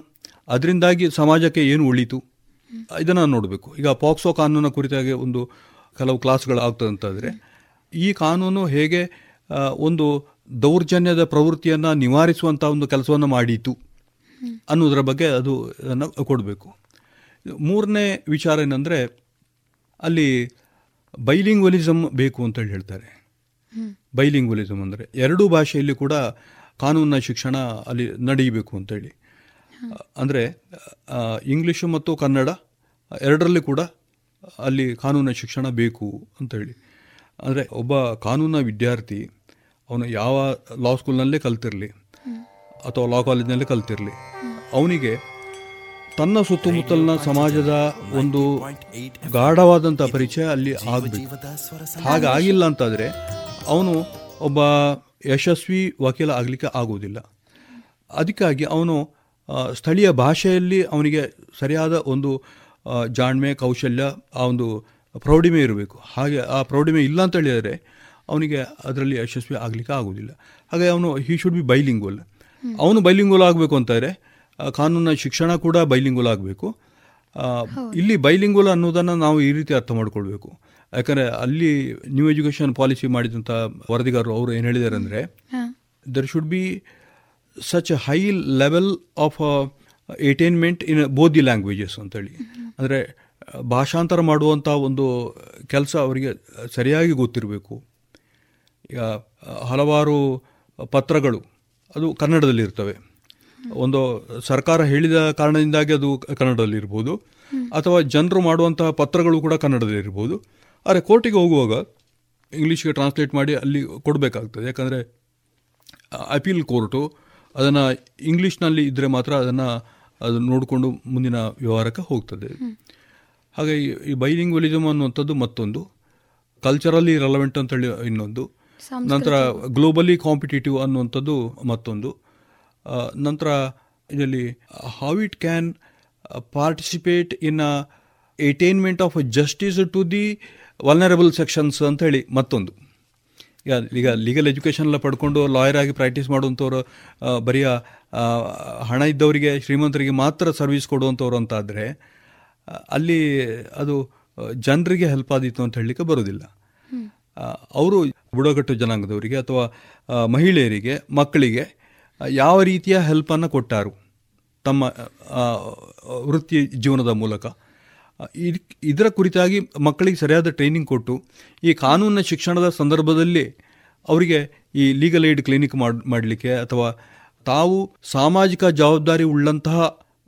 ಅದರಿಂದಾಗಿ ಸಮಾಜಕ್ಕೆ ಏನು ಉಳಿತು, ಇದನ್ನು ನೋಡಬೇಕು. ಈಗ ಪಾಕ್ಸೋ ಕಾನೂನ ಕುರಿತಾಗಿ ಒಂದು ಕೆಲವು ಕ್ಲಾಸ್ಗಳು ಆಗ್ತದೆ ಅಂತಂದರೆ ಈ ಕಾನೂನು ಹೇಗೆ ಒಂದು ದೌರ್ಜನ್ಯದ ಪ್ರವೃತ್ತಿಯನ್ನು ನಿವಾರಿಸುವಂಥ ಒಂದು ಕೆಲಸವನ್ನು ಮಾಡಿತು ಅನ್ನೋದರ ಬಗ್ಗೆ ಅದು ಕೊಡಬೇಕು. ಮೂರನೇ ವಿಚಾರ ಏನಂದರೆ, ಅಲ್ಲಿ ಬೈಲಿಂಗ್ವಲಿಸಮ್ ಬೇಕು ಅಂತೇಳಿ ಹೇಳ್ತಾರೆ. ಬೈಲಿಂಗ್ವಲಿಸಮ್ ಅಂದರೆ ಎರಡೂ ಭಾಷೆಯಲ್ಲಿ ಕೂಡ ಕಾನೂನಿನ ಶಿಕ್ಷಣ ಅಲ್ಲಿ ನಡೆಯಬೇಕು ಅಂತೇಳಿ ಅಂದರೆ ಇಂಗ್ಲೀಷು ಮತ್ತು ಕನ್ನಡ ಎರಡರಲ್ಲಿ ಕೂಡ ಅಲ್ಲಿ ಕಾನೂನಿನ ಶಿಕ್ಷಣ ಬೇಕು ಅಂತೇಳಿ ಅಂದರೆ ಒಬ್ಬ ಕಾನೂನ ವಿದ್ಯಾರ್ಥಿ, ಅವನು ಯಾವ ಲಾ ಸ್ಕೂಲ್ನಲ್ಲೇ ಕಲ್ತಿರಲಿ, ಅಥವಾ ಲಾ ಕಾಲೇಜ್ನಲ್ಲೇ ಕಲ್ತಿರಲಿ, ಅವನಿಗೆ ತನ್ನ ಸುತ್ತಮುತ್ತಲಿನ ಸಮಾಜದ ಒಂದು ಗಾಢವಾದಂಥ ಪರಿಚಯ ಅಲ್ಲಿ ಆಗಬೇಕು. ಹಾಗಾಗಿಲ್ಲ ಅಂತಾದರೆ ಅವನು ಒಬ್ಬ ಯಶಸ್ವಿ ವಕೀಲ ಆಗಲಿಕ್ಕೆ ಆಗುವುದಿಲ್ಲ. ಅದಕ್ಕಾಗಿ ಅವನು ಸ್ಥಳೀಯ ಭಾಷೆಯಲ್ಲಿ ಅವನಿಗೆ ಸರಿಯಾದ ಒಂದು ಜಾಣ್ಮೆ ಕೌಶಲ್ಯ ಆ ಒಂದು ಪ್ರೌಢಿಮೆ ಇರಬೇಕು. ಹಾಗೆ ಆ ಪ್ರೌಢಿಮೆ ಇಲ್ಲ ಅಂತ ಹೇಳಿದರೆ ಅವನಿಗೆ ಅದರಲ್ಲಿ ಯಶಸ್ವಿ ಆಗಲಿಕ್ಕೆ ಆಗೋದಿಲ್ಲ ಹಾಗೆ ಅವನು ಹಿ ಶುಡ್ ಬಿ ಬೈಲಿಂಗ್ವಲ್ ಅವನು ಬೈಲಿಂಗ್ವಲ್ ಆಗಬೇಕು ಅಂತಾರೆ. ಕಾನೂನಿನ ಶಿಕ್ಷಣ ಕೂಡ ಬೈಲಿಂಗುಲ್ ಆಗಬೇಕು. ಇಲ್ಲಿ ಬೈಲಿಂಗುಲ್ ಅನ್ನೋದನ್ನು ನಾವು ಈ ರೀತಿ ಅರ್ಥ ಮಾಡ್ಕೊಳ್ಬೇಕು. ಯಾಕಂದರೆ ಅಲ್ಲಿ ನ್ಯೂ ಎಜುಕೇಷನ್ ಪಾಲಿಸಿ ಮಾಡಿದಂಥ ವರದಿಗಾರರು ಅವರು ಏನು ಹೇಳಿದ್ದಾರೆ ಅಂದರೆ there should be such high level of attainment in both the languages ಅಂತೇಳಿ. ಅಂದರೆ ಭಾಷಾಂತರ ಮಾಡುವಂಥ ಒಂದು ಕೆಲಸ ಅವರಿಗೆ ಸರಿಯಾಗಿ ಗೊತ್ತಿರಬೇಕು. ಈಗ ಹಲವಾರು ಪತ್ರಗಳು ಅದು ಕನ್ನಡದಲ್ಲಿರ್ತವೆ ಒಂದು ಸರ್ಕಾರ ಹೇಳಿದ ಕಾರಣದಿಂದಾಗಿ ಅದು ಕನ್ನಡದಲ್ಲಿರ್ಬೋದು ಅಥವಾ ಜನರು ಮಾಡುವಂತಹ ಪತ್ರಗಳು ಕೂಡ ಕನ್ನಡದಲ್ಲಿರ್ಬೋದು ಆದರೆ ಕೋರ್ಟಿಗೆ ಹೋಗುವಾಗ ಇಂಗ್ಲೀಷ್ಗೆ ಟ್ರಾನ್ಸ್ಲೇಟ್ ಮಾಡಿ ಅಲ್ಲಿ ಕೊಡಬೇಕಾಗ್ತದೆ. ಯಾಕಂದರೆ ಅಪೀಲ್ ಕೋರ್ಟು ಅದನ್ನು ಇಂಗ್ಲೀಷ್ನಲ್ಲಿ ಇದ್ದರೆ ಮಾತ್ರ ಅದನ್ನು ಅದು ನೋಡಿಕೊಂಡು ಮುಂದಿನ ವ್ಯವಹಾರಕ್ಕೆ ಹೋಗ್ತದೆ. ಹಾಗೆ ಈ ಬೈಲಿಂಗ್ವಲಿಸಮ್ ಅನ್ನುವಂಥದ್ದು ಮತ್ತೊಂದು. ಕಲ್ಚರಲಿ ರೆಲವೆಂಟ್ ಅಂತೇಳಿ ಇನ್ನೊಂದು. ನಂತರ ಗ್ಲೋಬಲಿ ಕಾಂಪಿಟೇಟಿವ್ ಅನ್ನುವಂಥದ್ದು ಮತ್ತೊಂದು. ನಂತರ ಇದರಲ್ಲಿ how it can participate in a attainment of justice to the vulnerable sections ಅಂತ ಹೇಳಿ ಮತ್ತೊಂದು. ಈಗ ಈಗ ಲೀಗಲ್ ಎಜುಕೇಷನ್ ಎಲ್ಲ ಪಡ್ಕೊಂಡು ಲಾಯರ್ ಆಗಿ ಪ್ರಾಕ್ಟೀಸ್ ಮಾಡುವಂಥವ್ರು ಬರೀ ಹಣ ಇದ್ದವರಿಗೆ ಶ್ರೀಮಂತರಿಗೆ ಮಾತ್ರ ಸರ್ವಿಸ್ ಕೊಡುವಂಥವ್ರು ಅಂತಾದರೆ ಅಲ್ಲಿ ಅದು ಜನರಿಗೆ ಹೆಲ್ಪ್ ಆದಿತ್ತು ಅಂತ ಹೇಳಲಿಕ್ಕೆ ಬರೋದಿಲ್ಲ ಅವರು ಬುಡಕಟ್ಟು ಜನಾಂಗದವರಿಗೆ ಅಥವಾ ಮಹಿಳೆಯರಿಗೆ ಮಕ್ಕಳಿಗೆ ಯಾವ ರೀತಿಯ ಹೆಲ್ಪನ್ನು ಕೊಟ್ಟಾರು ತಮ್ಮ ವೃತ್ತಿ ಜೀವನದ ಮೂಲಕ? ಇದರ ಕುರಿತಾಗಿ ಮಕ್ಕಳಿಗೆ ಸರಿಯಾದ ಟ್ರೈನಿಂಗ್ ಕೊಟ್ಟು, ಈ ಕಾನೂನಿನ ಶಿಕ್ಷಣದ ಸಂದರ್ಭದಲ್ಲಿ ಅವರಿಗೆ ಈ ಲೀಗಲ್ ಏಡ್ ಕ್ಲಿನಿಕ್ ಮಾಡಲಿಕ್ಕೆ ಅಥವಾ ತಾವು ಸಾಮಾಜಿಕ ಜವಾಬ್ದಾರಿ ಉಳ್ಳಂತಹ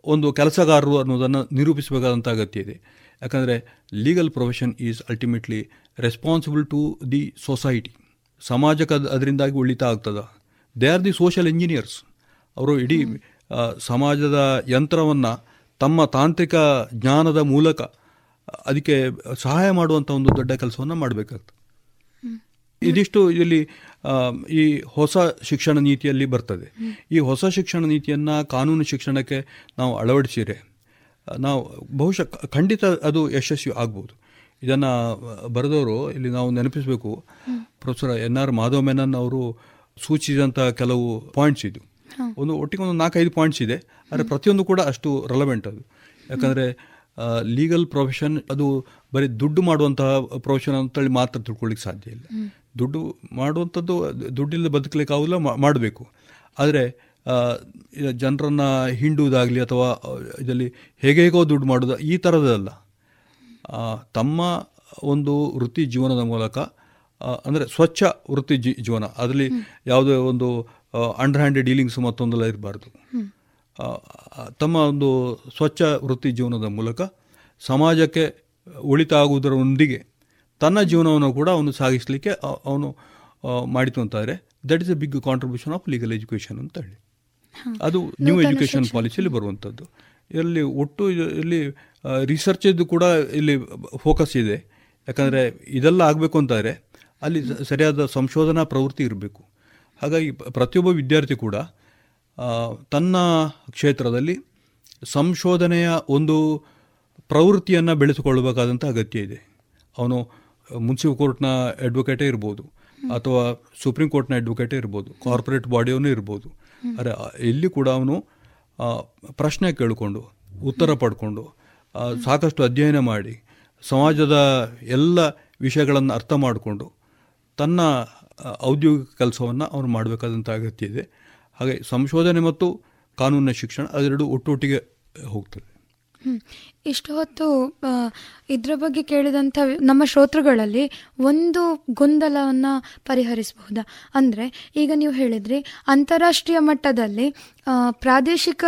ಒಂದು ಕೆಲಸಗಾರರು ಅನ್ನೋದನ್ನು ನಿರೂಪಿಸಬೇಕಾದಂಥ ಅಗತ್ಯ ಇದೆ. ಯಾಕಂದರೆ legal profession is ultimately responsible to the society ಸಮಾಜಕ್ಕೆ ಅದರಿಂದಾಗಿ ಉಳಿತಾ ಆಗ್ತದ. They are the social engineers ಅವರು ಇಡೀ ಸಮಾಜದ ಯಂತ್ರವನ್ನು ತಮ್ಮ ತಾಂತ್ರಿಕ ಜ್ಞಾನದ ಮೂಲಕ ಅದಕ್ಕೆ ಸಹಾಯ ಮಾಡುವಂಥ ಒಂದು ದೊಡ್ಡ ಕೆಲಸವನ್ನು ಮಾಡಬೇಕಾಗ್ತದೆ. ಇದಿಷ್ಟು ಇಲ್ಲಿ ಈ ಹೊಸ ಶಿಕ್ಷಣ ನೀತಿಯಲ್ಲಿ ಬರ್ತದೆ. ಈ ಹೊಸ ಶಿಕ್ಷಣ ನೀತಿಯನ್ನು ಕಾನೂನು ಶಿಕ್ಷಣಕ್ಕೆ ನಾವು ಅಳವಡಿಸಿದರೆ ನಾವು ಬಹುಶಃ ಖಂಡಿತ ಅದು ಯಶಸ್ವಿ ಆಗ್ಬೋದು. ಇದನ್ನು ಬರೆದವರು ಇಲ್ಲಿ ನಾವು ನೆನಪಿಸಬೇಕು. Professor N R Madhava Menon ಅವರು ಸೂಚಿಸಿದಂಥ ಕೆಲವು ಪಾಯಿಂಟ್ಸ್ ಇದು. ಒಂದು ಒಟ್ಟಿಗೆ ಒಂದು ನಾಲ್ಕೈದು ಪಾಯಿಂಟ್ಸ್ ಇದೆ. ಆದರೆ ಪ್ರತಿಯೊಂದು ಕೂಡ ಅಷ್ಟು ರೆಲವೆಂಟ್ ಅದು. ಯಾಕಂದರೆ ಲೀಗಲ್ ಪ್ರೊಫೆಷನ್ ಅದು ಬರೀ ದುಡ್ಡು ಮಾಡುವಂತಹ ಪ್ರೊಫೆಷನ್ ಅಂತೇಳಿ ಮಾತ್ರ ತಿಳ್ಕೊಳ್ಳಿಕ್ಕೆ ಸಾಧ್ಯ ಇಲ್ಲ. ದುಡ್ಡು ಮಾಡುವಂಥದ್ದು ದುಡ್ಡಿಲ್ಲದೆ ಬದುಕಲಿಕ್ಕೆ ಆಗೋಲ್ಲ ಮಾಡಬೇಕು. ಆದರೆ ಜನರನ್ನು ಹಿಂಡುವುದಾಗಲಿ ಅಥವಾ ಇದರಲ್ಲಿ ಹೇಗೆ ಹೇಗೋ ದುಡ್ಡು ಮಾಡೋದು ಈ ಥರದಲ್ಲ ತಮ್ಮ ಒಂದು ವೃತ್ತಿ ಜೀವನದ ಮೂಲಕ ಅಂದರೆ ಸ್ವಚ್ಛ ವೃತ್ತಿ ಜಿ ಜೀವನ. ಅದರಲ್ಲಿ ಯಾವುದೇ ಒಂದು ಅಂಡರ್ ಹ್ಯಾಂಡ್ ಡೀಲಿಂಗ್ಸ್ ಮತ್ತೊಂದೆಲ್ಲ ಇರಬಾರ್ದು. ತಮ್ಮ ಒಂದು ಸ್ವಚ್ಛ ವೃತ್ತಿ ಜೀವನದ ಮೂಲಕ ಸಮಾಜಕ್ಕೆ ಉಳಿತಾಗುವುದರೊಂದಿಗೆ ತನ್ನ ಜೀವನವನ್ನು ಕೂಡ ಅವನು ಸಾಗಿಸಲಿಕ್ಕೆ ಅವನು ಮಾಡಿತು ಅಂತಾರೆ that is a big contribution of legal education ಅಂತ ಹೇಳಿ. ಅದು ನ್ಯೂ ಎಜುಕೇಷನ್ ಪಾಲಿಸಿಯಲ್ಲಿ ಬರುವಂಥದ್ದು. ಇಲ್ಲಿ ಒಟ್ಟು ಇಲ್ಲಿ ರಿಸರ್ಚದ್ದು ಕೂಡ ಇಲ್ಲಿ ಫೋಕಸ್ ಇದೆ. ಯಾಕಂದರೆ ಇದೆಲ್ಲ ಆಗಬೇಕು ಅಂತಾದರೆ ಅಲ್ಲಿ ಸರಿಯಾದ ಸಂಶೋಧನಾ ಪ್ರವೃತ್ತಿ ಇರಬೇಕು. ಹಾಗಾಗಿ ಪ್ರತಿಯೊಬ್ಬ ವಿದ್ಯಾರ್ಥಿ ಕೂಡ ತನ್ನ ಕ್ಷೇತ್ರದಲ್ಲಿ ಸಂಶೋಧನೆಯ ಒಂದು ಪ್ರವೃತ್ತಿಯನ್ನು ಬೆಳೆಸಿಕೊಳ್ಳಬೇಕಾದಂಥ ಅಗತ್ಯ ಇದೆ. ಅವನು ಮುನ್ಸಿಪಲ್ ಕೋರ್ಟ್ನ ಅಡ್ವೊಕೇಟೇ ಇರ್ಬೋದು, ಅಥವಾ ಸುಪ್ರೀಂ ಕೋರ್ಟ್ನ ಅಡ್ವೊಕೇಟೇ ಇರ್ಬೋದು ಕಾರ್ಪೊರೇಟ್ ಬಾಡಿಯವನು ಇರ್ಬೋದು. ಅರೆ ಇಲ್ಲಿ ಕೂಡ ಅವನು ಪ್ರಶ್ನೆ ಕೇಳಿಕೊಂಡು, ಉತ್ತರ ಪಡ್ಕೊಂಡು ಸಾಕಷ್ಟು ಅಧ್ಯಯನ ಮಾಡಿ, ಸಮಾಜದ ಎಲ್ಲ ವಿಷಯಗಳನ್ನು ಅರ್ಥ ಮಾಡಿಕೊಂಡು ತನ್ನ ಔದ್ಯೋಗಿಕ ಕೆಲಸವನ್ನು ಅವನು ಮಾಡಬೇಕಾದಂಥ ಅಗತ್ಯ ಇದೆ. ಹಾಗೆ ಸಂಶೋಧನೆ ಮತ್ತು ಕಾನೂನಿನ ಶಿಕ್ಷಣ ಅದೆರಡು ಒಟ್ಟೊಟ್ಟಿಗೆ ಹೋಗ್ತದೆ. ಇಷ್ಟು ಹೊತ್ತು ಇದರ ಬಗ್ಗೆ ಕೇಳಿದಂಥ ನಮ್ಮ ಶ್ರೋತೃಗಳಲ್ಲಿ ಒಂದು ಗೊಂದಲವನ್ನು ಪರಿಹರಿಸಬಹುದಾ? ಅಂದರೆ, ಈಗ ನೀವು ಹೇಳಿದ್ರಿ, ಅಂತಾರಾಷ್ಟ್ರೀಯ ಮಟ್ಟದಲ್ಲಿ ಪ್ರಾದೇಶಿಕ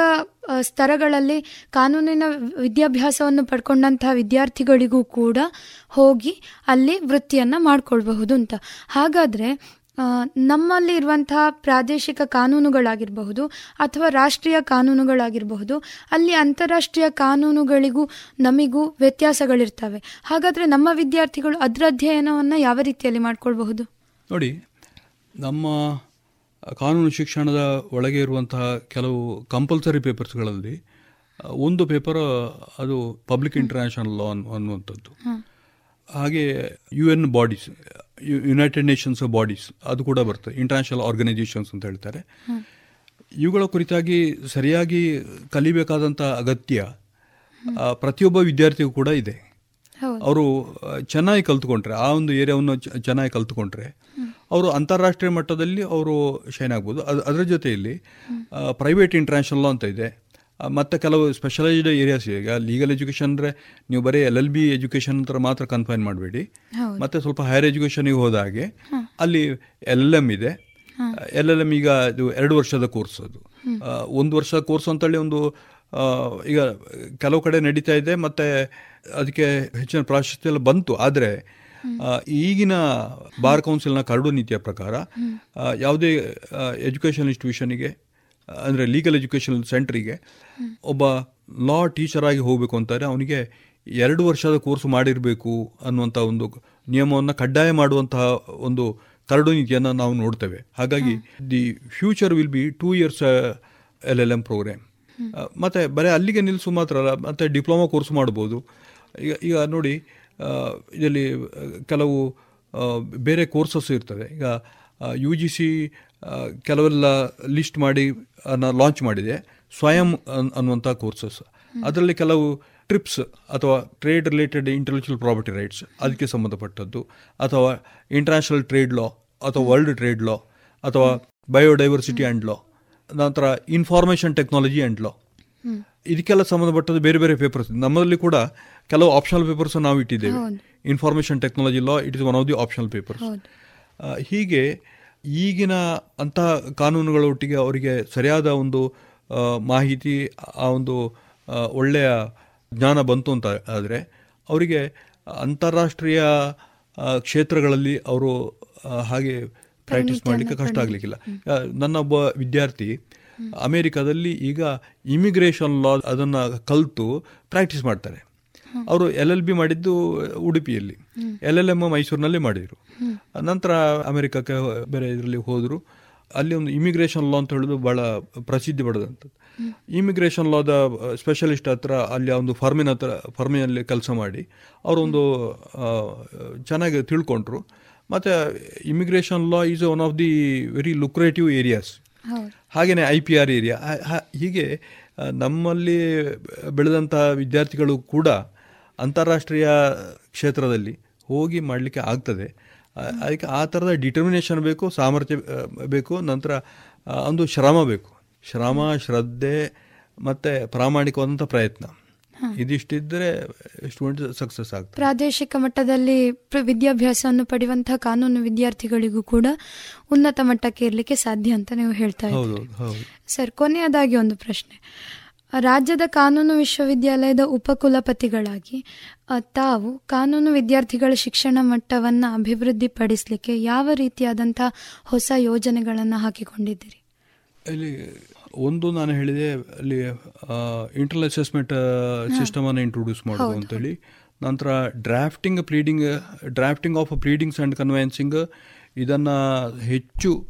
ಸ್ತರಗಳಲ್ಲಿ ಕಾನೂನಿನ ವಿದ್ಯಾಭ್ಯಾಸವನ್ನು ಪಡ್ಕೊಂಡಂತಹ ವಿದ್ಯಾರ್ಥಿಗಳಿಗೂ ಕೂಡ ಹೋಗಿ ಅಲ್ಲಿ ವೃತ್ತಿಯನ್ನು ಮಾಡ್ಕೊಳ್ಬಹುದು ಅಂತ. ಹಾಗಾದರೆ ನಮ್ಮಲ್ಲಿ ಇರುವಂತಹ ಪ್ರಾದೇಶಿಕ ಕಾನೂನುಗಳಾಗಿರಬಹುದು ಅಥವಾ ರಾಷ್ಟ್ರೀಯ ಕಾನೂನುಗಳಾಗಿರಬಹುದು ಅಲ್ಲಿ ಅಂತಾರಾಷ್ಟ್ರೀಯ ಕಾನೂನುಗಳಿಗೂ ನಮಿಗೂ ವ್ಯತ್ಯಾಸಗಳಿರ್ತವೆ. ಹಾಗಾದರೆ ನಮ್ಮ ವಿದ್ಯಾರ್ಥಿಗಳು ಅದರ ಅಧ್ಯಯನವನ್ನು ಯಾವ ರೀತಿಯಲ್ಲಿ ಮಾಡಿಕೊಳ್ಬಹುದು? ನೋಡಿ ನಮ್ಮ ಕಾನೂನು ಶಿಕ್ಷಣದ ಒಳಗೆ ಇರುವಂತಹ ಕೆಲವು ಕಂಪಲ್ಸರಿ ಪೇಪರ್ಸ್ಗಳಲ್ಲಿ ಒಂದು ಪೇಪರ್ ಅದು ಪಬ್ಲಿಕ್ ಇಂಟರ್ನ್ಯಾಷನಲ್ ಲಾ ಅನ್ನುವಂಥದ್ದು. ಹಾಗೆ U N bodies United Nations bodies ಅದು ಕೂಡ ಬರ್ತದೆ ಇಂಟರ್ನ್ಯಾಷನಲ್ ಆರ್ಗನೈಸೇಷನ್ಸ್ ಅಂತ ಹೇಳ್ತಾರೆ. ಇವುಗಳ ಕುರಿತಾಗಿ ಸರಿಯಾಗಿ ಕಲಿಬೇಕಾದಂಥ ಅಗತ್ಯ ಪ್ರತಿಯೊಬ್ಬ ವಿದ್ಯಾರ್ಥಿಗೂ ಕೂಡ ಇದೆ. ಅವರು ಚೆನ್ನಾಗಿ ಕಲ್ತ್ಕೊಂಡ್ರೆ ಆ ಒಂದು ಏರಿಯಾವನ್ನು ಚೆನ್ನಾಗಿ ಕಲ್ತ್ಕೊಂಡ್ರೆ ಅವರು ಅಂತಾರಾಷ್ಟ್ರೀಯ ಮಟ್ಟದಲ್ಲಿ ಅವರು ಶೈನ್ ಆಗ್ಬೋದು. ಅದು ಅದರ ಜೊತೆಯಲ್ಲಿ ಪ್ರೈವೇಟ್ ಇಂಟರ್ನ್ಯಾಷನಲ್ ಅಂತ ಇದೆ. ಮತ್ತು ಕೆಲವು ಸ್ಪೆಷಲೈಸ್ಡ್ ಏರಿಯಾಸ್ ಈಗ ಲೀಗಲ್ ಎಜುಕೇಷನ್ ಅಂದರೆ ನೀವು ಬರೀ ಎಲ್ ಎಲ್ ಬಿ ಎಜುಕೇಷನ್ ಅಂತ ಮಾತ್ರ ಕನ್ಫೈನ್ ಮಾಡಬೇಡಿ. ಮತ್ತು ಸ್ವಲ್ಪ ಹೈಯರ್ ಎಜುಕೇಷನಿಗೆ ಹೋದ ಹಾಗೆ ಅಲ್ಲಿ ಎಲ್ ಎಲ್ ಎಂ ಇದೆ. ಎಲ್ ಎಲ್ ಎಂ ಈಗ ಇದು ಎರಡು ವರ್ಷದ ಕೋರ್ಸ್ ಅದು. ಒಂದು ವರ್ಷ ಕೋರ್ಸ್ ಅಂತೇಳಿ ಒಂದು ಈಗ ಕೆಲವು ಕಡೆ ನಡೀತಾ ಇದೆ ಮತ್ತು ಅದಕ್ಕೆ ಹೆಚ್ಚಿನ ಪ್ರಾಶಸ್ತ್ಯ ಎಲ್ಲ ಬಂತು. ಆದರೆ ಈಗಿನ ಬಾರ್ ಕೌನ್ಸಿಲ್ನ ಕರಡು ನೀತಿಯ ಪ್ರಕಾರ ಯಾವುದೇ ಎಜುಕೇಷನ್ ಇನ್ಸ್ಟಿಟ್ಯೂಷನಿಗೆ ಅಂದರೆ ಲೀಗಲ್ ಎಜುಕೇಷನ್ ಸೆಂಟ್ರಿಗೆ ಒಬ್ಬ ಲಾ ಟೀಚರ್ ಆಗಿ ಹೋಗಬೇಕು ಅಂತಾರೆ. ಅವನಿಗೆ ಎರಡು ವರ್ಷದ ಕೋರ್ಸ್ ಮಾಡಿರಬೇಕು ಅನ್ನುವಂಥ ಒಂದು ನಿಯಮವನ್ನು ಕಡ್ಡಾಯ ಮಾಡುವಂತಹ ಒಂದು ಕರಡು ನೀತಿಯನ್ನು ನಾವು ನೋಡ್ತೇವೆ. ಹಾಗಾಗಿ the future will be two years L L M programme ಮತ್ತು ಬರೀ ಅಲ್ಲಿಗೆ ನಿಲ್ಲಿಸು ಮಾತ್ರ ಅಲ್ಲ ಮತ್ತು ಡಿಪ್ಲೊಮಾ ಕೋರ್ಸ್ ಮಾಡ್ಬೋದು. ಈಗ ಈಗ ನೋಡಿ ಇದರಲ್ಲಿ ಕೆಲವು ಬೇರೆ ಕೋರ್ಸಸ್ ಇರ್ತವೆ ಈಗ ಯು ಜಿ ಸಿ ಕೆಲವೆಲ್ಲ ಲಿಸ್ಟ್ ಮಾಡಿ ಲಾಂಚ್ ಮಾಡಿದೆ. ಸ್ವಯಂ ಅನ್ನುವಂಥ ಕೋರ್ಸಸ್ ಅದರಲ್ಲಿ ಕೆಲವು ಟ್ರಿಪ್ಸ್ ಅಥವಾ trade related intellectual property rights ಅದಕ್ಕೆ ಸಂಬಂಧಪಟ್ಟದ್ದು. ಅಥವಾ ಇಂಟರ್ನ್ಯಾಷನಲ್ ಟ್ರೇಡ್ ಲಾ ಅಥವಾ ವರ್ಲ್ಡ್ ಟ್ರೇಡ್ ಲಾ ಅಥವಾ ಬಯೋಡೈವರ್ಸಿಟಿ ಆ್ಯಂಡ್ ಲಾ ನಂತರ ಇನ್ಫಾರ್ಮೇಷನ್ ಟೆಕ್ನಾಲಜಿ ಆ್ಯಂಡ್ ಲಾ ಇದಕ್ಕೆಲ್ಲ ಸಂಬಂಧಪಟ್ಟದ್ದು ಬೇರೆ ಬೇರೆ ಪೇಪರ್ಸ್ ನಮ್ಮಲ್ಲಿ ಕೂಡ ಕೆಲವು ಆಪ್ಷನಲ್ ಪೇಪರ್ಸ್ ನಾವು ಇಟ್ಟಿದ್ದೇವೆ. Information technology law it is one of the optional papers ಹೀಗೆ ಈಗಿನ ಅಂತಹ ಕಾನೂನುಗಳೊಟ್ಟಿಗೆ ಅವರಿಗೆ ಸರಿಯಾದ ಒಂದು ಮಾಹಿತಿ ಆ ಒಂದು ಒಳ್ಳೆಯ ಜ್ಞಾನ ಬಂತು ಅಂತ ಆದರೆ ಅವರಿಗೆ ಅಂತಾರಾಷ್ಟ್ರೀಯ ಕ್ಷೇತ್ರಗಳಲ್ಲಿ ಅವರು ಹಾಗೆ ಪ್ರಾಕ್ಟೀಸ್ ಮಾಡಲಿಕ್ಕೆ ಕಷ್ಟ ಆಗಲಿಕ್ಕಿಲ್ಲ. ನನ್ನ ಒಬ್ಬ ವಿದ್ಯಾರ್ಥಿ ಅಮೇರಿಕಾದಲ್ಲಿ ಈಗ ಇಮಿಗ್ರೇಷನ್ ಲಾ ಅದನ್ನು ಕಲಿತು ಪ್ರಾಕ್ಟೀಸ್ ಮಾಡ್ತಾರೆ. ಅವರು ಎಲ್ ಎಲ್ ಬಿ ಮಾಡಿದ್ದು ಉಡುಪಿಯಲ್ಲಿ. ಎಲ್ ಎಲ್ ಎಂ ಮೈಸೂರಿನಲ್ಲಿ ಮಾಡಿದರು. ನಂತರ ಅಮೆರಿಕಕ್ಕೆ ಬೇರೆ ಇದರಲ್ಲಿ ಹೋದರು. ಅಲ್ಲಿ ಒಂದು ಇಮಿಗ್ರೇಷನ್ ಲಾ ಅಂತ ಹೇಳೋದು ಭಾಳ ಪ್ರಸಿದ್ಧಿ ಪಡೆದಂಥದ್ದು. ಇಮಿಗ್ರೇಷನ್ ಲಾದ ಸ್ಪೆಷಲಿಸ್ಟ್ ಹತ್ರ ಅಲ್ಲಿ ಒಂದು ಫಾರ್ಮಿನ ಹತ್ರ ಫರ್ಮಿನಲ್ಲಿ ಕೆಲಸ ಮಾಡಿ ಅವರೊಂದು ಚೆನ್ನಾಗಿ ತಿಳ್ಕೊಂಡ್ರು. ಮತ್ತು immigration law is one of the very lucrative areas ಹಾಗೆಯೇ ಐ ಪಿ ಆರ್ ಏರಿಯಾ ಹೀಗೆ ನಮ್ಮಲ್ಲಿ ಬೆಳೆದಂಥ ವಿದ್ಯಾರ್ಥಿಗಳು ಕೂಡ ಅಂತಾರಾಷ್ಟ್ರೀಯ ಕ್ಷೇತ್ರದಲ್ಲಿ ಹೋಗಿ ಮಾಡಲಿಕ್ಕೆ ಆಗ್ತದೆ. ಅದಕ್ಕೆ ಆ ಥರದ ಡಿಟರ್ಮಿನೇಷನ್ ಬೇಕು ಸಾಮರ್ಥ್ಯ ಬೇಕು ನಂತರ ಒಂದು ಶ್ರಮ ಬೇಕು. ಶ್ರಮ ಶ್ರದ್ಧೆ ಮತ್ತು ಪ್ರಾಮಾಣಿಕವಾದಂಥ ಪ್ರಯತ್ನ. ಇದಿಷ್ಟಿದ್ರೆ ಸ್ಟೂಡೆಂಟ್ ಸಕ್ಸಸ್ ಆಗ್ತದೆ. ಪ್ರಾದೇಶಿಕ ಮಟ್ಟದಲ್ಲಿ ವಿದ್ಯಾಭ್ಯಾಸವನ್ನು ಪಡೆಯುವಂತಹ ಕಾನೂನು ವಿದ್ಯಾರ್ಥಿಗಳಿಗೂ ಕೂಡ ಉನ್ನತ ಮಟ್ಟಕ್ಕೆ ಇರಲಿಕ್ಕೆ ಸಾಧ್ಯ ಅಂತ ನೀವು ಹೇಳ್ತಾ ಇದ್ದೀರಿ. ಸರ್ ಕೊನೆಯದಾಗಿ ಒಂದು ಪ್ರಶ್ನೆ. ರಾಜ್ಯದ ಕಾನೂನು ವಿಶ್ವವಿದ್ಯಾಲಯದ ಉಪಕುಲಪತಿಗಳಾಗಿ ತಾವು ಕಾನೂನು ವಿದ್ಯಾರ್ಥಿಗಳ ಶಿಕ್ಷಣ ಮಟ್ಟವನ್ನು ಅಭಿವೃದ್ಧಿಪಡಿಸಲಿಕ್ಕೆ ಯಾವ ರೀತಿಯಾದಂಥ ಹೊಸ ಯೋಜನೆಗಳನ್ನು ಹಾಕಿಕೊಂಡಿದ್ದೀರಿ? ಇಲ್ಲಿ ಒಂದು ನಾನು ಹೇಳಿದೆ ಅಲ್ಲಿ ಇಂಟರ್ನಲ್ ಅಸೆಸ್ಮೆಂಟ್ ಸಿಸ್ಟಮನ್ನು ಇಂಟ್ರೊಡ್ಯೂಸ್ ಮಾಡೋದು ಅಂತೇಳಿ. ನಂತರ drafting pleading drafting of pleadings and conveyancing ಇದನ್ನು ಹೆಚ್ಚು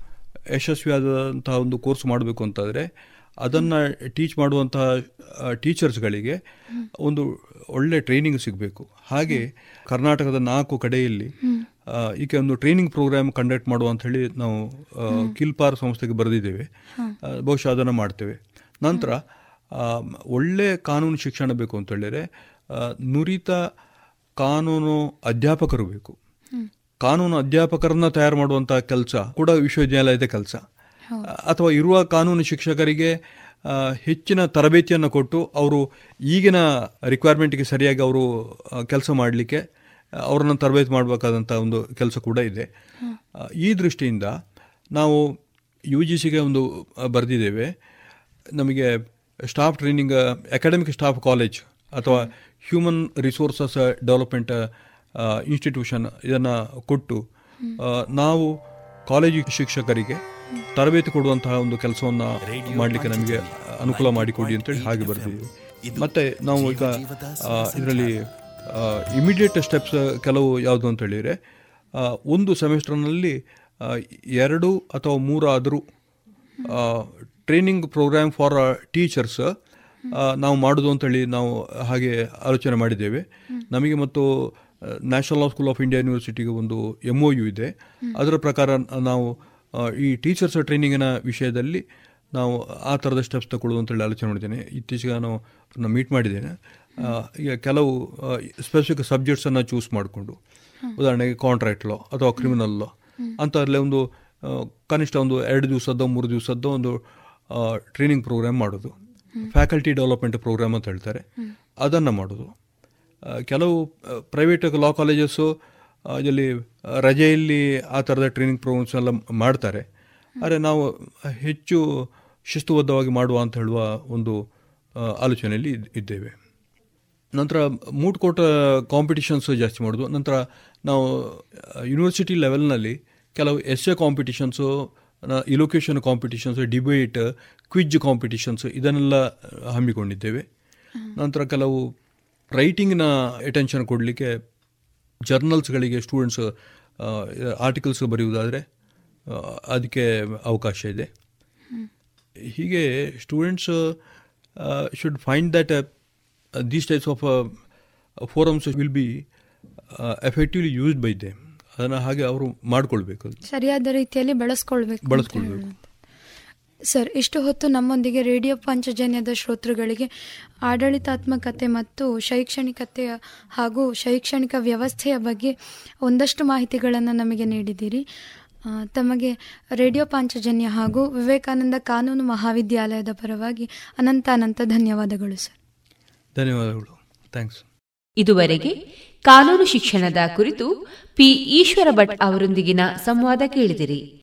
ಯಶಸ್ವಿಯಾದಂಥ ಒಂದು ಕೋರ್ಸ್ ಮಾಡಬೇಕು ಅಂತಾದರೆ ಅದನ್ನು ಟೀಚ್ ಮಾಡುವಂತಹ ಟೀಚರ್ಸ್ಗಳಿಗೆ ಒಂದು ಒಳ್ಳೆ ಟ್ರೈನಿಂಗ್ ಸಿಗಬೇಕು. ಹಾಗೆ ಕರ್ನಾಟಕದ ನಾಲ್ಕು ಕಡೆಯಲ್ಲಿ ಈಕೆ ಒಂದು ಟ್ರೈನಿಂಗ್ ಪ್ರೋಗ್ರಾಮ್ ಕಂಡಕ್ಟ್ ಮಾಡುವ ಅಂತ ಹೇಳಿ ನಾವು ಕಿಲ್ಪಾರ್ ಸಂಸ್ಥೆಗೆ ಬರೆದಿದ್ದೇವೆ. ಬಹುಶಃ ಅದನ್ನು ಮಾಡ್ತೇವೆ. ನಂತರ ಒಳ್ಳೆ ಕಾನೂನು ಶಿಕ್ಷಣ ಬೇಕು ಅಂತ ಹೇಳಿದರೆ ನುರಿತ ಕಾನೂನು ಅಧ್ಯಾಪಕರು ಬೇಕು. ಕಾನೂನು ಅಧ್ಯಾಪಕರನ್ನ ತಯಾರು ಮಾಡುವಂಥ ಕೆಲಸ ಕೂಡ ವಿಶ್ವವಿದ್ಯಾಲಯದ ಕೆಲಸ. ಅಥವಾ ಇರುವ ಕಾನೂನು ಶಿಕ್ಷಕರಿಗೆ ಹೆಚ್ಚಿನ ತರಬೇತಿಯನ್ನು ಕೊಟ್ಟು ಅವರು ಈಗಿನ ರಿಕ್ವೈರ್ಮೆಂಟ್ಗೆ ಸರಿಯಾಗಿ ಅವರು ಕೆಲಸ ಮಾಡಲಿಕ್ಕೆ ಅವರನ್ನು ತರಬೇತಿ ಮಾಡಬೇಕಾದಂಥ ಒಂದು ಕೆಲಸ ಕೂಡ ಇದೆ. ಈ ದೃಷ್ಟಿಯಿಂದ ನಾವು ಯು ಜಿ ಸಿಗೆ ಒಂದು ಬರೆದಿದ್ದೇವೆ. ನಮಗೆ staff training academic staff college ಅಥವಾ ಹ್ಯೂಮನ್ ರಿಸೋರ್ಸಸ್ ಡೆವಲಪ್ಮೆಂಟ್ ಇನ್ಸ್ಟಿಟ್ಯೂಷನ್ ಇದನ್ನು ಕೊಟ್ಟು ನಾವು ಕಾಲೇಜು ಶಿಕ್ಷಕರಿಗೆ ತರಬೇತಿ ಕೊಡುವಂತಹ ಒಂದು ಕೆಲಸವನ್ನು ಮಾಡಲಿಕ್ಕೆ ನಮಗೆ ಅನುಕೂಲ ಮಾಡಿಕೊಡಿ ಅಂತೇಳಿ ಹಾಗೆ ಬರ್ತೀವಿ ಮತ್ತೆ ನಾವು ಈಗ ಇದರಲ್ಲಿ ಇಮಿಡಿಯೇಟ್ ಸ್ಟೆಪ್ಸ್ ಕೆಲವು ಯಾವುದು ಅಂತ ಹೇಳಿದರೆ ಒಂದು ಸೆಮಿಸ್ಟರ್ನಲ್ಲಿ ಎರಡು ಅಥವಾ ಮೂರಾದರೂ ಟ್ರೈನಿಂಗ್ ಪ್ರೋಗ್ರಾಮ್ ಫಾರ್ ಟೀಚರ್ಸ್ ನಾವು ಮಾಡೋದು ಅಂತೇಳಿ ನಾವು ಹಾಗೆ ಆಲೋಚನೆ ಮಾಡಿದ್ದೇವೆ. ನಮಗೆ ಮತ್ತು national law school of India ಯೂನಿವರ್ಸಿಟಿಗೆ ಒಂದು ಎಂ ಒ ಯು ಇದೆ. ಅದರ ಪ್ರಕಾರ ನಾವು ಈ ಟೀಚರ್ಸ್ ಟ್ರೈನಿಂಗಿನ ವಿಷಯದಲ್ಲಿ ನಾವು ಆ ಥರದ ಸ್ಟೆಪ್ಸ್ ತಗೊಳ್ಳೋದು ಅಂತೇಳಿ ಆಲೋಚನೆ ಮಾಡಿದ್ದೇನೆ. ಇತ್ತೀಚೆಗೆ ನಾನು ಮೀಟ್ ಮಾಡಿದ್ದೇನೆ. ಈಗ ಕೆಲವು ಸ್ಪೆಸಿಫಿಕ್ ಸಬ್ಜೆಕ್ಟ್ಸನ್ನು ಚೂಸ್ ಮಾಡಿಕೊಂಡು, ಉದಾಹರಣೆಗೆ ಕಾಂಟ್ರಾಕ್ಟ್ ಲಾ ಅಥವಾ ಕ್ರಿಮಿನಲ್ ಲಾ ಅಂಥದ್ರಲ್ಲೇ ಒಂದು ಕನಿಷ್ಠ ಒಂದು ಎರಡು ದಿವಸದ್ದು, ಮೂರು ದಿವಸದ್ದು ಒಂದು ಟ್ರೈನಿಂಗ್ ಪ್ರೋಗ್ರಾಮ್ ಮಾಡೋದು. ಫ್ಯಾಕಲ್ಟಿ ಡೆವಲಪ್ಮೆಂಟ್ ಪ್ರೋಗ್ರಾಮ್ ಅಂತ ಹೇಳ್ತಾರೆ. ಅದನ್ನು ಮಾಡೋದು. ಕೆಲವು ಪ್ರೈವೇಟ್ ಲಾ ಕಾಲೇಜಸ್ಸು ಇಲ್ಲಿ ರಜೆಯಲ್ಲಿ ಆ ಥರದ ಟ್ರೈನಿಂಗ್ ಪ್ರೋಗ್ರಾಮ್ಸ್ ಎಲ್ಲ ಮಾಡ್ತಾರೆ. ಆದರೆ ನಾವು ಹೆಚ್ಚು ಶಿಸ್ತುಬದ್ಧವಾಗಿ ಮಾಡುವ ಅಂತ ಹೇಳುವ ಒಂದು ಆಲೋಚನೆಯಲ್ಲಿ ಇದ್ದೇವೆ. ನಂತರ ಮೂಟ್ ಕೋಟ ಕಾಂಪಿಟಿಷನ್ಸ್ ಜಾಸ್ತಿ ಮಾಡೋದು. ನಂತರ ನಾವು ಯೂನಿವರ್ಸಿಟಿ ಲೆವೆಲ್ನಲ್ಲಿ ಕೆಲವು essay competitions elocution competitions debate quiz competitions ಇದನ್ನೆಲ್ಲ ಹಮ್ಮಿಕೊಂಡಿದ್ದೇವೆ. ನಂತರ ಕೆಲವು ರೈಟಿಂಗ್ನ ಅಟೆನ್ಷನ್ ಕೊಡಲಿಕ್ಕೆ ಜರ್ನಲ್ಸ್ಗಳಿಗೆ ಸ್ಟೂಡೆಂಟ್ಸ್ ಆರ್ಟಿಕಲ್ಸ್ ಬರೆಯುವುದಾದರೆ ಅದಕ್ಕೆ ಅವಕಾಶ ಇದೆ. ಹೀಗೆ students should find that these types of forums will be effectively used by they ಅದನ್ನು ಹಾಗೆ ಅವರು ಮಾಡಿಕೊಳ್ಬೇಕು. ಸರಿಯಾದ ರೀತಿಯಲ್ಲಿ ಬಳಸ್ಕೊಳ್ಬೇಕು ಬಳಸ್ಕೊಳ್ಬೇಕು. ಸರ್ ಇಷ್ಟು ಹೊತ್ತು ನಮ್ಮೊಂದಿಗೆ ರೇಡಿಯೋ ಪಂಚಜನ್ಯದ ಶ್ರೋತೃಗಳಿಗೆ ಆಡಳಿತಾತ್ಮಕತೆ ಮತ್ತು ಶೈಕ್ಷಣಿಕತೆಯ ಹಾಗೂ ಶೈಕ್ಷಣಿಕ ವ್ಯವಸ್ಥೆಯ ಬಗ್ಗೆ ಒಂದಷ್ಟು ಮಾಹಿತಿಗಳನ್ನು ನಮಗೆ ನೀಡಿದ್ದೀರಿ. ತಮಗೆ ರೇಡಿಯೋ ಪಾಂಚಜನ್ಯ ಹಾಗೂ ವಿವೇಕಾನಂದ ಕಾನೂನು ಮಹಾವಿದ್ಯಾಲಯದ ಪರವಾಗಿ ಅನಂತ ಅನಂತ ಧನ್ಯವಾದಗಳು ಸರ್. ಧನ್ಯವಾದಗಳು. ಥ್ಯಾಂಕ್ಸ್. ಇದುವರೆಗೆ ಕಾನೂನು ಶಿಕ್ಷಣದ ಕುರಿತು ಪಿ ಈಶ್ವರ ಭಟ್ ಅವರೊಂದಿಗಿನ ಸಂವಾದ ಕೇಳಿದಿರಿ.